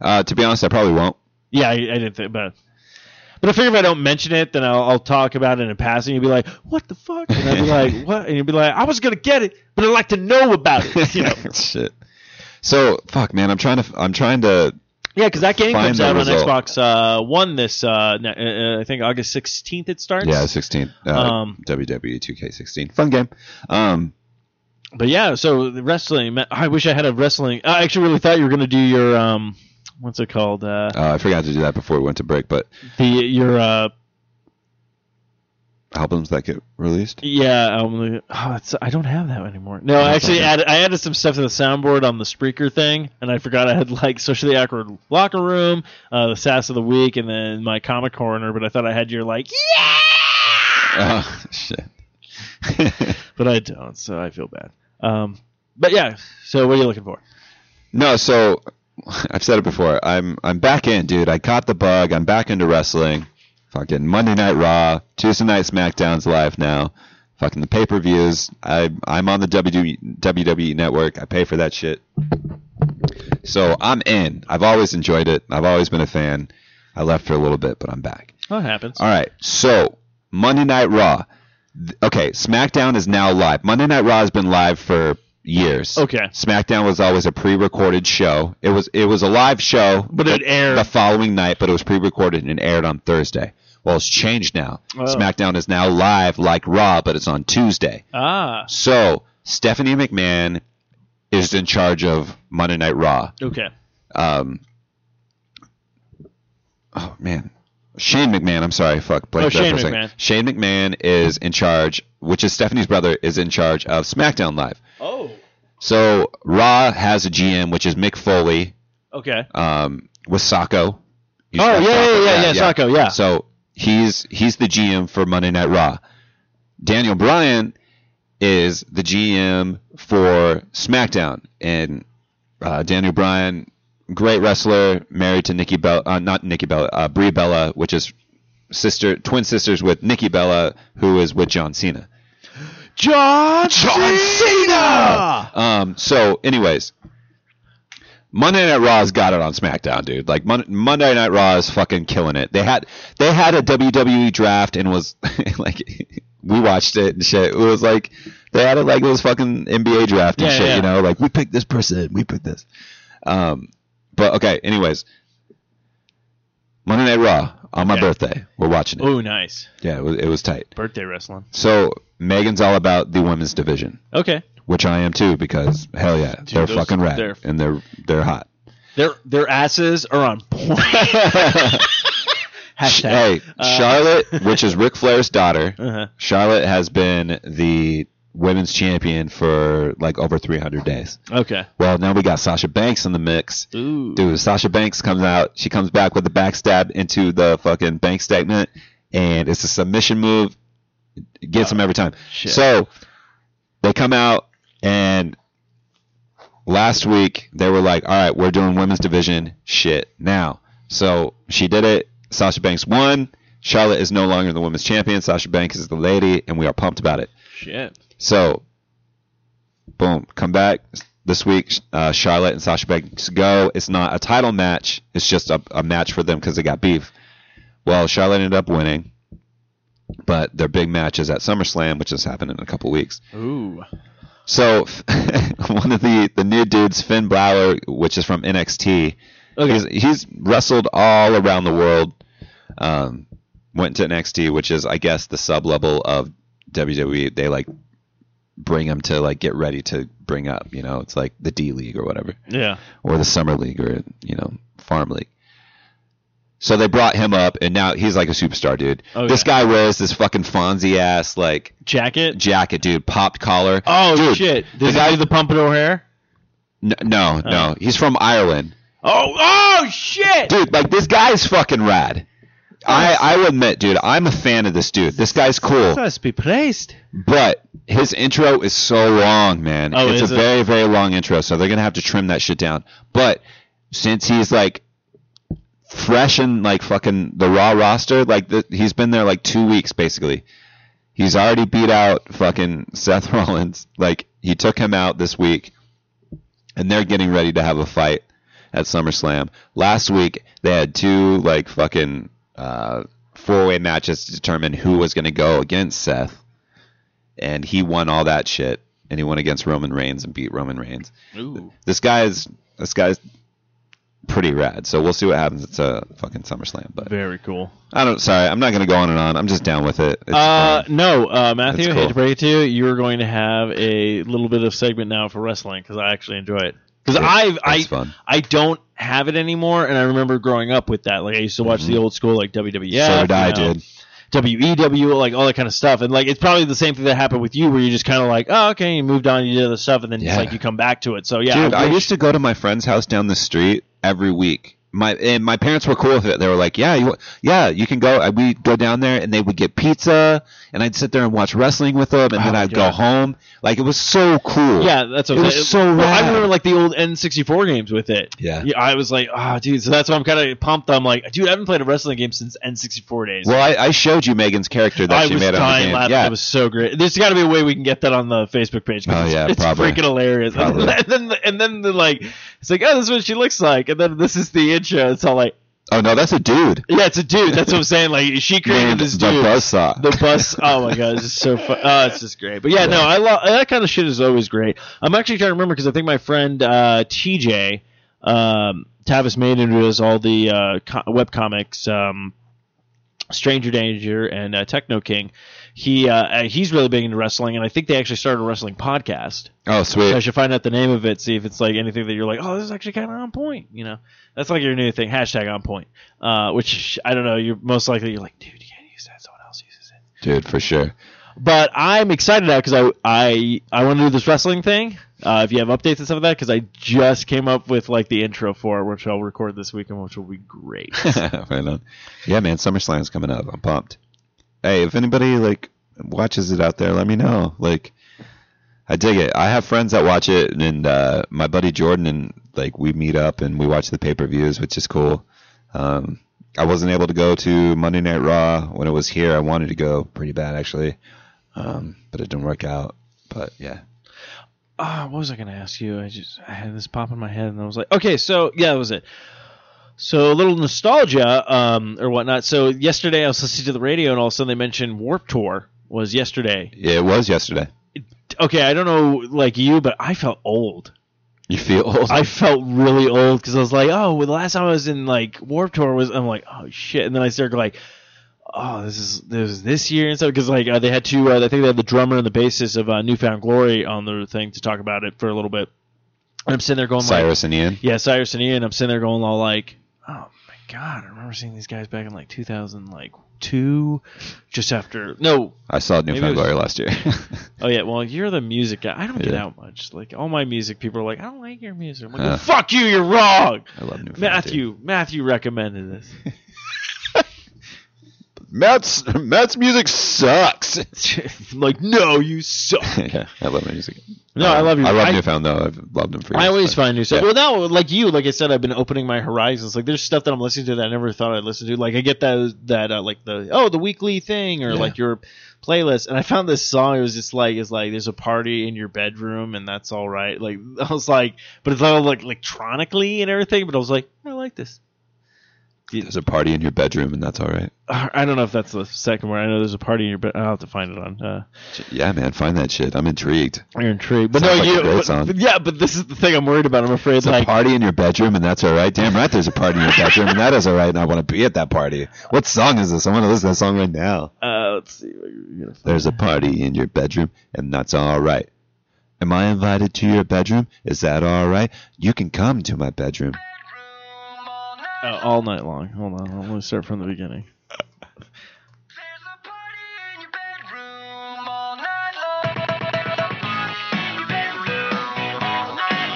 Uh, to be honest, I probably won't. Yeah, I, I didn't think, but. But I figure if I don't mention it, then I'll, I'll talk about it in passing. You'll be like, "What the fuck?" And I'll be like, "What?" And you'll be like, "I was gonna get it, but I'd like to know about it." You know? Shit. So fuck, man. I'm trying to. I'm trying to. Yeah, because that game comes out on. Xbox uh, One this uh, uh, uh, I think August sixteenth it starts. Yeah, 16. Uh, Um, WWE 2K16. Fun game. Um, But yeah, so wrestling. I wish I had a wrestling. I actually really thought you were gonna do your um, what's it called? Uh, uh, I forgot to do that before we went to break, but the your uh, albums that get released. yeah. Um, oh, it's, I don't have that anymore. No, I actually added I added some stuff to the soundboard on the Spreaker thing, and I forgot I had like socially awkward locker room, uh, the sass of the week, and then my comic corner. But I thought I had your like yeah, Oh shit. but I don't, so I feel bad. Um, but yeah. So what are you looking for? no, so I've said it before. I'm I'm back in, dude. I caught the bug. I'm back into wrestling. Fucking Monday Night Raw, Tuesday Night SmackDown's live now. Fucking the pay per views. I I'm on the WWE, WWE network. I pay for that shit. So I'm in. I've always enjoyed it. I've always been a fan. I left for a little bit, but I'm back. What happens? All right. So Monday Night Raw. Okay, SmackDown is now live. Monday Night Raw has been live for years. Okay. SmackDown was always a pre-recorded show. It was it was a live show, But it aired- the following night, but it was pre-recorded and aired on Thursday. Well, it's changed now. Oh. SmackDown is now live like Raw, but it's on Tuesday. Ah, So Stephanie McMahon is in charge of Monday Night Raw. okay. Um, oh man, Shane McMahon. I'm sorry, fuck. Oh, Shane for a second. McMahon. Shane McMahon is in charge, which is Stephanie's brother, is in charge of SmackDown Live. Oh, So Raw has a GM, which is Mick Foley, okay. um, with Socko. Oh, yeah, Socko? yeah, yeah, yeah, Socko, yeah. So he's he's the GM for Monday Night Raw. Daniel Bryan is the GM for SmackDown, and uh, Daniel Bryan, great wrestler, married to Nikki Bella, uh, not Nikki Bella, uh, Brie Bella, which is sister, twin sisters with Nikki Bella, who is with John Cena. John, John Cena. Um. So, anyways, Monday Night Raw's got it on SmackDown, dude. Like Mon- Monday Night Raw is fucking killing it. They had they had a WWE draft and was like we watched it and shit. It was like they had it like it was fucking NBA draft and Yeah, shit. yeah. You know, like we picked this person, we picked this. Um. But okay. Anyways, Monday Night Raw on my Okay. birthday. We're watching it. Oh, nice. Yeah, it was, it was tight. Birthday wrestling. So Megan's all about the women's division Okay. which I am too because hell yeah, they're those- fucking rad they're- and they're they're hot. Their their asses are on point. Hashtag. Hey, Uh, Charlotte, which is Ric Flair's daughter, Uh-huh. Charlotte has been the women's champion for like over 300 days. Okay. Well, now we got Sasha Banks in the mix. Ooh. Dude, Sasha Banks comes out. She comes back with the backstab into the fucking bank statement, and it's a submission move. It gets them every time. shit. So they come out, and last week they were like, "All right, we're doing women's division shit now." So she did it. Sasha Banks won. Charlotte is no longer the women's champion. Sasha Banks is the lady, and we are pumped about it. Shit. So, boom, come back this week. Uh, Charlotte and Sasha Banks go. It's not a title match. It's just a, a match for them because they got beef. Well, Charlotte ended up winning, but their big match is at SummerSlam, which is happening in a couple weeks. Ooh. So, one of the the new dudes, Finn Balor, which is from NXT, Okay. he's, he's wrestled all around the world. Um, went to NXT, which is, I guess, the sub level of WWE. They like bring him to like get ready to bring up. You know, it's like the D League or whatever, Yeah. or the Summer League or you know Farm League. So they brought him up, and now he's like a superstar, dude. Oh, this yeah. guy wears this fucking Fonzie ass like Jacket. jacket, dude, popped collar. Oh dude, shit! the Does guy- he do the pompadour hair? N- no, no, oh. he's from Ireland. Oh, oh shit! dude, like this guy's fucking rad. I I will admit, dude, I'm a fan of this dude. This guy's cool, Must be praised. but his intro is so long, man. Oh, it's is a it? very very long intro, so they're gonna have to trim that shit down. But since he's like fresh and like fucking the Raw roster, like the, he's been there like two weeks basically. He's already beat out fucking Seth Rollins. Like he took him out this week, and they're getting ready to have a fight at SummerSlam. Last week they had two like fucking uh, four-way matches to determine who was going to go against Seth, and he won all that shit. And he went against Roman Reigns and beat Roman Reigns. Ooh. This guy is this guy's pretty rad. So we'll see what happens. It's a fucking SummerSlam, but Very cool. I don't. Sorry, I'm not going to go on and on. I'm just down with it. It's Uh, fun. no, uh, Matthew, That's hate cool. to break it to you, you're going to have a little bit of segment now for wrestling because I actually enjoy it. Because I I fun. I don't have it anymore, and I remember growing up with that. Like I used to watch the old school like WWF, Mm-hmm. so did I, know, dude. WCW, like all that kind of stuff, and like it's probably the same thing that happened with you, where you just kind of like, oh, okay, you moved on, you did other stuff, and then Yeah. it's like you come back to it. So yeah, Dude, I wish- used to go to my friend's house down the street every week. My and my parents were cool with it. They were like, "Yeah, you, yeah, you can go." We'd go down there, and they would get pizza, and I'd sit there and watch wrestling with them, and then Oh, I'd God. go home. Like it was so cool. Yeah, that's what It was saying. so Well, I remember like the old N64 games with it. Yeah. yeah I was like, oh, dude. So that's why I'm kind of pumped. I'm like, dude, I haven't played a wrestling game since N64 days. Well, I, I showed you Megan's character that I she was made on the dying game. laughing. Yeah, It was so great. There's got to be a way we can get that on the Facebook page. Oh, yeah, it's probably. freaking hilarious. And then, the, and then the like, it's like, oh, this is what she looks like, and then this is the intro. It's all like, oh no, that's a dude. yeah, it's a dude. That's what I'm saying. Like, she created this the dude. Buzzsaw. The bus. Oh my god, it's just so fun. Oh, it's just great. But yeah, no, I love that kind of shit. Is always great. I'm actually trying to remember because I think my friend uh, TJ um, Tavis Maiden, who does all the uh, co- web comics, um, Stranger Danger and uh, Techno King, he uh, uh, he's really big into wrestling, and I think they actually started a wrestling podcast. Oh So I should find out the name of it, see if it's like anything that you're like, oh, this is actually kind of on point. You know, that's like your new thing, hashtag on point. Uh, which I don't know. You're most likely you're like, dude, you can't use that. Someone else uses it. Dude, for sure. But I'm excited now because I I I want to do this wrestling thing. Uh, if you have updates and stuff like that, because I just came up with like the intro for it, which I'll record this weekend, which will be great. right on. Yeah, man, SummerSlam's coming up. I'm pumped. Hey, if anybody like watches it out there, let me know. Like, I dig it. I have friends that watch it, and uh, my buddy Jordan and like we meet up and we watch the pay per views, which is cool. Um, I wasn't able to go to Monday Night Raw when it was here. I wanted to go pretty bad actually, um, but it didn't work out. But yeah, Ah, what was I gonna ask you? I just I had this pop in my head, and I was like, okay, so yeah, that was it. So a little nostalgia, um, or whatnot. So yesterday I was listening to the radio, and all of a sudden they mentioned Warped Tour was yesterday. yeah, it was yesterday. Okay, I don't know like you, but I felt old. You feel old? I felt really old because I was like, oh, well, the last time I was in like Warped Tour was, I'm like, oh shit, and then I started like, oh, this is this is this year and stuff because like uh, they had two, uh, I think they had the drummer and the bassist of uh, New Found Glory on the thing to talk about it for a little bit. And I'm sitting there going like, Cyrus and Ian. yeah, Cyrus and Ian. I'm sitting there going all like, oh my god, I remember seeing these guys back in like 2000, like two, just after no, I saw Maybe New Found Glory last year. Oh yeah, well you're the music guy. I don't get Yeah. out much. Like all my music, people are like, I don't like your music. I'm like, Uh. fuck you, you're wrong. I love New Found. Matthew, Matthew recommended this. Matt's Matt's music sucks. I'm like, no, you suck. yeah, I love my music. No, I love you. I love I- New Found though. I've loved him for years. I always but- find new stuff. Yeah. Well, now, like you, like I said, I've been opening my horizons. Like, there's stuff that I'm listening to that I never thought I'd listen to. Like, I get that that uh, like the oh the weekly thing or Yeah. like your playlist, and I found this song. It was just like it's like there's a party in your bedroom, and that's all right. Like I was like, but it's all like electronically and everything. But I was like, I like this. There's a party in your bedroom, and that's all right. I don't know if that's the second one. I know there's a party in your bed. I'll have to find it on. Uh, Yeah, man, find that shit. I'm intrigued. you're intrigued, but Sounds no, like you. But, song. yeah, but this is the thing I'm worried about. I'm afraid There's like a party in your bedroom, and that's all right. Damn right, there's a party in your bedroom, and that is all right. And I want to be at that party. What song is this? I want to listen to that song right now. uh, let's see. what you're gonna find. There's a party in your bedroom, and that's all right. Am I invited to your bedroom? Is that all right? You can come to my bedroom. Oh, all night long. Hold on, I'm gonna start from the beginning. There's a party in your bedroom all night long. In your bedroom all night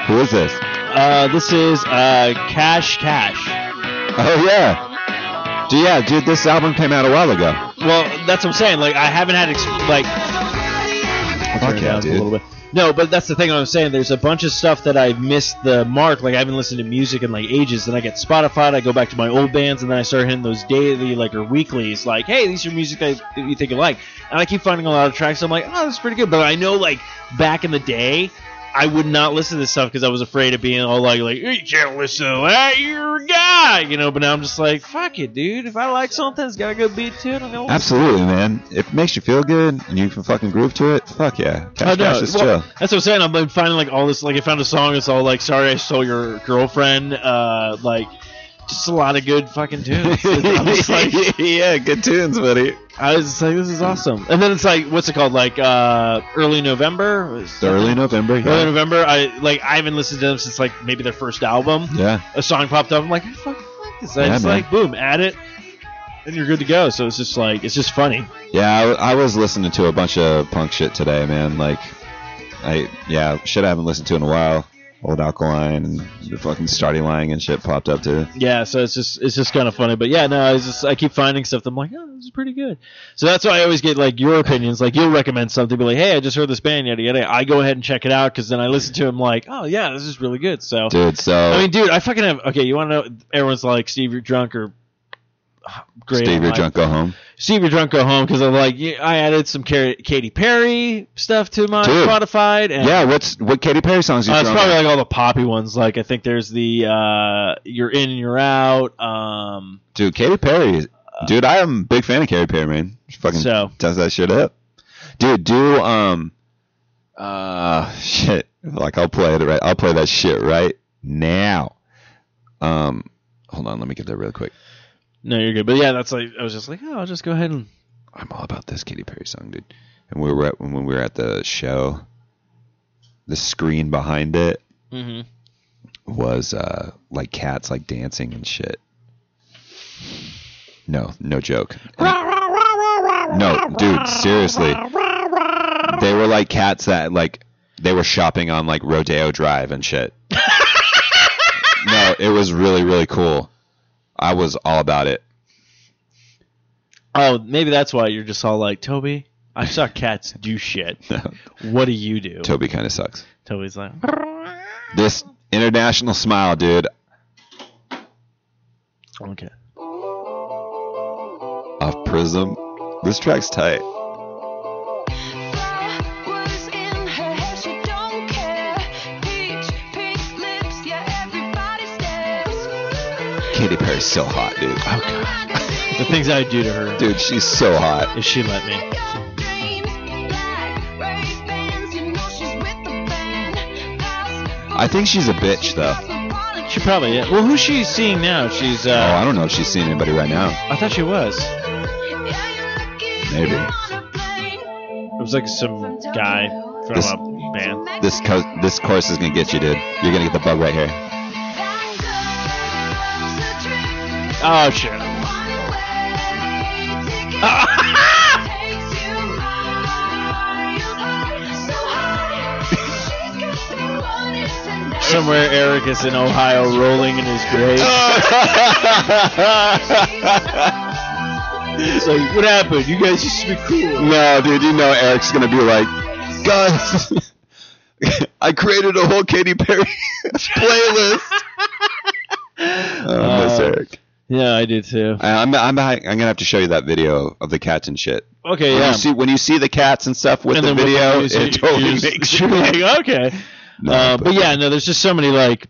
long. Who is this? Uh, this is uh, Cash Cash. Oh yeah, dude, yeah, dude. This album came out a while ago. Well, that's what I'm saying. Like, I haven't had ex- like. Fuck turn it yeah, down dude. A little bit. No, but that's the thing I'm saying. There's a bunch of stuff that I've missed the mark. Like I haven't listened to music in like ages. Then I get Spotify. I go back to my old bands, and then I start hitting those daily like or weeklies. Like, hey, these are music that that you think you like, and I keep finding a lot of tracks. I'm like, oh, that's pretty good. But I know like back in the day, I would not listen to this stuff because I was afraid of being all like, like you can't listen to that. You're a guy, you know. But now I'm just like, fuck it, dude. If I like something, it's got a good beat to it. I'm gonna Absolutely, man. If it makes you feel good and you can fucking groove to it, fuck yeah. Cash no, Cash is well, chill. That's what I'm saying. I've been finding like all this. Like I found a song. It's all like "Sorry I Stole Your Girlfriend." Uh, like just a lot of good fucking tunes. Like, yeah, good tunes, buddy. I was just like, this is awesome. And then it's like, what's it called? Like uh, early November. Early? November. Early November. I like. I haven't listened to them since like maybe their first album. yeah. A song popped up. I'm like, I fucking like this. I Yeah, just man. like boom, add it, and you're good to go. So it's just like it's just funny. Yeah, I, I was listening to a bunch of punk shit today, man. Like, I yeah, shit I haven't listened to in a while. Old Alkaline and the fucking Starting Line and shit popped up too. Yeah, so it's just it's just kind of funny, but yeah, no, I just I keep finding stuff. That I'm like, oh, this is pretty good. So that's why I always get like your opinions. Like you'll recommend something, be like, hey, I just heard this band, yada yada. I go ahead and check it out because then I listen to it. I'm like, oh yeah, this is really good. So Dude, so I mean, dude, I fucking have. Okay, you want to know? Everyone's like, Steve, you're drunk or great. Steve, you're drunk, go home. Steve, you're drunk, go home because I'm like, I added some Car- Katy Perry stuff to my Dude. Spotify. And, Yeah, what's what Katy Perry songs you uh, it's probably like all the poppy ones. Like I think there's the uh, "You're In, You're Out." Um, Dude, Katy Perry. Dude, I am a big fan of Katy Perry, man. She fucking So- does that shit up. Dude, do um uh shit. Like I'll play it right I'll play that shit right now. Um hold on, let me get that real quick. No, you're good. But yeah, that's like I was just like, oh, I'll just go ahead and I'm all about this Katy Perry song, dude. And we were at, when we were at the show, the screen behind it mm-hmm. was uh like cats like dancing and shit. No, no joke. No, dude, seriously. They were like cats that like they were shopping on like Rodeo Drive and shit. no, it was really really cool. I was all about it. Oh, maybe that's why you're just all like, Toby. I saw cats do shit. What do you do? Toby kind of sucks. Toby's like, This international smile, dude. okay. Off Prism. This track's tight. Katy Perry's so hot, dude. Oh god. The things I would do to her Dude, she's so hot. if she let me. I think she's a bitch though. She probably. Yeah. Well, who's she seeing now? She's. Oh, uh I don't know if she's seeing anybody right now. I thought she was. Maybe. It was like some guy from This- a band. This co- this course is gonna get you, dude. You're gonna get the bug right here. Oh shit. somewhere Eric is in Ohio rolling in his grave. It's like, what happened? You guys used to be cool. no, dude, you know Eric's gonna be like, guys, I created a whole Katy Perry playlist. Oh, I miss Uh, Eric. Yeah, I do too. I- I'm, I'm, I'm gonna have to show you that video of the cats and shit. Okay, When yeah. you see when you see the cats and stuff with And the video, it totally makes you like, okay. No, uh, but- but yeah, no, there's just so many like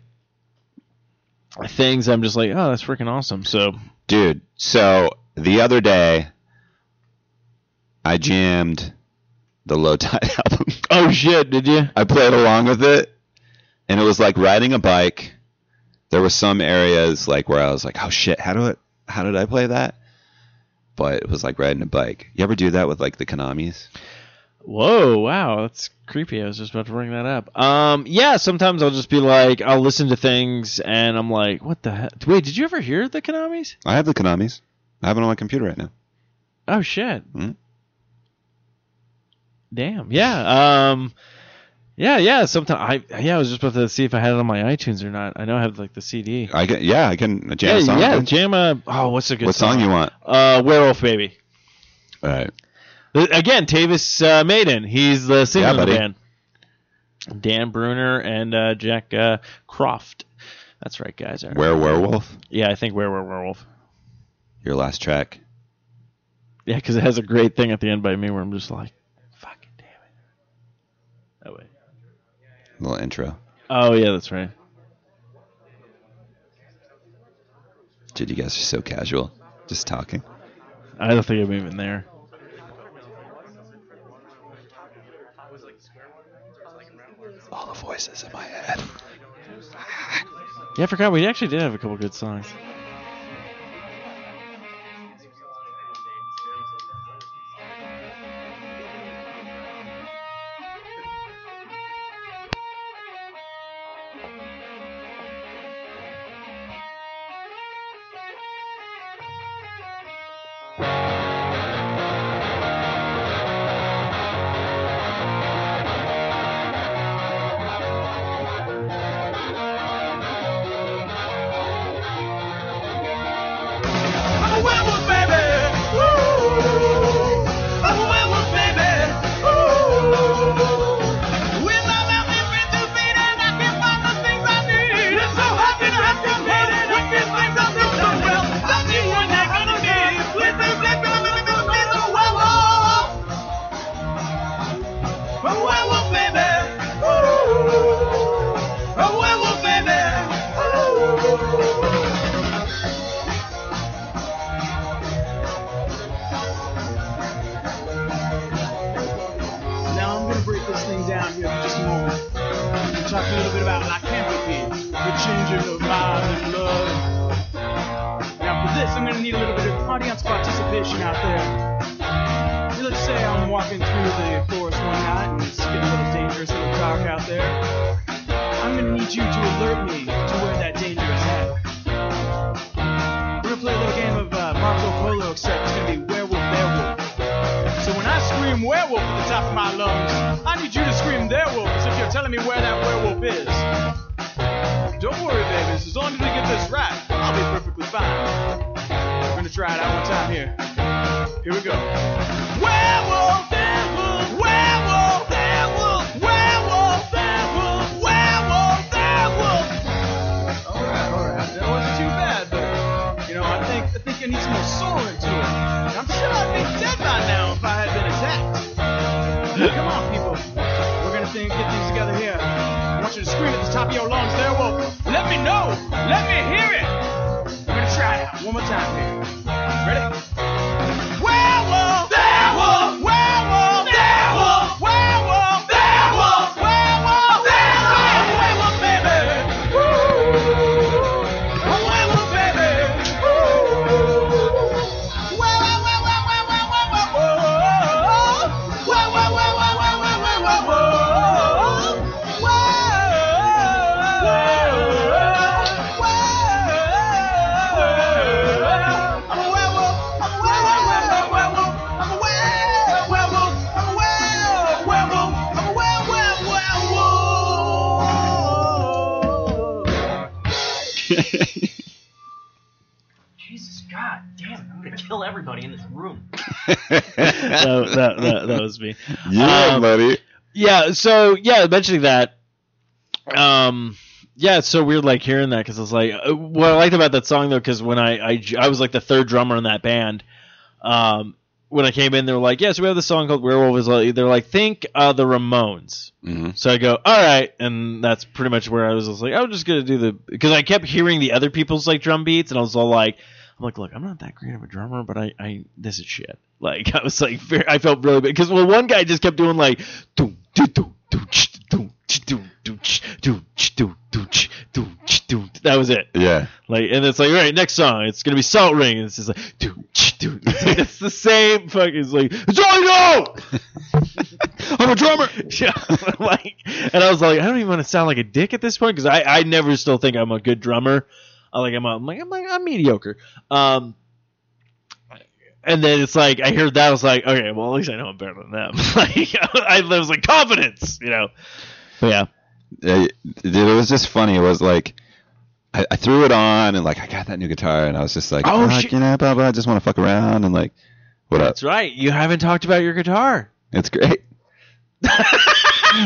things. I'm just like, oh, that's freaking awesome. So Dude, so the other day, I jammed the Low Tide album. Oh shit! Did you? I played along with it, and it was like riding a bike. There were some areas like where I was like, "Oh shit, how do it? How did I play that?" But it was like riding a bike. You ever do that with like the Konamis? Whoa! Wow, that's creepy. I was just about to bring that up. Um, yeah. Sometimes I'll just be like, I'll listen to things, and I'm like, what the heck? Wait, did you ever hear the Konamis? I have the Konamis. I have it on my computer right now. Oh shit! Hmm? Damn. Yeah. Um. Yeah, yeah. Sometimes I yeah I was just about to see if I had it on my iTunes or not. I know I have like the CD. I can, yeah, I can jam yeah, a song. yeah. Jam a. Oh, what's a good song? what song you want? Uh, Werewolf Baby. All right. Uh, Again, Tavis uh, Maiden. He's the singer Yeah, of the band. Dan Bruner and uh, Jack uh, Croft. That's right, guys. I Where Werewolf? Yeah, I think Where Were Werewolf. Your last track. Yeah, because it has a great thing at the end by me where I'm just like, fucking damn it. Oh wait. Little intro. Oh yeah, that's right. Dude, you guys are so casual. Just talking. I don't think I'm even there. All the voices in my head. Yeah, I forgot we actually did have a couple good songs. That, that, that, was me. yeah, Um, buddy. Yeah. So yeah, mentioning that. Um. Yeah, it's so weird, like hearing that because it's like uh, what I liked about that song though, because when I I was like the third drummer in that band. Um. When I came in, they were like, "Yeah, so we have this song called Werewolf." Is like, they're like, "Think uh, the Ramones." hmm So I go, all right, and that's pretty much where I was like, I'm just gonna do the because I kept hearing the other people's like drum beats, and I was all like, I'm like, look, I'm not that great of a drummer, but I, I this is shit. Like I was like, very, I felt really bad because well, one guy just kept doing like, doom, doom, doom, doom, doom, doom, doom. That was it. Yeah. Like, and it's like, all right, next song, it's gonna be Salt Ring, and it's just like. It's, it's the same fucking. It's like, it's all I know. I'm a drummer. Yeah, like, and I was like, I don't even want to sound like a dick at this point because I, I never still think I'm a good drummer. I like I'm, I'm like I'm like I'm mediocre. Um, and then it's like I heard that I was like, okay, well at least I know I'm better than them. like I, I was like confidence, you know. But yeah, dude, it was just funny. It was like I, I threw it on and like I got that new guitar and I was just like, Oh, shit. you know, blah blah. I just want to fuck around and like, what up? that's right. You haven't talked about your guitar, It's great.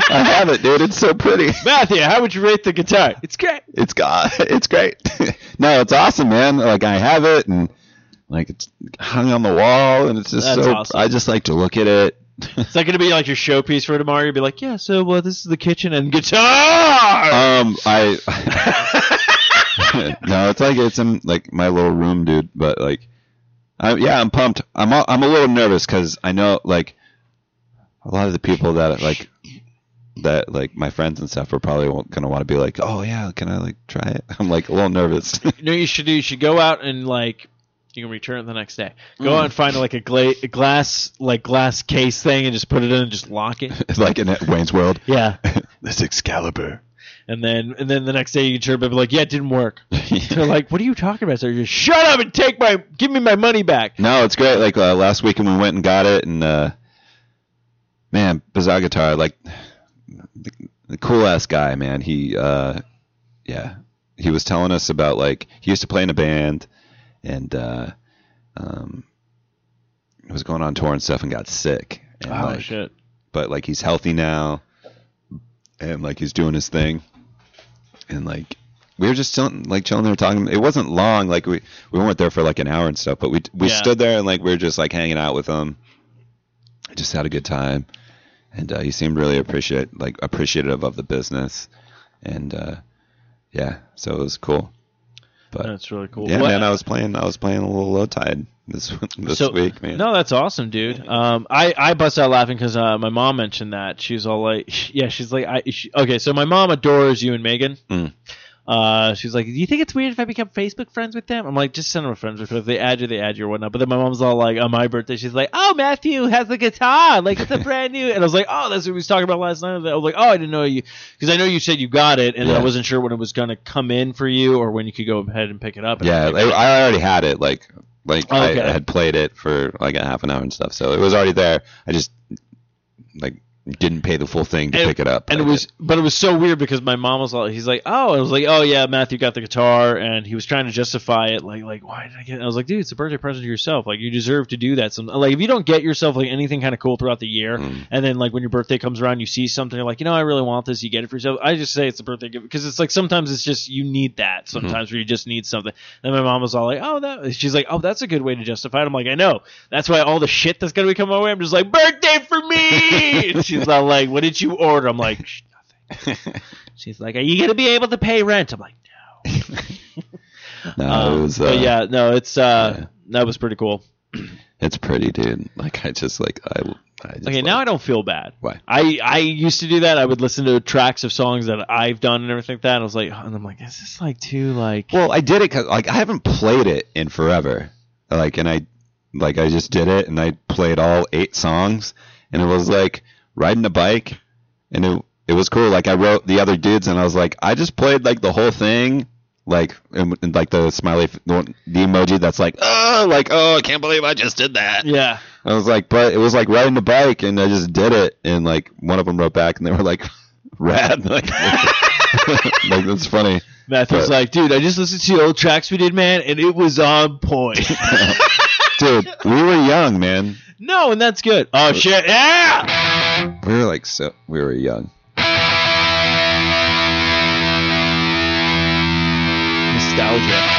I have it, dude. It's so pretty. Matthew. How would you rate the guitar? It's great. It's got. It's great. no, it's awesome, man. Like I have it and like it's hung on the wall and it's just That's so. awesome. I just like to look at it. Is that gonna be like your showpiece for tomorrow? You'd be like, yeah. So well, this is the kitchen and guitar. Um, I. no, it's like it's in like my little room, dude. But like, I, yeah, I'm pumped. I'm a, I'm a little nervous because I know like a lot of the people that like that like my friends and stuff are probably gonna want to be like, oh yeah, can I like try it? I'm like a little nervous. You know you should do? You should go out and like you can return it the next day. Go Mm. out and find like a, gla- a glass like glass case thing and just put it in and just lock it. like in Wayne's World. Yeah. this Excalibur. And then and then the next day you can turn up and be like, yeah, it didn't work. They're like, what are you talking about? So you just shut up and take my give me my money back. No, it's great. Like uh, last weekend we went and got it, and uh, man, Bizarre Guitar, like the, the cool ass guy, man. He, uh, yeah, he was telling us about like he used to play in a band, and uh, um, was going on tour and stuff, and got sick. And, Oh like, shit. but like he's healthy now, and like he's doing his thing, and like we were just chilling, like chilling there talking. It wasn't long, like we we weren't there for like an hour and stuff, but we we Yeah. stood there and like we were just like hanging out with him. Just had a good time, and uh, he seemed really appreciate like appreciative of the business, and uh, yeah, so it was cool. But That's really cool. yeah, What- man, I was playing I was playing a little low tide this this So- week, man. No, that's awesome, dude. Um, I I bust out laughing because uh, my mom mentioned that she's all like, yeah, she's like, I she, okay, so my mom adores you and Megan. Mm. Uh, she's like, do you think it's weird if I become Facebook friends with them? I'm like, just send them a friends request. If they add you, they add you or whatnot. But then my mom's all like, on my birthday, she's like, oh, Matthew has a guitar, like it's a brand new. And I was like, oh, that's what we was talking about last night. I was like, oh, I didn't know you, because I know you said you got it, and Yeah. I wasn't sure when it was gonna come in for you or when you could go ahead and pick it up. Yeah, I like, I I already had it. Like, like I, Okay. I had played it for like a half an hour and stuff, so it was already there. I just like didn't pay the full thing to And- pick it up. and it was but it was so weird because my mom was like he's like oh I was like oh yeah Matthew got the guitar and he was trying to justify it like like why did I get it? I was like dude it's a birthday present to yourself like you deserve to do that some like if you don't get yourself like anything kind of cool throughout the year Mm. and then like when your birthday comes around you see something you're like you know I really want this you get it for yourself I just say it's a birthday gift because it's like sometimes it's just you need that Mm-hmm. sometimes where you just need something and my mom was all like oh that she's like oh that's a good way to justify it I'm like I know that's why all the shit that's gonna be coming my way I'm just like birthday for me and she's like what did you order I'm like "Shh, nothing She's like, "Are you gonna be able to pay rent?" I'm like, no, um, it was. Uh, yeah, no, it's uh, yeah. that was pretty cool." it's pretty, dude. Like I just like I. I just, Okay, like, now I don't feel bad. Why? I I used to do that. I would listen to tracks of songs that I've done and everything like that. I was like, and I'm like, is this like too like? Well, I did it because like I haven't played it in forever. Like, and I like I just did it and I played all eight songs, and it was like riding a bike, and it it was cool. Like I wrote the other dudes, and I was like, I just played like the whole thing. Like and, and, like the smiley, the, one- the emoji that's like, oh, like oh, I can't believe I just did that. yeah, I was like, but it was like riding a bike, and I just did it, and like one of them wrote back, and they were like, rad, like, like that's funny. Matthew's But- like, dude, I just listened to the old tracks we did, man, and it was on point. Dude, we were young, man. No, and that's good. Oh shit! Yeah. We were like so. We were young. Nostalgia.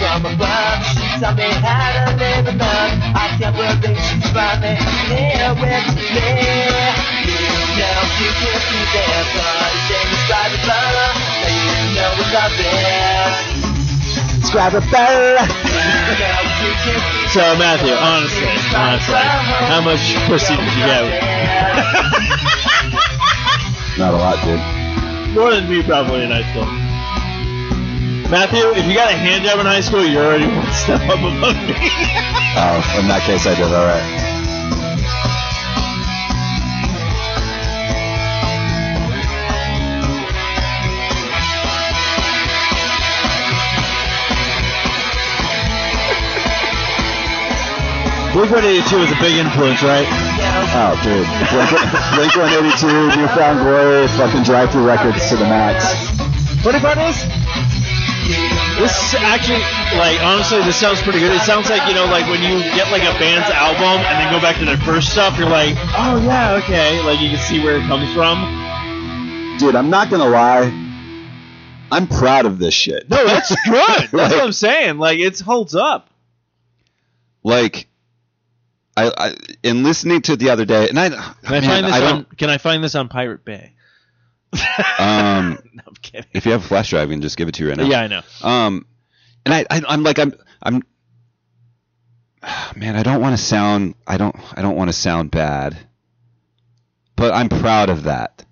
From above, she taught me how to live a love. I can't believe she's finally here with me. You can't be there, but it's you know we love it. Describable. So Matthew, honestly, honestly, how much pussy did you get? Not a lot, dude. More than me, probably in high school. Matthew, if you got a hand job in high school, you're already one step up above me. Oh, in that case, I did all right. Blink 182 was a big influence, right? Oh, dude. Blink 182, New Found Glory, fucking Drive-Thru Records to the max. Funny part is, this actually, like, honestly, this sounds pretty good. It sounds like, you know, like when you get like a band's album and then go back to their first stuff, you're like, oh yeah, okay. Like you can see where it comes from. Dude, I'm not gonna lie. I'm proud of this shit. No, that's good. That's what I'm saying. Like, it holds up. like I, I in listening to it the other day, and I Can I find this I on? Can I find this on Pirate Bay? Um, no, I'm kidding. if you have a flash drive, I can just give it to you right now. Yeah, I know. Um, and I, I I'm like I'm I'm. Man, I don't want to sound I don't I don't want to sound bad, but I'm proud of that.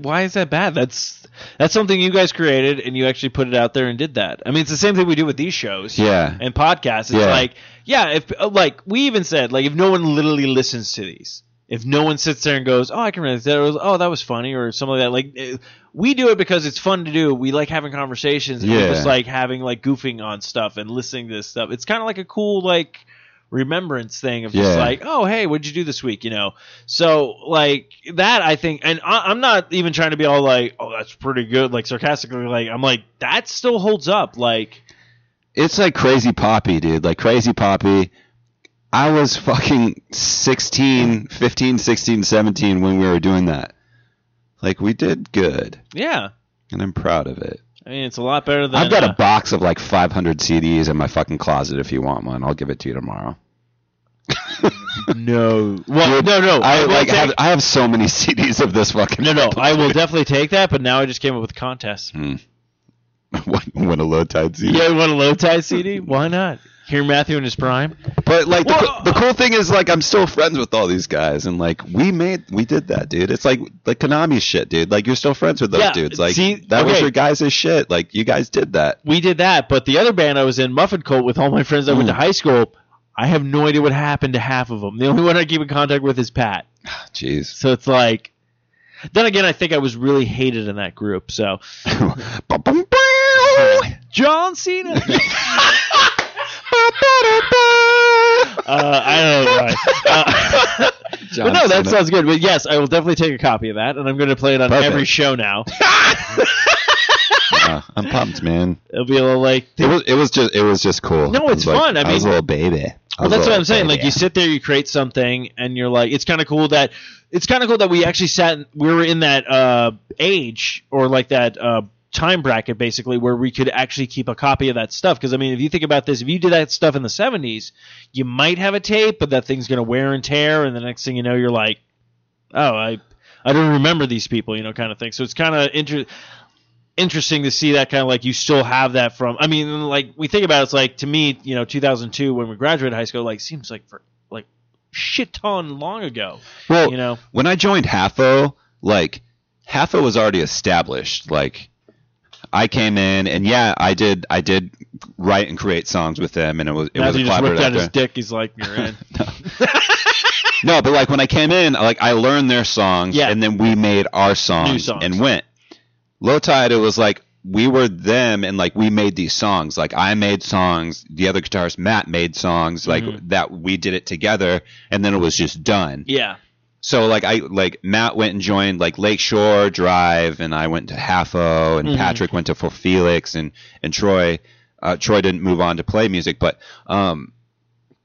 Why is that bad? That's that's something you guys created, and you actually put it out there and did that. I mean, it's the same thing we do with these shows. Yeah. and podcasts. It's Yeah. like, yeah, if uh, like we even said, like if no one literally listens to these, if no one sits there and goes, "Oh, I can relate that," or "Oh, that was funny," or something like that, like we do it because it's fun to do. We like having conversations. And Yeah. just like having like goofing on stuff and listening to this stuff. It's kind of like a cool like remembrance thing of just Yeah. like, oh, hey, what'd you do this week? You know, so like that, I think, and I, I'm not even trying to be all like, oh, that's pretty good, like sarcastically. Like I'm like that still holds up. Like It's like crazy poppy, dude. Like crazy poppy. I was fucking 16, 15, 16, 17 when we were doing that. Like we did good, yeah, and I'm proud of it. I mean, it's a lot better than I've got uh, a box of like 500 CDs in my fucking closet. If you want one, I'll give it to you tomorrow. No. Well, Dude, no, no. I will like take- have I have so many CDs of this fucking. no, no. I will definitely take that. But now I just came up with a contest. win, win a low tide CD. Yeah, you want a low tide CD? Why not? Hear Matthew in his prime. But like the, Well, co- the cool thing is like I'm still friends with all these guys and like we made we did that dude. It's like like Konami shit, dude. Like you're still friends with those Yeah, dudes. Like see, that was your guys' shit. Like you guys did that. We did that, but the other band I was in, Muffin Cult, with all my friends I went to Mm. high school. I have no idea what happened to half of them. The only one I keep in contact with is Pat. Jeez. So it's like. Then again, I think I was really hated in that group. So John Cena. Uh, I don't know why. Uh, but no, that sounds good. But yes, I will definitely take a copy of that, and I'm going to play it on Perfect. every show now. Yeah, I'm pumped, man. It'll be a little like. It was it was just it was just cool. No, I it's was like- fun. I I was a mean- little baby. I Well, that's what I'm saying. Like you sit there, you create something, and you're like, it's kind of cool that it's kind of cool that we actually sat. We were in that uh, age or like that uh, time bracket, basically, where we could actually keep a copy of that stuff. Because I mean, if you think about this, if you did that stuff in the '70s, you might have a tape, but that thing's gonna wear and tear, and the next thing you know, you're like, oh, I I don't remember these people, you know, kind of thing. So it's kind of inter- interesting to see that kind of like you still have that from. I mean, like we think about it, it's like to me, you know, 2002 when we graduated high school, like seems like for like shit ton long ago. well, you know, when I joined Halfo, like Halfo was already established. Like I came in and yeah, I did I did write and create songs with them, and it was it was a just whipped out his dick. He's like, you're in. No, but like when I came in, like I learned their songs, Yeah. and then we made our songs, songs. and went. Low Tide, it was like we were them, and like we made these songs. Like I made songs, the other guitarist Matt made songs, like Mhm. that we did it together, and then it was just done. yeah, So like I like Matt went and joined like Lakeshore Drive, and I went to Halfo, and Mhm. Patrick went to For Felix, and and Troy. Uh, Troy didn't move on to play music, but um,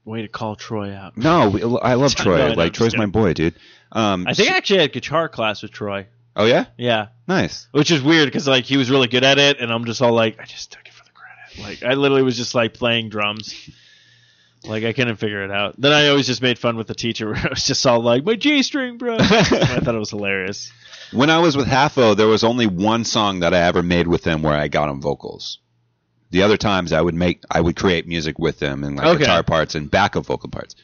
way to call Troy out. no, we, I love Troy. I'm like Troy's my boy, dude. Um, I think I actually had guitar class with Troy. Oh yeah, Yeah, nice. which is weird because like he was really good at it, and I'm just all like, I just took it for the credit. Like I literally was just like playing drums. Like I couldn't figure it out. Then I always just made fun with the teacher where I was just all like, "My G string, bro." I thought it was hilarious. When I was with Halfo, there was only one song that I ever made with them where I got on vocals. The other times I would make, I would create music with them and like Okay. guitar parts and backup vocal parts.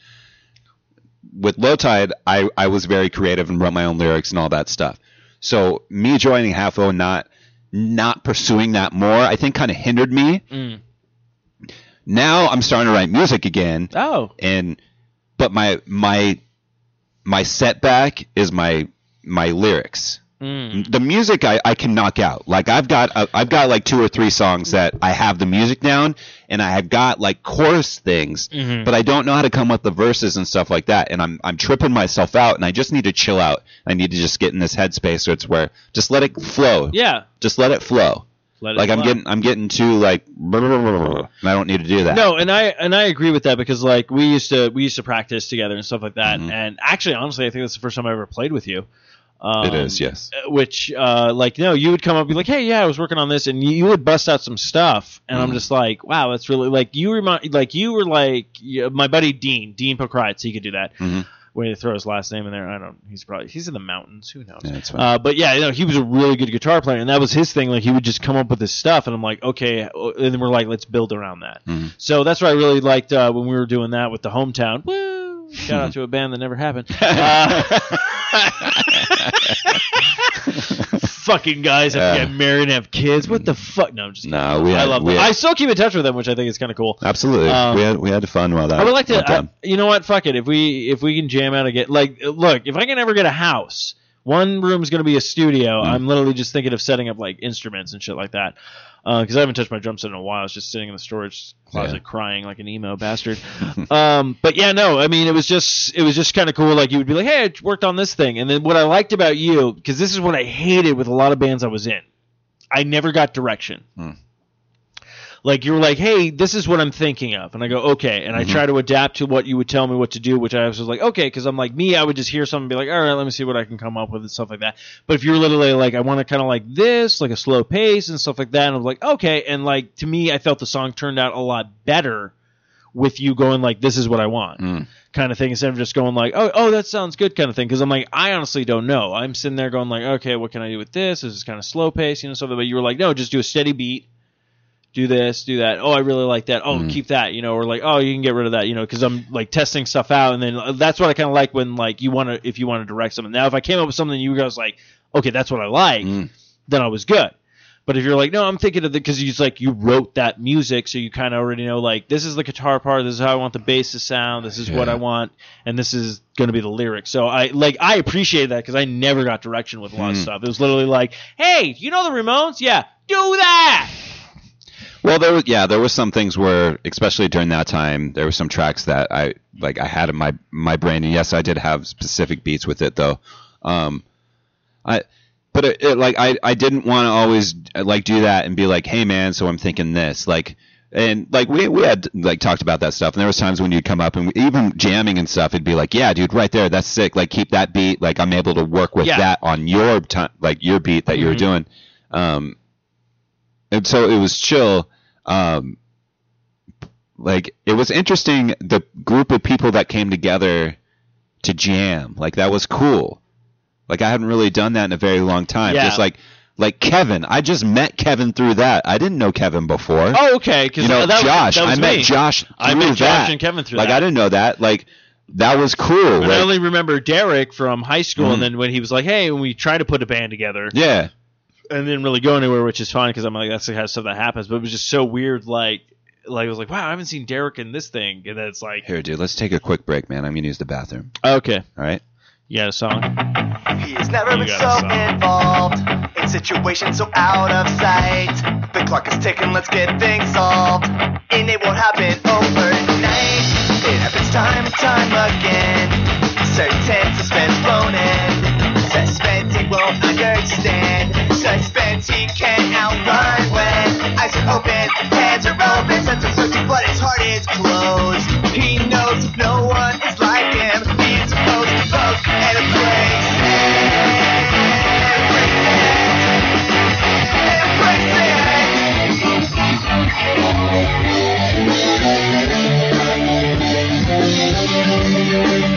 With Low Tide, I, I was very creative and wrote my own lyrics and all that stuff. So me joining Halfo, not not pursuing that more, I think kind of hindered me. Mm. Now I'm starting to write music again, Oh, and but my my my setback is my my lyrics. Mm. The music I, I can knock out. Like I've got uh, I've got like two or three songs that I have the music down, and I have got like chorus things, Mhm. but I don't know how to come up with the verses and stuff like that. And I'm I'm tripping myself out, and I just need to chill out. I need to just get in this headspace so it's where just let it flow. yeah. Just let it flow. Let Like I'm getting I'm getting too like and I don't need to do that. No, and I and I agree with that because like we used to we used to practice together and stuff like that. Mhm. And actually, honestly, I think that's the first time I ever played with you. Um, It is, yes. Which, uh, like, no, you would come up and be like, "Hey, yeah, I was working on this," and you, you would bust out some stuff, and I'm Mhm. just like, "Wow, that's really like you remind like you were like my buddy Dean Dean Pokraitz. He could do that. Mhm. Way to throw his last name in there. I don't. He's probably he's in the mountains. Who knows? Yeah. Uh, but yeah, you know, he was a really good guitar player, and that was his thing. Like he would just come up with this stuff, and I'm like, okay, and then we're like, let's build around that. Mhm. So that's what I really liked uh, when we were doing that with the hometown. Woo! Shout out to a band that never happened. Fucking guys have to Yeah. get married and have kids. What the fuck? No, I'm just kidding. No, we I had- love we them. had- I still keep in touch with them, which I think is kind of cool. Absolutely. Um, we had we had fun while that. I would like to. went I, down. you know what? Fuck it. If we if we can jam out again, like, look, if I can ever get a house, one room is going to be a studio. Mm. I'm literally just thinking of setting up like instruments and shit like that. Because I haven't touched my drum set in a while. I was just sitting in the storage closet Yeah. crying like an emo bastard. um, but yeah, no, I mean, it was just it was just kind of cool. Like you would be like, hey, I worked on this thing, and then what I liked about you, because this is what I hated with a lot of bands I was in, I never got direction. Hmm. Like you were like, hey, this is what I'm thinking of, and I go, okay, and I Mhm. try to adapt to what you would tell me what to do, which I was like, okay, because I'm like me, I would just hear something and be like, all right, let me see what I can come up with and stuff like that. But if you're literally like, I want to kind of like this, like a slow pace and stuff like that, and I'm like, okay, and like to me, I felt the song turned out a lot better with you going like, this is what I want Mm. kind of thing instead of just going like, oh, oh, that sounds good kind of thing. Because I'm like, I honestly don't know. I'm sitting there going like, okay, what can I do with this? This is kind of slow pace, you know, something. But you were like, no, just do a steady beat. Do this, do that. Oh, I really like that. Oh, Mhm. keep that, you know, or like, oh, you can get rid of that, you know, because I'm like testing stuff out, and then uh, that's what I kind of like when like you want to, if you want to direct something. Now, if I came up with something, you guys like, okay, that's what I like, Mm. then I was good. But if you're like, no, I'm thinking of the because you like you wrote that music, so you kind of already know like this is the guitar part, this is how I want the bass to sound, this is what I want, and this is going to be the lyrics. So I like I appreciate that because I never got direction with a lot of Hmm. stuff. It was literally like, hey, you know the Ramones? Yeah, do that. Well, there was yeah, there was some things where, especially during that time, there were some tracks that I like I had in my my brain, and yes, I did have specific beats with it though. Um, I but it, it, like I, I didn't want to always like do that and be like, hey man, so I'm thinking this like. And like we we had like talked about that stuff, and there was times when you'd come up and even jamming and stuff, it'd be like, yeah, dude, right there, that's sick. Like keep that beat. Like I'm able to work with Yeah. that on your time, like your beat that you were Mhm. doing. Um, and so it was chill. Um, like it was interesting the group of people that came together to jam. Like that was cool. Like I hadn't really done that in a very long time. Yeah. Just like like Kevin, I just met Kevin through that. I didn't know Kevin before. Oh, okay. Because you know, that was, Josh. that was I met me. Josh. I met Josh that. and Kevin through like that. Like I didn't know that. Like that was cool. I only remember Derek from high school, Mhm. and then when he was like, "Hey," when we tried to put a band together, yeah. And didn't really go anywhere, which is fine because I'm like, that's the kind of stuff that happens. But it was just so weird. Like, like I was like, "Wow, I haven't seen Derek in this thing," and then it's like, Here, dude. Let's take a quick break, man. I'm gonna use the bathroom. okay, All right. you got a song? He's never You been so involved in situations so out of sight. The clock is ticking, let's get things solved. And it won't happen overnight. It happens time and time again. Certain suspense blown in. Suspense he won't understand. Suspense he can't outrun when eyes are open, hands are open, sense of searching, but his heart is closed. He knows no one is like him, he is supposed to boast and embrace it. Embrace it.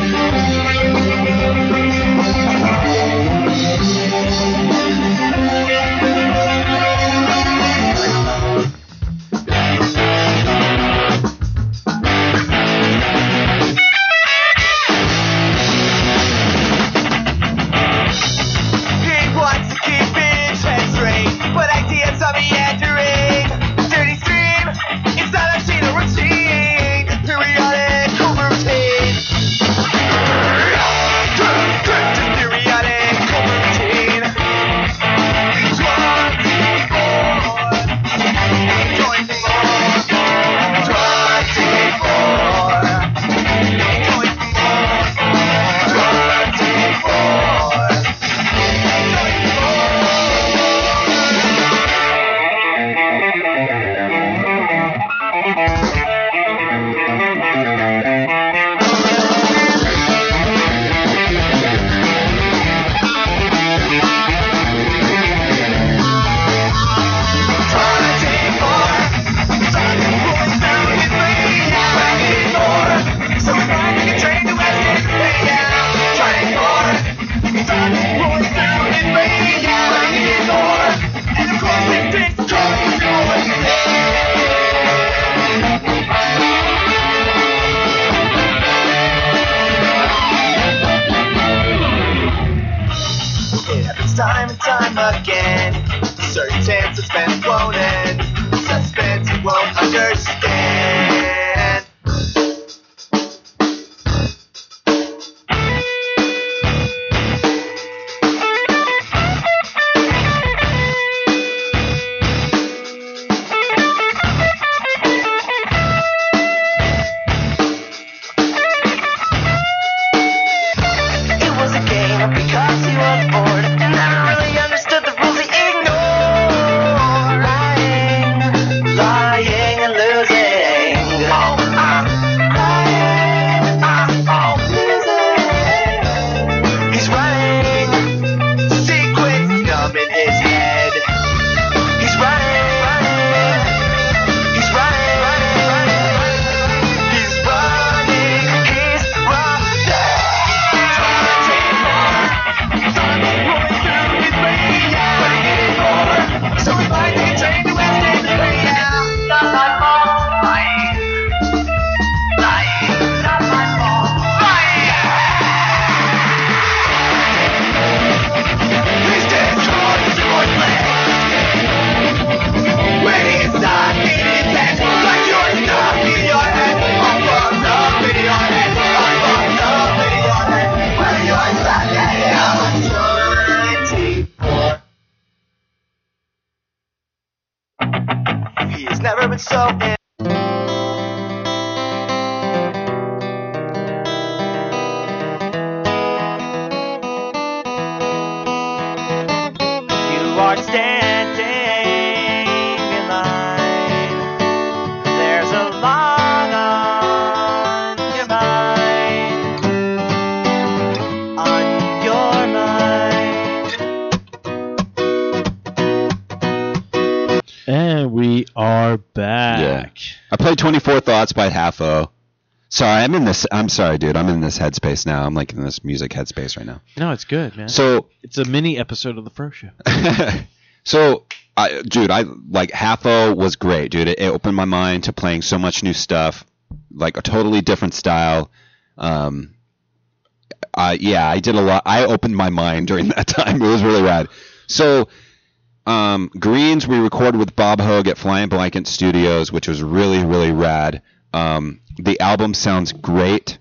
24 by Half O. Sorry, I'm in this. I'm sorry, dude. I'm in this headspace now. I'm like in this music headspace right now. No, it's good, man. So, it's a mini episode of the Fro Show. so, I, dude, I like Half O was great, dude. It, it opened my mind to playing so much new stuff, like a totally different style. Um, uh, yeah, I did a lot. I opened my mind during that time. It was really rad. So, um, Greens we recorded with Bob Hoag at Flying Blanket Studios, which was really really rad. Um, the album sounds great.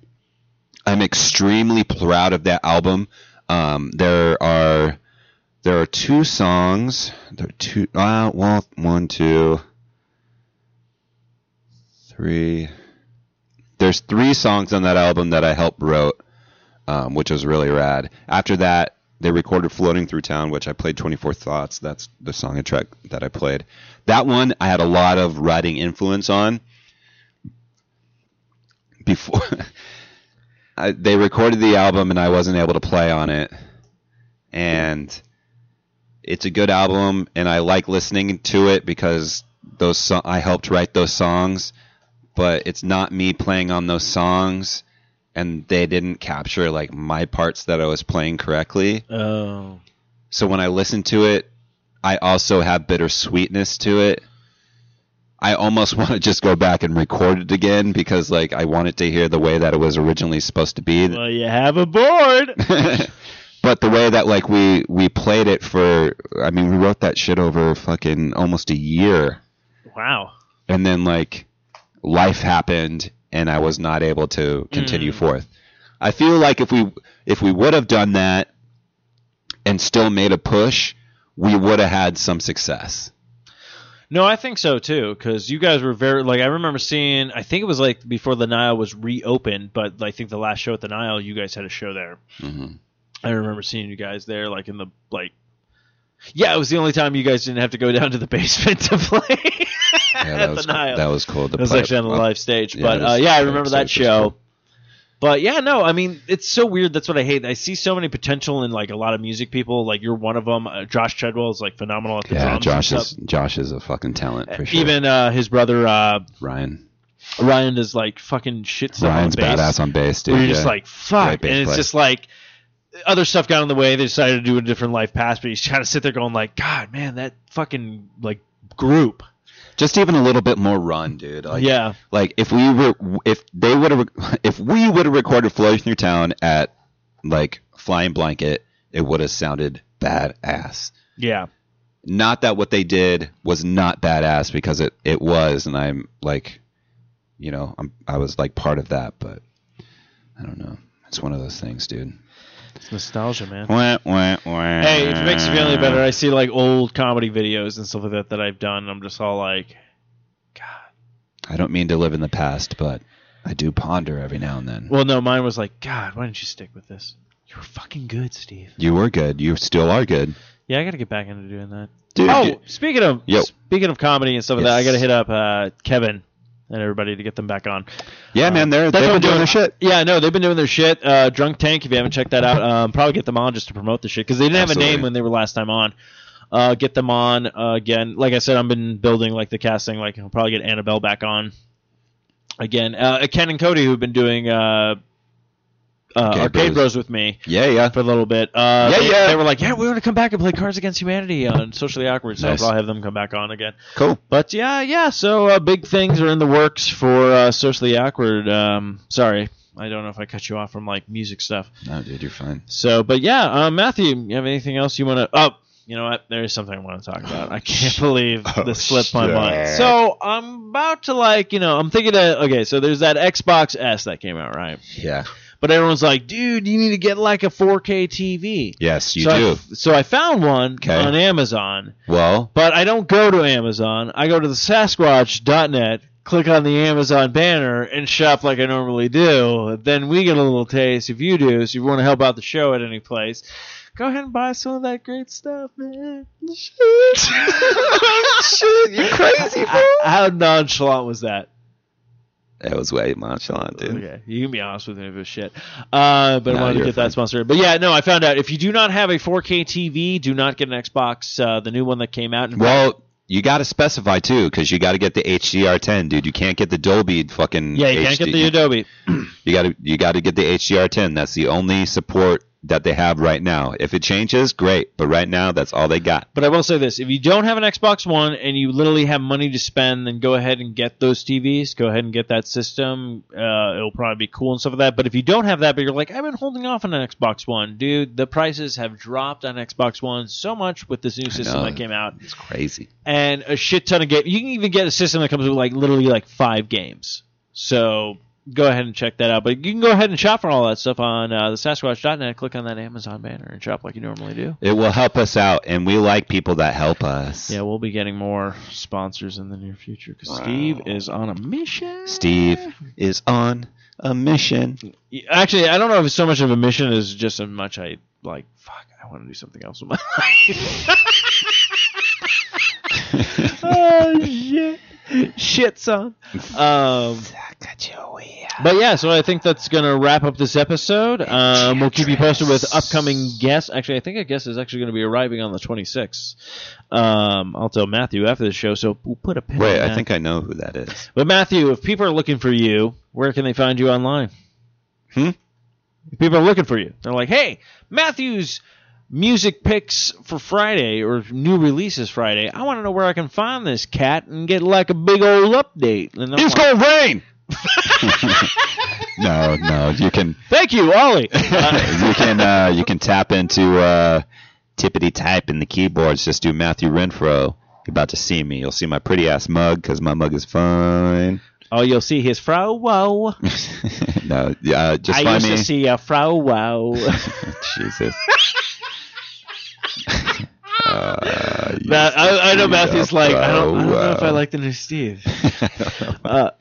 I'm extremely proud of that album. Um, there are there are two songs. There are two. Uh, well, one, two, three. There's three songs on that album that I helped wrote, um, which was really rad. After that, they recorded "Floating Through Town," which I played. "24 Thoughts." That's the song and track that I played. That one I had a lot of writing influence on. Before I, they recorded the album, and I wasn't able to play on it, and it's a good album, and I like listening to it because those so- I helped write those songs, but it's not me playing on those songs, and they didn't capture like my parts that I was playing correctly. Oh. So when I listen to it, I also have bittersweetness to it. I almost want to just go back and record it again because like I want it to hear the way that it was originally supposed to be. Well, you have a board. but the way that like we we played it for I mean we wrote that shit over fucking almost a year wow. and then like life happened and I was not able to continue Mm. forth. I feel like if we if we would have done that and still made a push, we would have had some success. No, I think so too. Because you guys were very like I remember seeing. I think it was like before the Nile was reopened, but I think the last show at the Nile, you guys had a show there. hmm I remember seeing you guys there, like in the like. Yeah, it was the only time you guys didn't have to go down to the basement to play Yeah, at that was the Nile. cool. that was cool. to It was play- actually on the live stage, yeah, but uh, yeah, I remember that show. cool. But yeah, no, I mean it's so weird. That's what I hate. I see so many potential in like a lot of music people. Like you're one of them. Uh, Josh Treadwell is like phenomenal at the Yeah, drums. Josh is Josh is a fucking talent for sure. Even uh, his brother uh, Ryan Ryan is like fucking shit stuff Ryan's on bass. badass on bass, dude. where you're just like fuck, and it's player. just like other stuff got in the way. They decided to do a different life path, but he's trying to sit there going like, God, man, that fucking like group. Just even a little bit more run, dude. Like, yeah, like if we were if they would have if we would have recorded floating through town at like flying blanket it would have sounded badass yeah. not that what they did was not badass because it it was and i'm like you know i'm i was like part of that but i don't know it's one of those things dude It's nostalgia, man. wah, wah, wah. Hey, if it makes you feel any better, I see like old comedy videos and stuff like that that I've done. And I'm just all like, God. i don't mean to live in the past but i do ponder every now and then Well, no, mine was like, God, why didn't you stick with this? You were fucking good, Steve. you were good you still are good Yeah, I got to get back into doing that. dude oh, dude. speaking of Yo. speaking of comedy and stuff like that, I got to hit up uh, Kevin and everybody to get them back on. yeah man they're they've been doing their shit Yeah, no, they've been doing their shit. Uh, Drunk Tank, if you haven't checked that out, um, probably get them on just to promote the shit because they didn't have a name when they were last time on. Uh, get them on uh, again. Like I said, I've been building like the casting. Like I'll probably get Annabelle back on again. Uh, Ken and Cody, who've been doing uh, Arcade Arcade Bros. Bros with me yeah yeah for a little bit. Uh, Yeah, they, yeah. They were like, yeah, we want to come back and play Cards Against Humanity on Socially Awkward, so Nice. I'll have them come back on again. cool But yeah, yeah. So uh, big things are in the works for uh, socially awkward. Um, sorry, I don't know if I cut you off from like music stuff. no dude you're fine So, but yeah, uh, Matthew, you have anything else you want to? Oh, you know what? There is something I want to talk about. I can't believe Oh, this slipped my mind. So I'm about to like, you know, I'm thinking of okay. So there's that Xbox S that came out, right? yeah But everyone's like, dude, you need to get like a 4K TV. yes you so do f- so I found one 'Kay. on Amazon. well But I don't go to Amazon. I go to the Sasquatch.net, click on the Amazon banner, and shop like I normally do. Then we get a little taste if you do. So if you want to help out the show at any place, go ahead and buy some of that great stuff, man. Shit, you crazy, bro. How nonchalant was that? That was way nonchalant, dude. Okay, you can be honest with me if it's shit. Uh, but I wanted to get that sponsored. But yeah, no, I found out if you do not have a 4K TV, do not get an Xbox, uh, the new one that came out. Well, you got to specify too, because you got to get the HDR10, dude. You can't get the Dolby fucking. Yeah, you can't get the Adobe. You got to you got to get the HDR10. That's the only support that they have right now. If it changes, great. But right now, that's all they got. But I will say this: if you don't have an Xbox One and you literally have money to spend, then go ahead and get those TVs. Go ahead and get that system. Uh, it'll probably be cool and stuff like that. But if you don't have that, but you're like, I've been holding off on an Xbox One, dude. The prices have dropped on Xbox One so much with this new system that came out, It's crazy. and a shit ton of games. You can even get a system that comes with like literally like five games. So go ahead and check that out. But you can go ahead and shop for all that stuff on uh, the Sasquatch.net. Click on that Amazon banner and shop like you normally do. It will help us out, and we like people that help us. Yeah, we'll be getting more sponsors in the near future because Steve is on a mission. Steve is on a mission. Actually, I don't know if it's so much of a mission as just as much I like. Fuck, I want to do something else with my life. oh shit, shit, son. Um, but yeah, so I think that's gonna wrap up this episode. Um, we'll keep you posted with upcoming guests. Actually, I think a guest is actually going to be arriving on the 26th. Um, I'll tell Matthew after the show, so we'll put a pin. Wait, I think I know who that is. But Matthew, if people are looking for you, where can they find you online? Hmm? If people are looking for you, they're like, "Hey, Matthew's music picks for Friday or new releases Friday. I want to know where I can find this cat and get like a big old update." And It's like, gonna rain. no, no, you can Thank you, Ollie. You can uh, you can tap into uh, tippity type in the keyboards. Just do Matthew Renfro. You're about to see me. You'll see my pretty ass mug because my mug is fine. oh, you'll see his Frau Wow. no, uh, just I find used me. to see a Frau Wow. Jesus. Uh, you That, I, I know Matthew's a like, I don't, I don't know if I like the new Steve. Uh,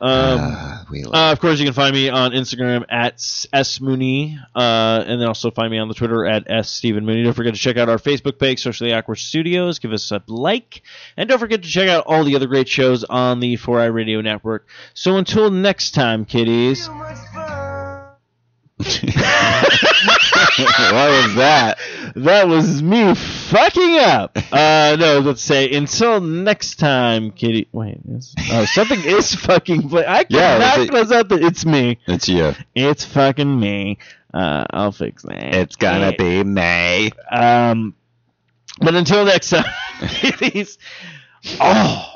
um, Ah, we love Uh, of course, you can find me on Instagram at s- smooney, uh, and then also find me on the Twitter at s Stephen Mooney. Don't forget to check out our Facebook page, Socially Awkward Studios. Give us a like, and don't forget to check out all the other great shows on the 4i Radio Network. So until next time, kiddies. what was that? That was me fucking up. Uh, no, let's say until next time, kitty. Wait, it's, oh, something is fucking. Play- I Yeah, cannot it- close out that it's me. It's you. It's fucking me. Uh, I'll fix that. It's gonna be May. Um, but until next time, kitties. Oh,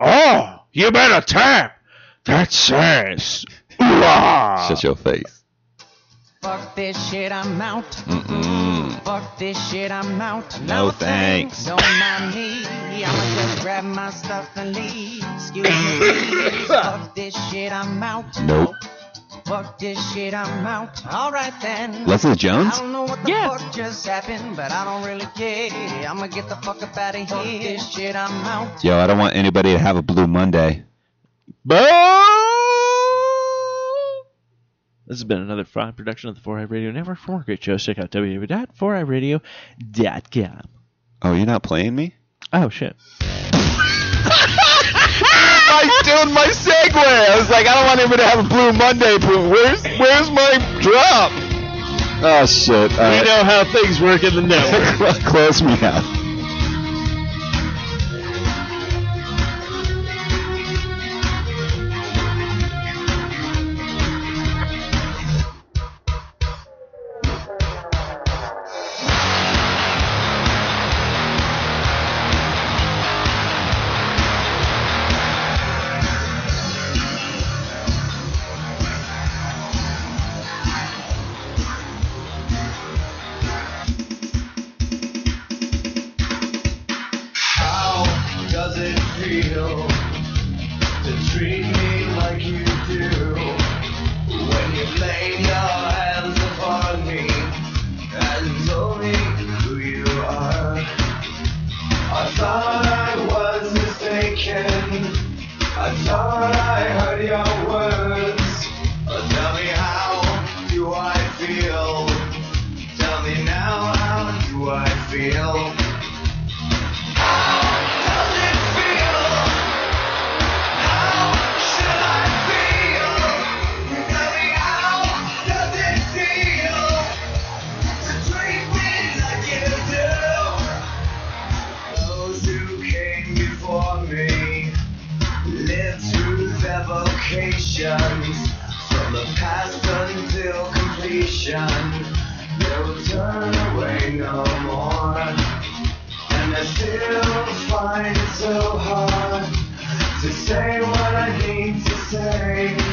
oh, you better tap. That says. Shut your face. Fuck this shit, I'm out. Mm-mm. Fuck this shit, I'm out. No thanks. Don't mind me. I'ma just grab my stuff and leave. Excuse me. Fuck this shit, I'm out. Nope. Fuck this shit, I'm out. Alright then. Leslie Jones? I don't know what the Yeah. fuck just happened, but I don't really care. I'ma get the fuck up out of here. Fuck this shit, I'm out. Yo, I don't want anybody to have a blue Monday. Boom! This has been another fine production of the 4i Radio Network. For more great shows, check out www.4iradio.com. Oh, you're not playing me? Oh, shit. I doing my segue. I was like, I don't want anybody to have a blue Monday. But where's where's my drop? Oh shit! All We right. know how things work in the network. Close me out.